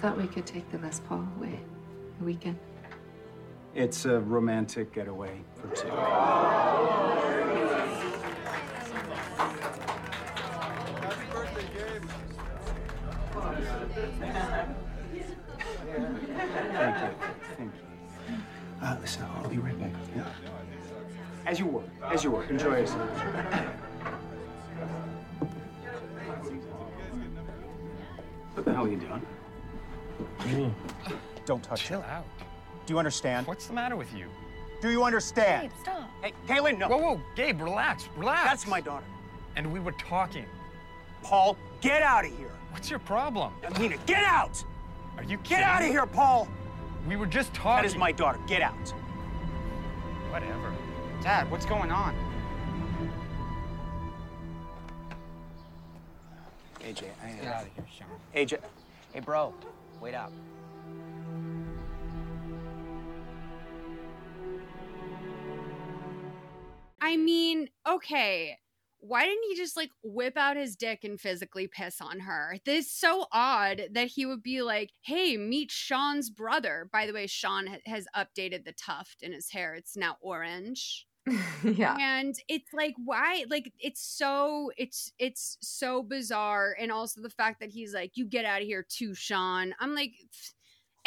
Thought we could take the Les Paul away a weekend. It's a romantic getaway for two. Thank you. Thank you. Uh, listen, I'll be right back, okay? As you were. As you were. Enjoy yourself. What the hell are you doing? Don't touch Chill it. out. Do you understand? What's the matter with you? Do you understand? Gabe, stop. Hey, Kaylin, no. Whoa, whoa, Gabe, relax, relax. That's my daughter. And we were talking. Paul, get out of here. What's your problem? Nina, get out! Are you kidding? Get out of here, Paul! We were just talking. That is my daughter. Get out. Whatever. Dad, what's going on? AJ, I Get out of here, Sean. AJ. Hey, bro. Wait up. I mean, okay, why didn't he just like whip out his dick and physically piss on her? This is so odd that he would be like, "Hey, meet Sean's brother." By the way, Sean ha- has updated the tuft in his hair; it's now orange. yeah. and it's like why like it's so it's it's so bizarre and also the fact that he's like you get out of here too sean i'm like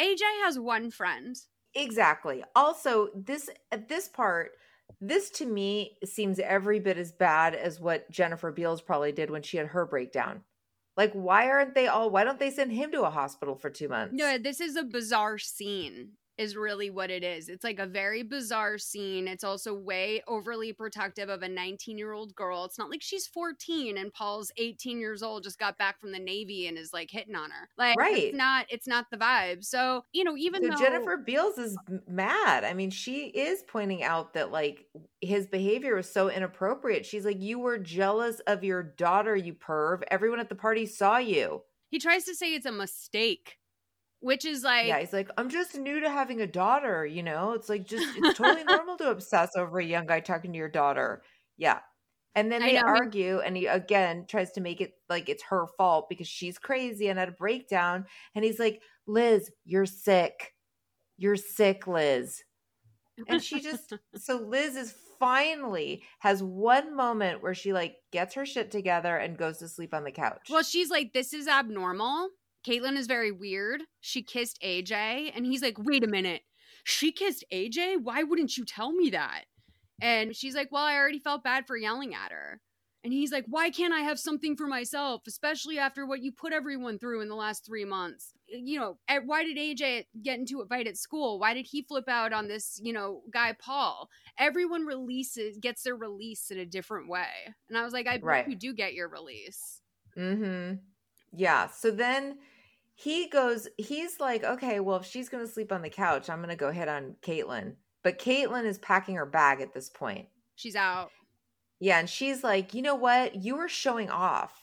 aj has one friend Exactly. Also, this at this part, this to me seems every bit as bad as what Jennifer Beals probably did when she had her breakdown. Like, why aren't they all? Why don't they send him to a hospital for two months? no this is a bizarre scene is really what it is it's like a very bizarre scene it's also way overly protective of a 19 year old girl it's not like she's 14 and paul's 18 years old just got back from the navy and is like hitting on her like Right. it's not it's not the vibe so you know even so though Jennifer Beals is mad. I mean, she is pointing out that like his behavior was so inappropriate. She's like, "You were jealous of your daughter, you perv. Everyone at the party saw you." he tries to say it's a mistake which is like yeah, he's like, "I'm just new to having a daughter. You know, it's like just it's totally normal to obsess over a young guy talking to your daughter." Yeah. And then they know, I mean- argue, and he again tries to make it like it's her fault because she's crazy and had a breakdown. And he's like, Liz, you're sick. You're sick, Liz. And she just, so Liz is finally has one moment where she like gets her shit together and goes to sleep on the couch. well she's like this is abnormal caitlin is very weird. She kissed aj and he's like wait a minute. She kissed aj why wouldn't you tell me that? And she's like well i already felt bad for yelling at her. And he's like why can't i have something for myself especially after what you put everyone through in the last three months? You know and why did aj get into a fight at school? Why did he flip out on this you know guy paul? Everyone releases gets their release in a different way. And i was like i bet Right. you do get your release. Mm-hmm. Yeah. So then he goes, he's like, okay, well, if she's going to sleep on the couch, I'm going to go hit on Caitlin. But Caitlin is packing her bag at this point. she's out Yeah. And she's like, you know what? You were showing off.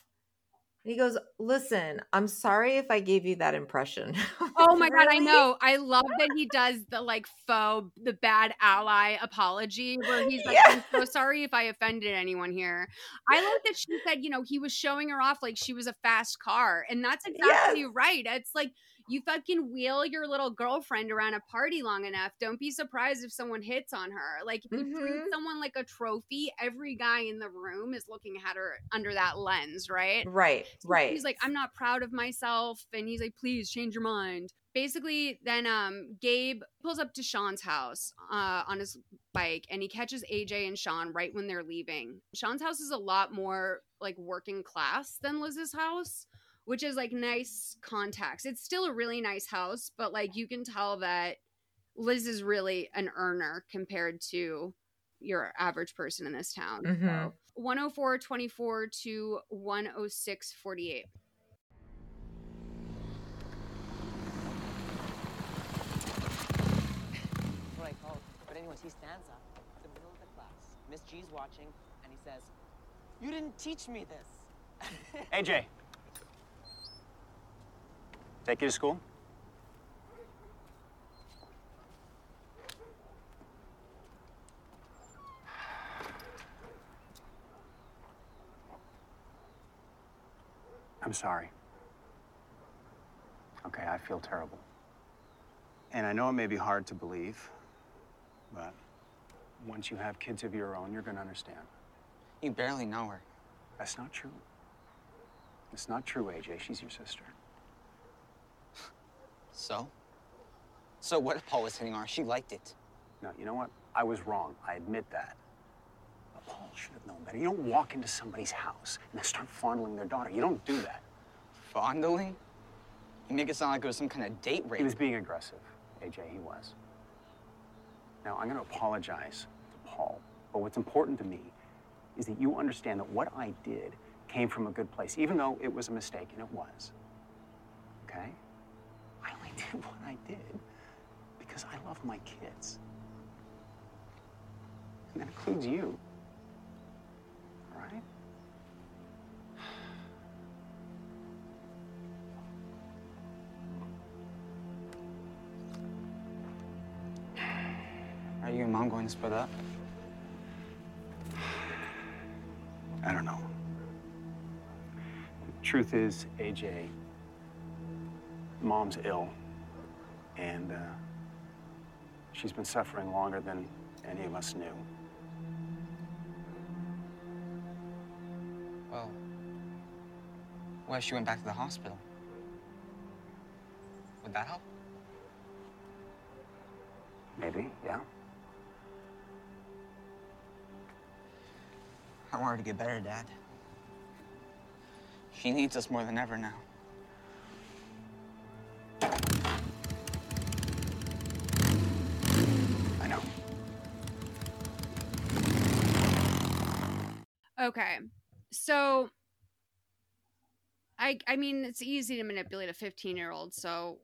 And he goes, listen, I'm sorry if I gave you that impression. Oh my god, I know. I love that he does the like faux, the bad ally apology where he's like, I'm so sorry if I offended anyone here. I like that she said, you know, he was showing her off like she was a fast car. And that's exactly right. It's like you fucking wheel your little girlfriend around a party long enough. Don't be surprised if someone hits on her. Like if you treat Mhm. someone like a trophy, every guy in the room is looking at her under that lens, right? Right. Right. He's like, I'm not proud of myself. And he's like, please change your mind. Basically, then um Gabe pulls up to Sean's house uh, on his bike and he catches AJ and Sean right when they're leaving. Sean's house is a lot more like working class than Liz's house, which is like nice context. It's still a really nice house, but like you can tell that Liz is really an earner compared to your average person in this town. Mhm. So 104.24 to 106.48. what I call. But anyways, he stands up in the middle of the class. Miss G's watching, and he says, "You didn't teach me this." AJ. Take you to school? I'm sorry. Okay, I feel terrible. And I know it may be hard to believe, but once you have kids of your own, you're gonna understand. You barely know her. That's not true. It's not true, AJ. She's your sister. So? So what if Paul was hitting on her? She liked it. No, you know what? I was wrong. I admit that. But Paul should have known better. You don't walk into somebody's house and then start fondling their daughter. You don't do that. Fondling? You make it sound like it was some kind of date rape. He was being aggressive, AJ. He was. Now, I'm going to apologize to Paul. But what's important to me is that you understand that what I did came from a good place, even though it was a mistake, and it was. Okay? Did what I did because I love my kids. And that includes you. All right? Are you and mom going to split up? I don't know. The truth is, AJ, mom's ill, and uh, she's been suffering longer than any of us knew. Well, what if she went back to the hospital? Would that help? Maybe, yeah. I want her to get better, Dad. She needs us more than ever now. Okay. So I I mean it's easy to manipulate a 15-year-old, so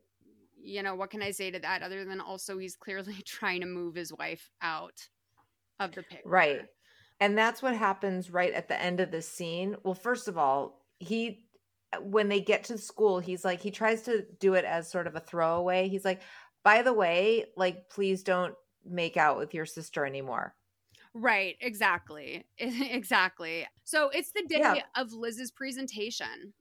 you know, what can I say to that other than also he's clearly trying to move his wife out of the picture. Right. And that's what happens right at the end of the scene. Well, first of all, he when they get to school, he's like he tries to do it as sort of a throwaway. He's like, "By the way, like please don't make out with your sister anymore." Right, exactly. exactly. So it's the day Yeah. of Liz's presentation.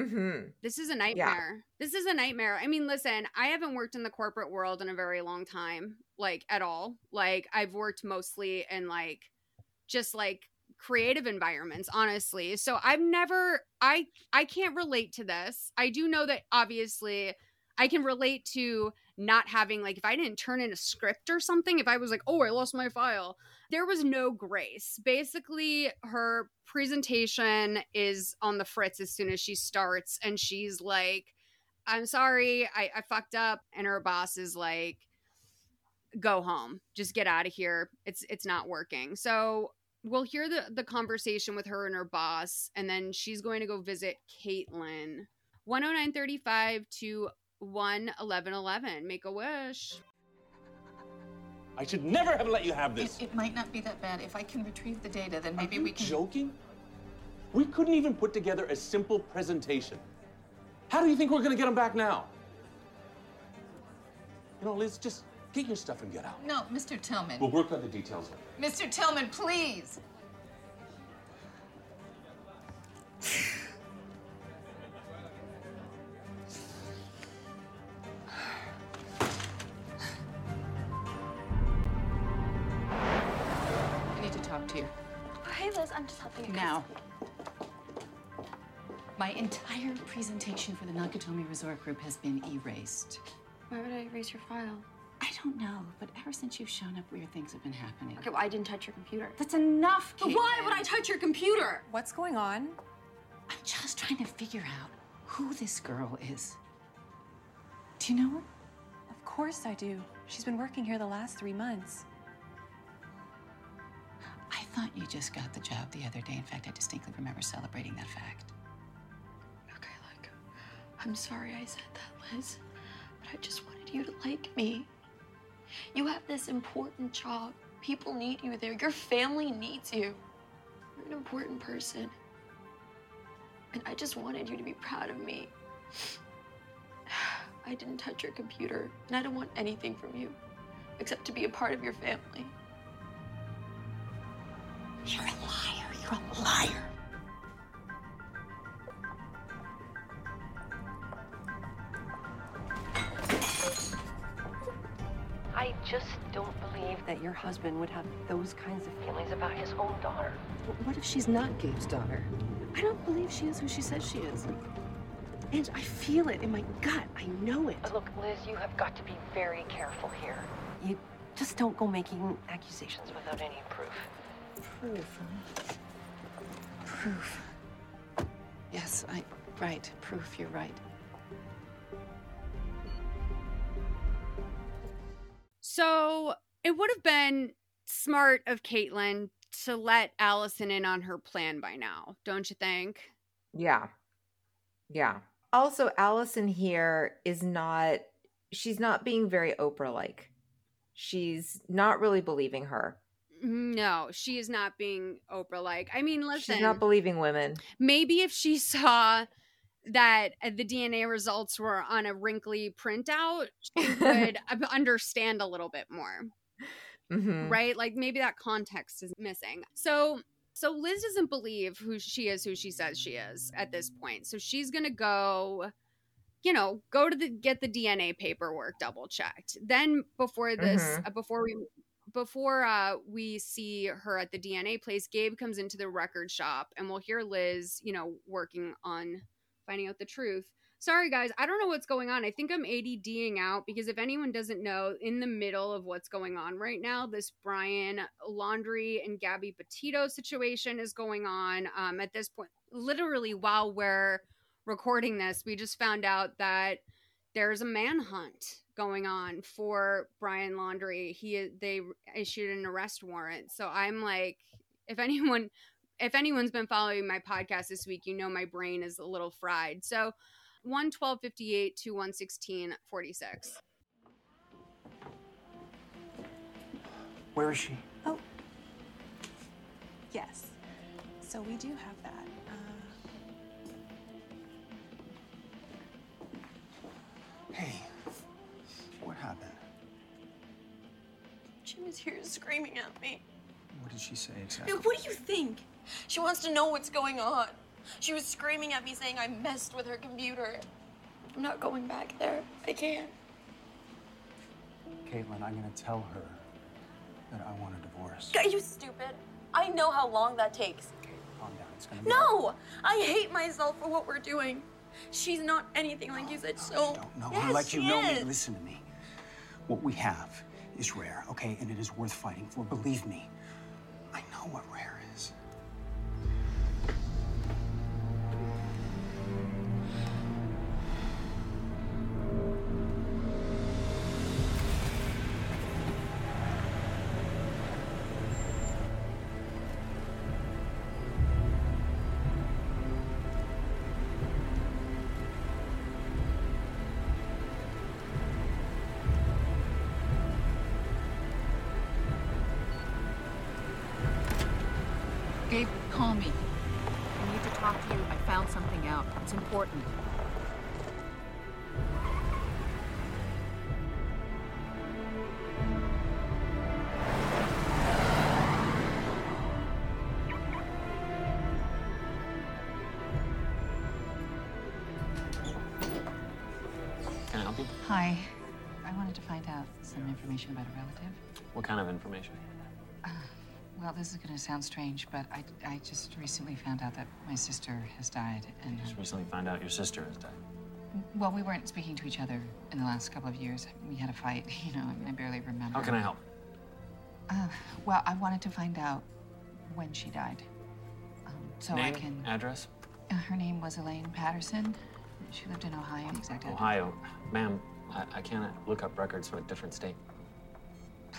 Mhm. This is a nightmare. This is a nightmare. I mean, listen, I haven't worked in the corporate world in a very long time, like at all. Like I've worked mostly in like just like creative environments, honestly. So I've never I I can't relate to this. I do know that obviously I can relate to not having like if I didn't turn in a script or something, if I was like, "Oh, I lost my file." There was no grace. Basically, her presentation is on the fritz as soon as she starts and she's like, "I'm sorry, I, I fucked up." And her boss is like, "Go home. Just get out of here. It's it's not working." So we'll hear the the conversation with her and her boss, and then she's going to go visit Caitlin. 10935 to 11111. Make a wish. I should never have let you have this. it might not be that bad. If I can retrieve the data, then Are maybe you we can. joking? We couldn't even put together a simple presentation. How do you think we're gonna get them back now? You know, Liz, just get your stuff and get out. No, Mr. Tillman. We'll work on the details later. Mr. Tillman, please. Nakatomi Resort Group has been erased. Why would I erase your file? I don't know, but ever since you've shown up, weird things have been happening. Okay, well, I didn't touch your computer. That's enough, But why would I touch your computer? What's going on? I'm just trying to figure out who this girl is. Do you know her? Of course I do. She's been working here the last three months. I thought you just got the job the other day. In fact, I distinctly remember celebrating that fact. I'm sorry I said that, Liz. But I just wanted you to like me. You have this important job. People need you there. Your family needs you. You're an important person. And I just wanted you to be proud of me. I didn't touch your computer, and I don't want anything from you except to be a part of your family. You're a liar. You're a liar. That your husband would have those kinds of feelings about his own daughter. What if she's not Gabe's daughter? I don't believe she is who she says she is. And I feel it in my gut. I know it. Look, Liz, you have got to be very careful here. You just don't go making accusations without any proof. Proof. Proof. Yes, I. Right. Proof. You're right. So it would have been smart of Caitlin to let Allison in on her plan by now, don't you think? Yeah. Yeah. Also, Allison here is not, she's not being very Oprah like. She's not really believing her. No, she is not being Oprah like. I mean, listen, She's not believing women. maybe if she saw that the DNA results were on a wrinkly printout, she would understand a little bit more. Mhm. right? Like maybe that context is missing. So So Liz doesn't believe who she is, who she says she is at this point. So she's gonna go, you know, go to the get the DNA paperwork double checked. Then before this, Mhm. uh, before we before uh we see her at the DNA place, Gabe comes into the record shop and we'll hear Liz, you know, working on finding out the truth. Sorry guys, I don't know what's going on. I think I'm ADDing out because if anyone doesn't know, in the middle of what's going on right now, this Brian Laundrie and Gabby Petito situation is going on. Um, at this point, literally while we're recording this, we just found out that there's a manhunt going on for Brian Laundrie. He they issued an arrest warrant. So I'm like, if anyone if anyone's been following my podcast this week, you know my brain is a little fried. So 11258 to 116 46. Where is she? Oh. Yes. So we do have that. Uh, Hey, what happened? She was here screaming at me. What did she say exactly? Dude, what do you think? She wants to know what's going on. She was screaming at me saying I messed with her computer. I'm not going back there. I can't. Caitlin, I'm gonna tell her that I want a divorce. Are you stupid? I know how long that takes. Calm down. It's gonna be. No! I hate myself for what we're doing. She's not anything like you said, so. No, yes, let you know me. is. Listen to me. What we have is rare, okay? And it is worth fighting for. Believe me. I know what rare call me. I need to talk to you. I found something out. It's important. Can I help you? Hi. I wanted to find out some information about a relative. What kind of information? Well, this is going to sound strange, but I, I just recently found out that my sister has died. And, Just recently found out your sister has died. well, we weren't speaking to each other in the last couple of years. We had a fight, you know, and I barely remember. How can I help? Uh, well, I wanted to find out when she died. Um, so Name, I can. address? Uh, her name was Elaine Patterson. She lived in Ohio. Exact address. Ohio. Ma'am, I, I can't look up records from a different state.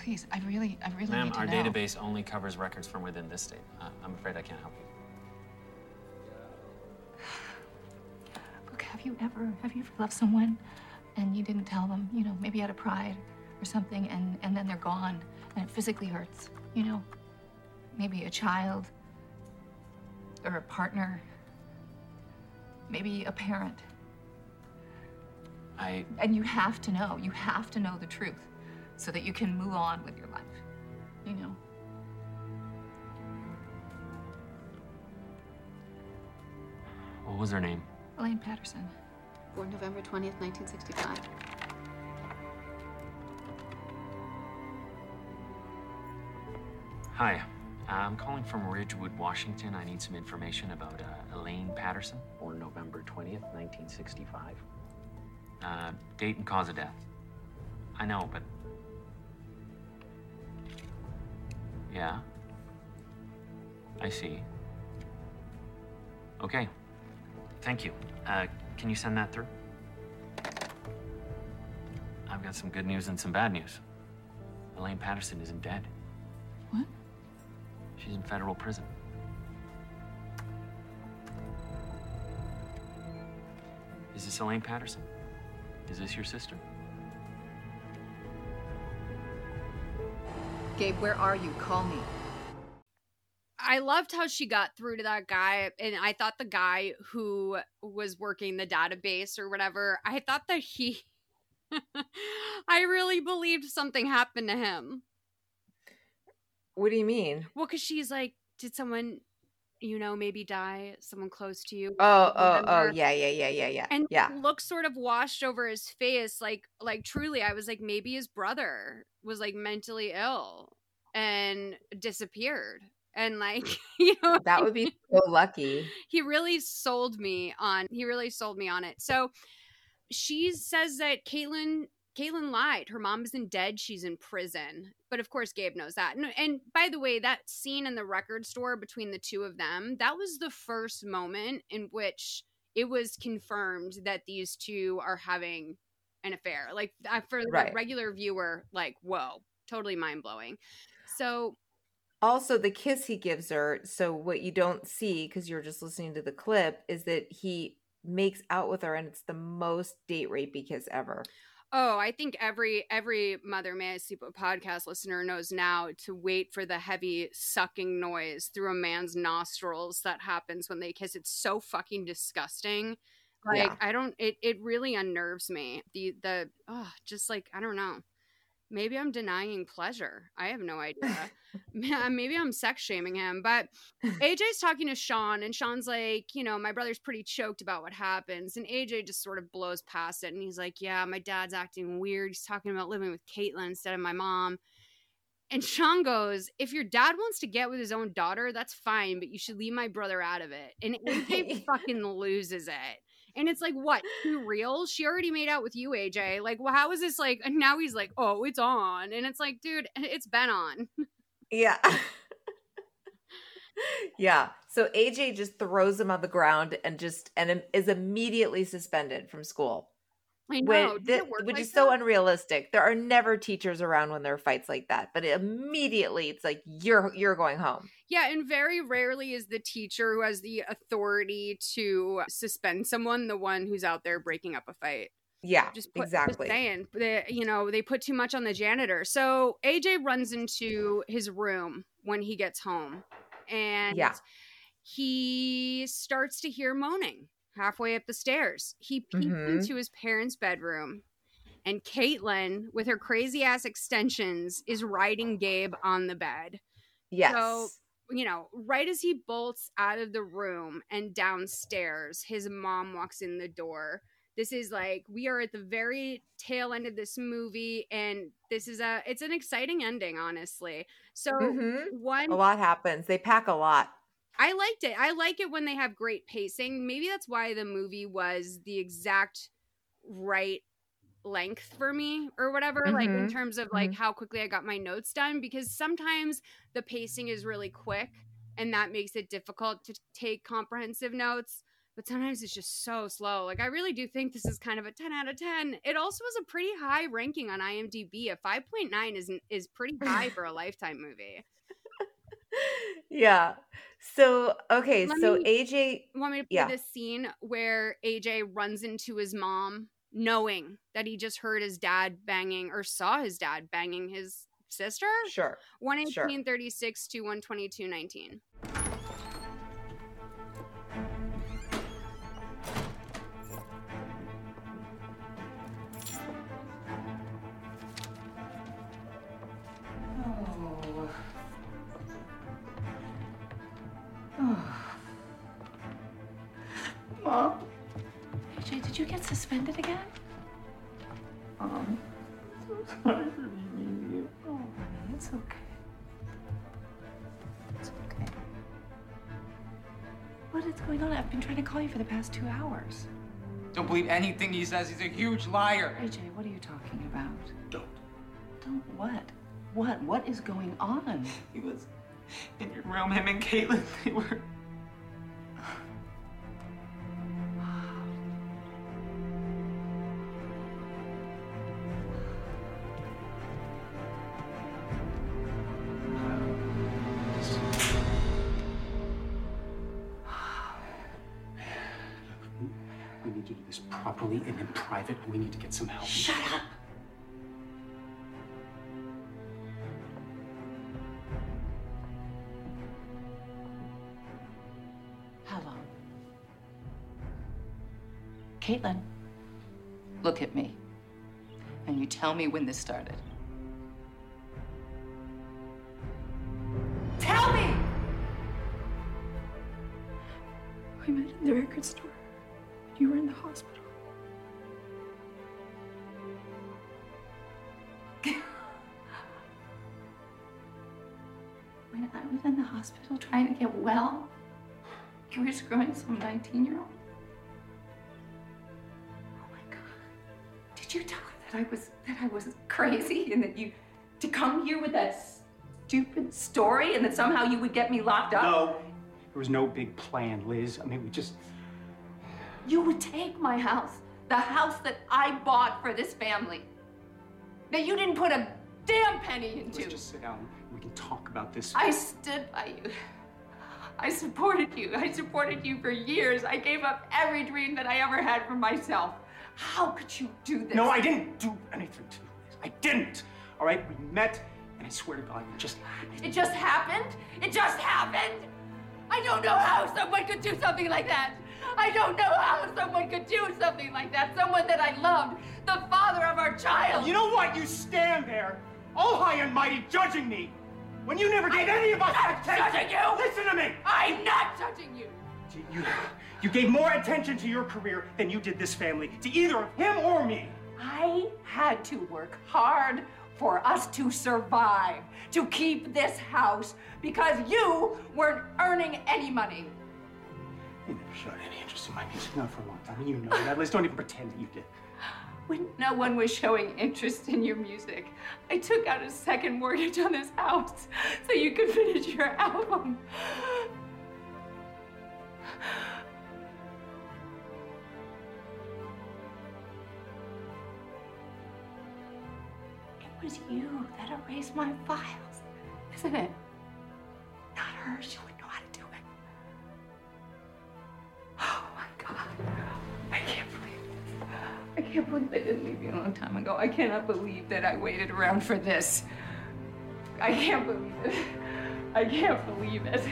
Please, I really, I really Ma'am, need to our know. database only covers records from within this state. Uh, I'm afraid I can't help you. Look, have you ever, have you ever loved someone and you didn't tell them, you know, maybe out of pride or something, and, and then they're gone and it physically hurts, you know? Maybe a child or a partner, maybe a parent. I And you have to know, you have to know the truth so that you can move on with your life, you know? what was her name? Elaine Patterson. Born November 20th, 1965. Hi. Uh, I'm calling from Ridgewood, Washington. I need some information about uh, Elaine Patterson, born November 20th, 1965. Uh, date and cause of death. I know, but. Yeah. I see. Okay. Thank you. Uh, can you send that through? I've got some good news and some bad news. Elaine Patterson isn't dead. What? She's in federal prison. Is this Elaine Patterson? Is this your sister? Gabe, where are you? Call me. I loved how she got through to that guy, and I thought the guy who was working the database or whatever, I thought that he, I really believed something happened to him. What do you mean? Well, because she's like, did someone you know maybe die someone close to you Oh, oh, oh, yeah, yeah, yeah, yeah, yeah. and yeah. look sort of washed over his face like like truly i was like maybe his brother was like mentally ill and disappeared and like mm. you know That would be so lucky. he really sold me on he really sold me on it so she says that caitlin caitlin lied her mom isn't dead she's in prison but of course gabe knows that and, and by the way that scene in the record store between the two of them that was the first moment in which it was confirmed that these two are having an affair like uh, for the Right. regular viewer like whoa totally mind-blowing so Also, the kiss he gives her. So, what you don't see because you're just listening to the clip is that he makes out with her, and it's the most date rapey kiss ever. Oh, I think every every Mother May I Sleep podcast listener knows now to wait for the heavy sucking noise through a man's nostrils that happens when they kiss. It's so fucking disgusting. Like Yeah. I don't it it really unnerves me. The the oh just like I don't know. Maybe I'm denying pleasure. I have no idea. Uh, maybe I'm sex shaming him. But AJ's talking to Sean, and Sean's like, you know, my brother's pretty choked about what happens. And AJ just sort of blows past it. And he's like, yeah, my dad's acting weird. He's talking about living with Caitlin instead of my mom. And Sean goes, if your dad wants to get with his own daughter, that's fine, but you should leave my brother out of it. And AJ fucking loses it. And it's like, what? Too real? She already made out with you, AJ. Like, well, how is this like? And now he's like, oh, it's on. And it's like, dude, it's been on. Yeah. yeah. So AJ just throws him on the ground and just and is immediately suspended from school. I know. It work which like is so that? unrealistic. There are never teachers around when there are fights like that, but immediately it's like you're you're going home. Yeah, and very rarely is the teacher who has the authority to suspend someone the one who's out there breaking up a fight. Yeah, Just put, exactly. Just saying, they, you know, they put too much on the janitor. So AJ runs into his room when he gets home, and Yeah. he starts to hear moaning halfway up the stairs. He peeks Mhm. into his parents' bedroom, and Caitlin, with her crazy ass extensions, is riding Gabe on the bed. Yes. So, you know, right as he bolts out of the room and downstairs, his mom walks in the door. This is like we are at the very tail end of this movie, and this is a it's an exciting ending, honestly. So Mhm. one a lot happens. They pack a lot. I liked it. I like it when they have great pacing. Maybe that's why the movie was the exact right length for me or whatever like in Mhm. terms of like how quickly I got my notes done because sometimes the pacing is really quick and that makes it difficult to take comprehensive notes but sometimes it's just so slow like I really do think this is kind of a 10 out of 10 it also has a pretty high ranking on IMDb a 5.9 is is pretty high for a lifetime movie Yeah. So okay, Let so me- AJ want me to play yeah. this scene where AJ runs into his mom, knowing that he just heard his dad banging or saw his dad banging his sister? Sure. 11836 sure. to 12219. Suspended again? Mom. So sorry for leaving you. Oh, honey, it's okay. It's okay. What is going on? I've been trying to call you for the past two hours. Don't believe anything he says. He's a huge liar. AJ, what are you talking about? Don't. Don't what? What? What is going on? He was in your room. Him and Caitlin. They were. We need to get some help. Shut up! How long? Caitlin, look at me. And you tell me when this started. Tell me! I met in the record store. You were in the hospital. Hospital trying to get well, you were screwing some 19 year old. Oh my God. Did you tell her that I was that I was crazy and that you to come here with that stupid story and that somehow you would get me locked up? No, there was no big plan, Liz. I mean, we just. You would take my house, the house that I bought for this family, that you didn't put a damn penny into. Let's just sit down. We can talk about this. I stood by you. I supported you. I supported you for years. I gave up every dream that I ever had for myself. How could you do this? No, I didn't do anything to Liz. I didn't. All right, we met, and I swear to God, it just happened. It just happened? It just happened? I don't know how someone could do something like that. I don't know how someone could do something like that. Someone that I loved, the father of our child. You know what? You stand there, all high and mighty, judging me, when you never gave any of us I'm not attention. judging you. Listen to me. I'm not judging you. You, you gave more attention to your career than you did this family, to either of him or me. I had to work hard for us to survive, to keep this house, because you weren't earning any money. You never showed any interest in my music, not for a long time. You know that. Liz, don't even pretend that you did. When no one was showing interest in your music, I took out a second mortgage on this house so you could finish your album. It was you that erased my files, isn't it? Not her. She would I can't believe I didn't leave you a long time ago. I cannot believe that I waited around for this. I can't believe it. I can't believe it.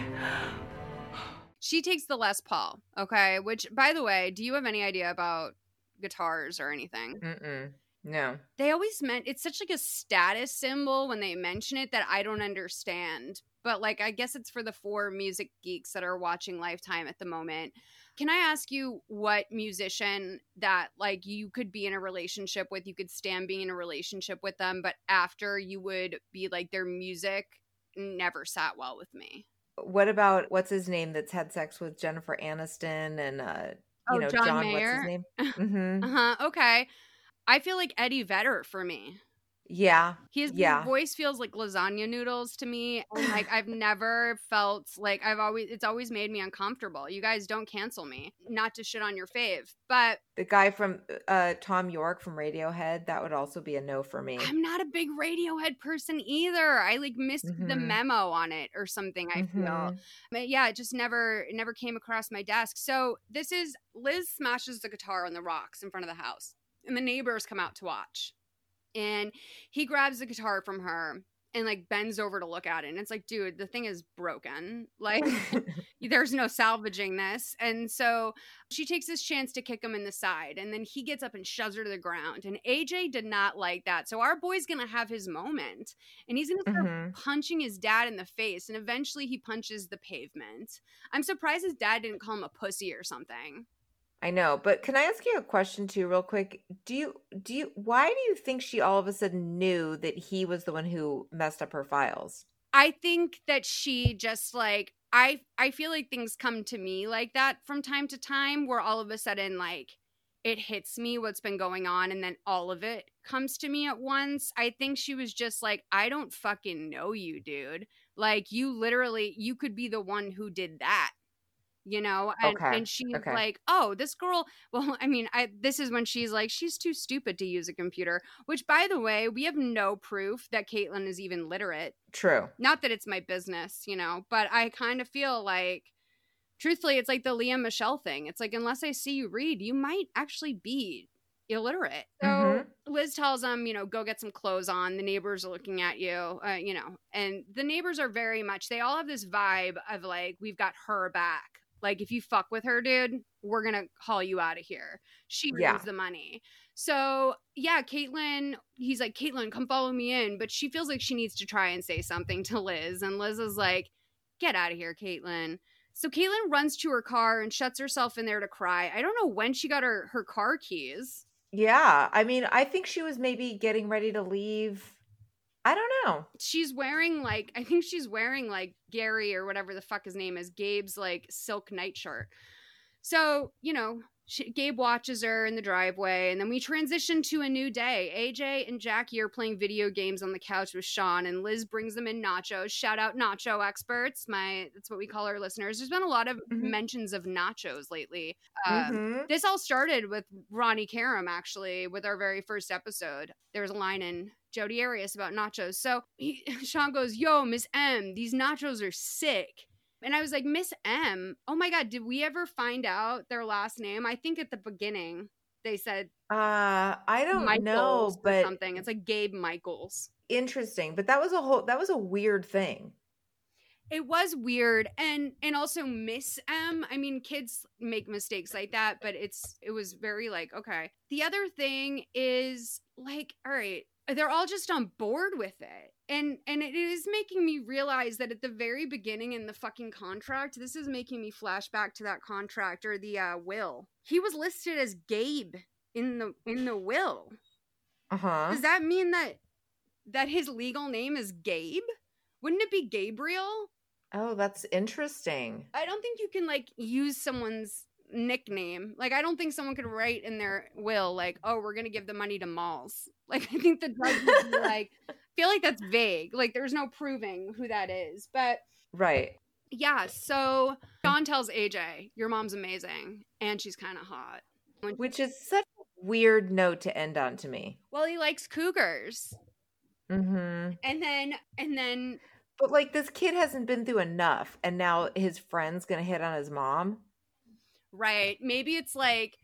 She takes the Les Paul, okay? Which, by the way, do you have any idea about guitars or anything? Mm-mm. No. They always meant it's such like a status symbol when they mention it that I don't understand. But like, I guess it's for the four music geeks that are watching Lifetime at the moment. Can I ask you what musician that like you could be in a relationship with, you could stand being in a relationship with them, but after you would be like their music never sat well with me? What about what's his name that's had sex with Jennifer Aniston and uh you Oh, know John John, Mayer? what's his name? hmm Uh huh. Okay. I feel like Eddie Vedder for me. Yeah. His yeah. voice feels like lasagna noodles to me. And like I've never felt like I've always it's always made me uncomfortable. You guys don't cancel me. Not to shit on your fave, but The guy from uh Thom Yorke from Radiohead, that would also be a no for me. I'm not a big Radiohead person either. I like missed the Mhm. memo on it or something. I feel, Mhm. but yeah, it just never, it never came across my desk. So this is Liz smashes the guitar on the rocks in front of the house, and the neighbors come out to watch, and he grabs the guitar from her and like bends over to look at it, and it's like, dude, the thing is broken. Like, there's no salvaging this. And so she takes this chance to kick him in the side, and then he gets up and shoves her to the ground. And AJ did not like that. So our boy's gonna have his moment, and he's gonna start Mhm. punching his dad in the face, and eventually he punches the pavement. I'm surprised his dad didn't call him a pussy or something. I know, but can I ask you a question too, real quick? Do you do you why do you think she all of a sudden knew that he was the one who messed up her files? I think that she just like I I feel like things come to me like that from time to time where all of a sudden like it hits me what's been going on and then all of it comes to me at once. I think she was just like I don't fucking know you, dude. Like you literally you could be the one who did that. You know, and, Okay, and she's okay. like, "Oh, this girl." Well, I mean, I this is when she's like, "She's too stupid to use a computer." Which, by the way, we have no proof that Caitlin is even literate True. not that it's my business, you know, but I kind of feel like truthfully it's like the Lea Michele thing. It's like unless I see you read, you might actually be illiterate. So Mhm. Liz tells them, you know, go get some clothes on. The neighbors are looking at you, uh, you know, and the neighbors are very much they all have this vibe of like we've got her back. Like if you fuck with her, dude, we're gonna haul you out of here. She Yeah. brings the money. So yeah, Caitlin, he's like, Caitlin, come follow me in. But she feels like she needs to try and say something to Liz. And Liz is like, get out of here, Caitlin. So Caitlin runs to her car and shuts herself in there to cry. I don't know when she got her her car keys. Yeah, I mean, I think she was maybe getting ready to leave. I don't know. She's wearing like I think she's wearing like Gary or whatever the fuck his name is, Gabe's like silk nightshirt. So, you know, she, Gabe watches her in the driveway, and then we transition to a new day. AJ and Jackie are playing video games on the couch with Sean, and Liz brings them in nachos. Shout out nacho experts. My that's what we call our listeners. There's been a lot of Mm-hmm. mentions of nachos lately. Um, Mhm. This all started with Ronnie Karam, actually, with our very first episode. There was a line in Jodi Arias about nachos. So he, Sean goes, "Yo, Miss M, these nachos are sick." And I was like, Miss M, oh my God, did we ever find out their last name? I think at the beginning they said Uh, I don't know, Michaels or but something. It's like Gabe Michaels. interesting. But that was a whole that was a weird thing. It was weird. And and also Miss M. I mean, kids make mistakes like that, but it's it was very like, okay. The other thing is like, all right, they're all just on board with it. And and it is making me realize that at the very beginning in the fucking contract, this is making me flash back to that contract or the uh will. He was listed as Gabe in the in the will. Uh-huh. Does that mean that that his legal name is Gabe? Wouldn't it be Gabriel? Oh, that's interesting. I don't think you can like use someone's nickname. Like I don't think someone could write in their will like, "Oh, we're going to give the money to malls." Like I think the judge would be like feel like that's vague. Like there's no proving who that is. But Right. yeah, so Sean tells AJ, "Your mom's amazing and she's kind of hot." When- Which is such a weird note to end on to me. Well, he likes cougars. Mm-hmm. And then and then But like this kid hasn't been through enough, and now his friend's gonna hit on his mom. Right. Maybe it's like,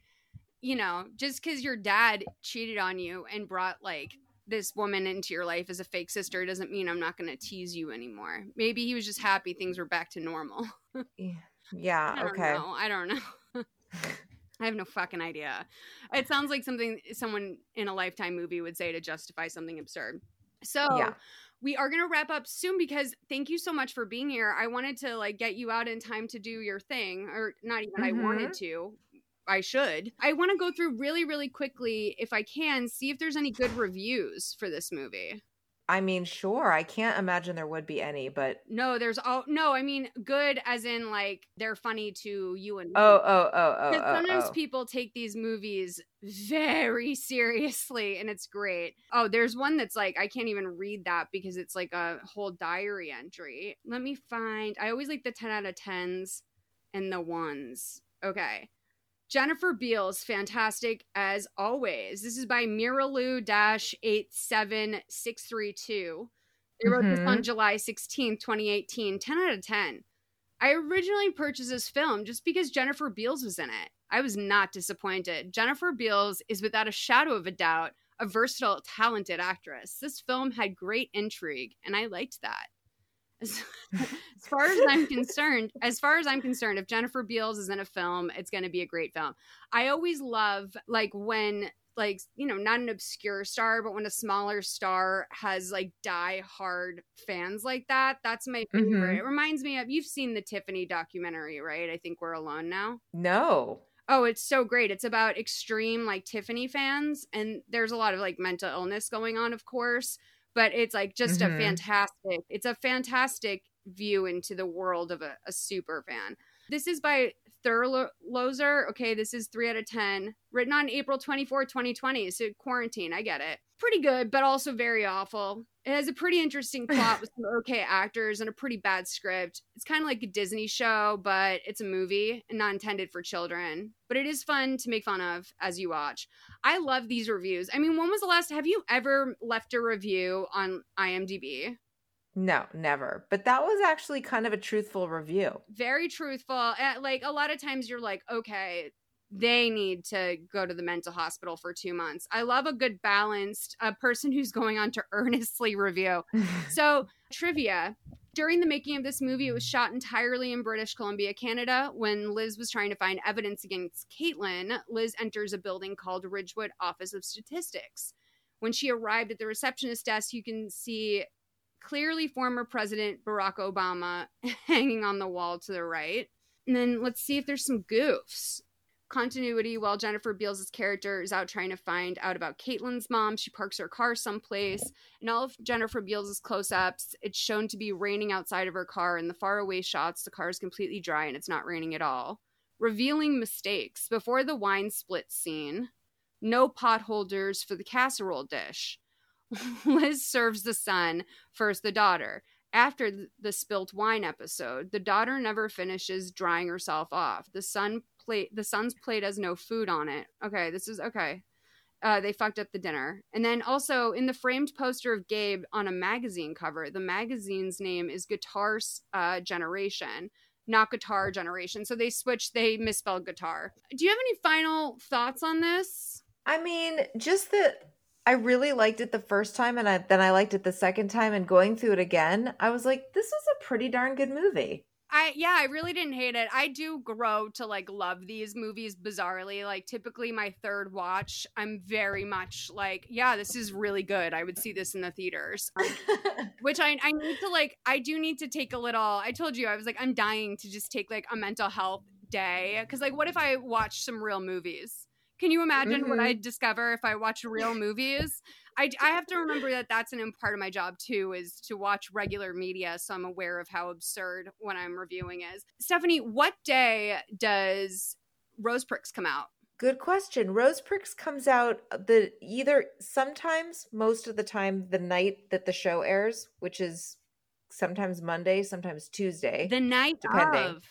you know, just because your dad cheated on you and brought like this woman into your life as a fake sister doesn't mean I'm not going to tease you anymore. Maybe he was just happy things were back to normal. Yeah. I okay. know. I don't know. I have no fucking idea. It sounds like something someone in a lifetime movie would say to justify something absurd. So, Yeah. We are going to wrap up soon because thank you so much for being here. I wanted to like get you out in time to do your thing or not even I wanted Mhm. to. I should. I want to go through really really quickly if I can see if there's any good reviews for this movie. I mean, sure. I can't imagine there would be any, but No, there's all no, I mean good as in like they're funny to you and me. oh, oh, oh, oh, oh, sometimes oh. people take these movies very seriously and it's great. Oh, there's one that's like, I can't even read that because it's like a whole diary entry. Let me find, I always like the 10 out of 10s and the ones. Okay. Jennifer Beals, fantastic as always. This is by Miralu 87632. They wrote this on Mhm. July 16th, 2018. 10 out of 10. I originally purchased this film just because Jennifer Beals was in it. I was not disappointed. Jennifer Beals is without a shadow of a doubt a versatile, talented actress. This film had great intrigue, and I liked that. As, as far as I'm concerned, as far as I'm concerned, if Jennifer Beals is in a film, it's going to be a great film. I always love like when like you know not an obscure star but when a smaller star has like die hard fans like that that's my favorite Mhm. it reminds me of you've seen the tiffany documentary right i think we're alone now no. Oh, it's so great. It's about extreme like Tiffany fans and there's a lot of like mental illness going on of course, but it's like just Mhm. a fantastic. It's a fantastic view into the world of a, a super fan. This is by Thurloser. Okay, this is 3 out of 10. Written on April 24, 2020. So quarantine, I get it. Pretty good, but also very awful. It has a pretty interesting plot with some okay actors and a pretty bad script. It's kind of like a Disney show, but it's a movie and not intended for children. But it is fun to make fun of as you watch. I love these reviews. I mean, when was the last have you ever left a review on IMDb? No, never. But that was actually kind of a truthful review. very truthful. Uh, Like a lot of times you're like, okay, they need to go to the mental hospital for two months. I love a good balanced a person who's going on to earnestly review. so trivia. During the making of this movie, it was shot entirely in British Columbia, Canada. When Liz was trying to find evidence against Caitlin, Liz enters a building called Ridgewood Office of Statistics. When she arrived at the receptionist desk, you can see clearly former President Barack Obama hanging on the wall to the right. And then let's see if there's some goofs. Continuity while Jennifer Beals' character is out trying to find out about Caitlin's mom. She parks her car someplace. And all of Jennifer Beals' close ups, it's shown to be raining outside of her car. In the faraway shots, the car is completely dry and it's not raining at all. Revealing mistakes. Before the wine split scene, no pot holders for the casserole dish. Liz serves the son, first the daughter. After the spilt wine episode, the daughter never finishes drying herself off. The son plate, the son's plate has no food on it. Okay, this is okay. Uh, they fucked up the dinner. And then also in the framed poster of Gabe on a magazine cover, the magazine's name is Guitar uh, Generation, not Guitar Generation. So they switched, they misspelled guitar. Do you have any final thoughts on this? I mean, just that I really liked it the first time and I, then I liked it the second time and going through it again, I was like, this is a pretty darn good movie. I yeah, I really didn't hate it. I do grow to like love these movies bizarrely. Like typically my third watch, I'm very much like, yeah, this is really good. I would see this in the theaters. Which I I need to like I do need to take a little I told you I was like I'm dying to just take like a mental health day cuz like what if I watch some real movies? Can you imagine mm-hmm. what I'd discover if I watched real movies? I, I have to remember that that's an important part of my job too is to watch regular media so i'm aware of how absurd what i'm reviewing is Stefanie what day does rose pricks come out good question rose pricks comes out the either sometimes most of the time the night that the show airs which is sometimes monday sometimes tuesday the night depending. of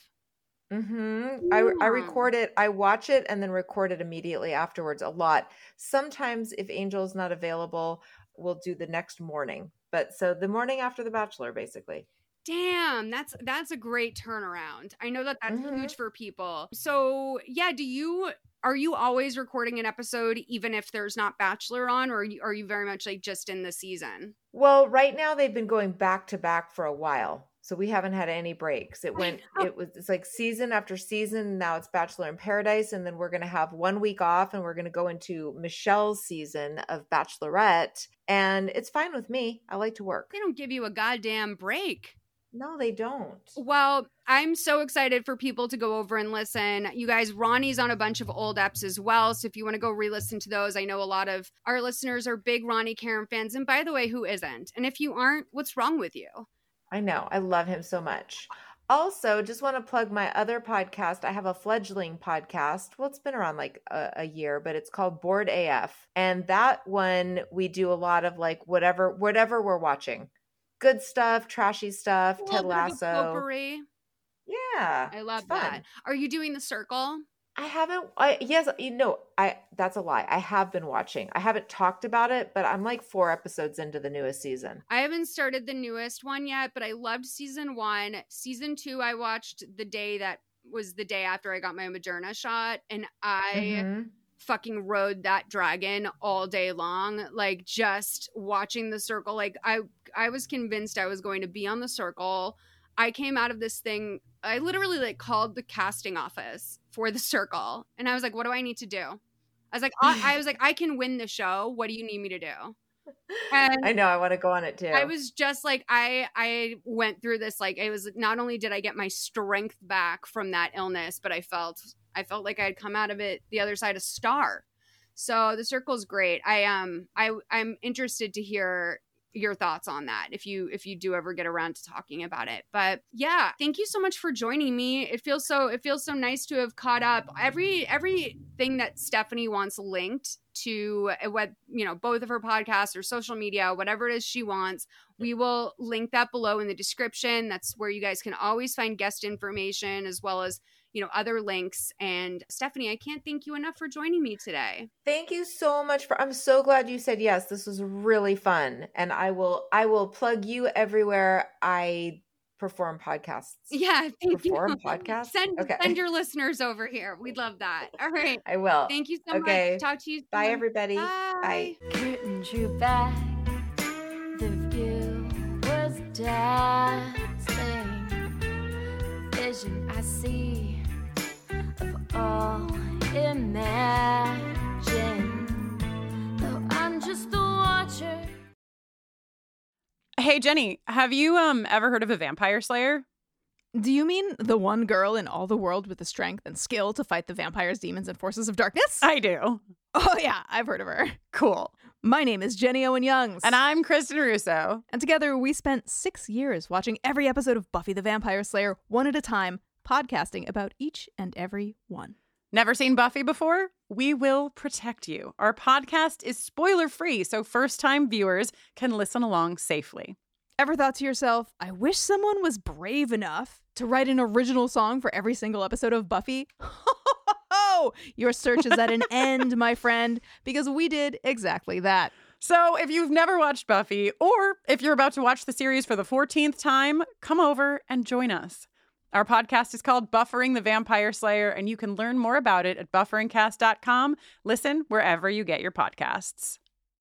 Mm-hmm. I, I record it, I watch it, and then record it immediately afterwards a lot. Sometimes, if Angel's not available, we'll do the next morning. But so the morning after The Bachelor, basically. Damn, that's that's a great turnaround. I know that that's mm-hmm. huge for people. So yeah, do you are you always recording an episode even if there's not Bachelor on, or are you, are you very much like just in the season? Well, right now they've been going back to back for a while so we haven't had any breaks it went oh. it was it's like season after season now it's bachelor in paradise and then we're going to have one week off and we're going to go into michelle's season of bachelorette and it's fine with me i like to work they don't give you a goddamn break no, they don't. Well, I'm so excited for people to go over and listen. You guys, Ronnie's on a bunch of old eps as well. So if you want to go re listen to those, I know a lot of our listeners are big Ronnie Karam fans. And by the way, who isn't? And if you aren't, what's wrong with you? I know. I love him so much. Also, just want to plug my other podcast. I have a fledgling podcast. Well, it's been around like a, a, year, but it's called Bored AF. And that one we do a lot of like whatever whatever we're watching. Good stuff, trashy stuff, Ted Lasso. Yeah. I love that. Are you doing the circle? I haven't. I yes, you know, I that's a lie. I have been watching. I haven't talked about it, but I'm like four episodes into the newest season. I haven't started the newest one yet, but I loved season one. Season two, I watched the day that was the day after I got my Moderna shot, and I. Mm-hmm. Fucking rode that dragon all day long, like just watching the circle. Like I, I was convinced I was going to be on the circle. I came out of this thing. I literally like called the casting office for the circle. And I was like, what do I need to do? I was like, I, I was like, I can win the show. What do you need me to do? And I know I want to go on it too. I was just like I I went through this like it was not only did I get my strength back from that illness, but I felt I felt like I'd come out of it the other side a star. So the circle's great. I um I I'm interested to hear your thoughts on that if you if you do ever get around to talking about it. But yeah thank you so much for joining me. It feels so it feels so nice to have caught up. Every everything that Stefanie wants linked to uh, what you know both of her podcasts or social media whatever it is she wants we will link that below in the description. That's where you guys can always find guest information as well as you know, other links. And Stefanie, I can't thank you enough for joining me today. Thank you so much for I'm so glad you said yes. This was really fun. And I will I will plug you everywhere I perform podcasts. Yeah, thank perform you. podcasts. Send okay. send your listeners over here. We'd love that. All right. I will. Thank you so okay. much. Talk to you soon. Bye everybody. Bye. Bye. Curtain drew back. The view was dazzling. Vision I see all imagine. Though I'm just the watcher. Hey Jenny, have you um ever heard of a vampire slayer? Do you mean the one girl in all the world with the strength and skill to fight the vampires, demons, and forces of darkness? I do. Oh, yeah, I've heard of her. Cool. My name is Jenny Owen Youngs. And I'm Kristin Russo. And together we spent six years watching every episode of Buffy the Vampire Slayer one at a time, podcasting about each and every one. Never seen Buffy before? We will protect you. Our podcast is spoiler free, so first time viewers can listen along safely. Ever thought to yourself, I wish someone was brave enough to write an original song for every single episode of Buffy? Your search is at an end, my friend, because we did exactly that. So, if you've never watched Buffy, or if you're about to watch the series for the 14th time, come over and join us. Our podcast is called Buffering the Vampire Slayer, and you can learn more about it at bufferingcast.com. Listen wherever you get your podcasts.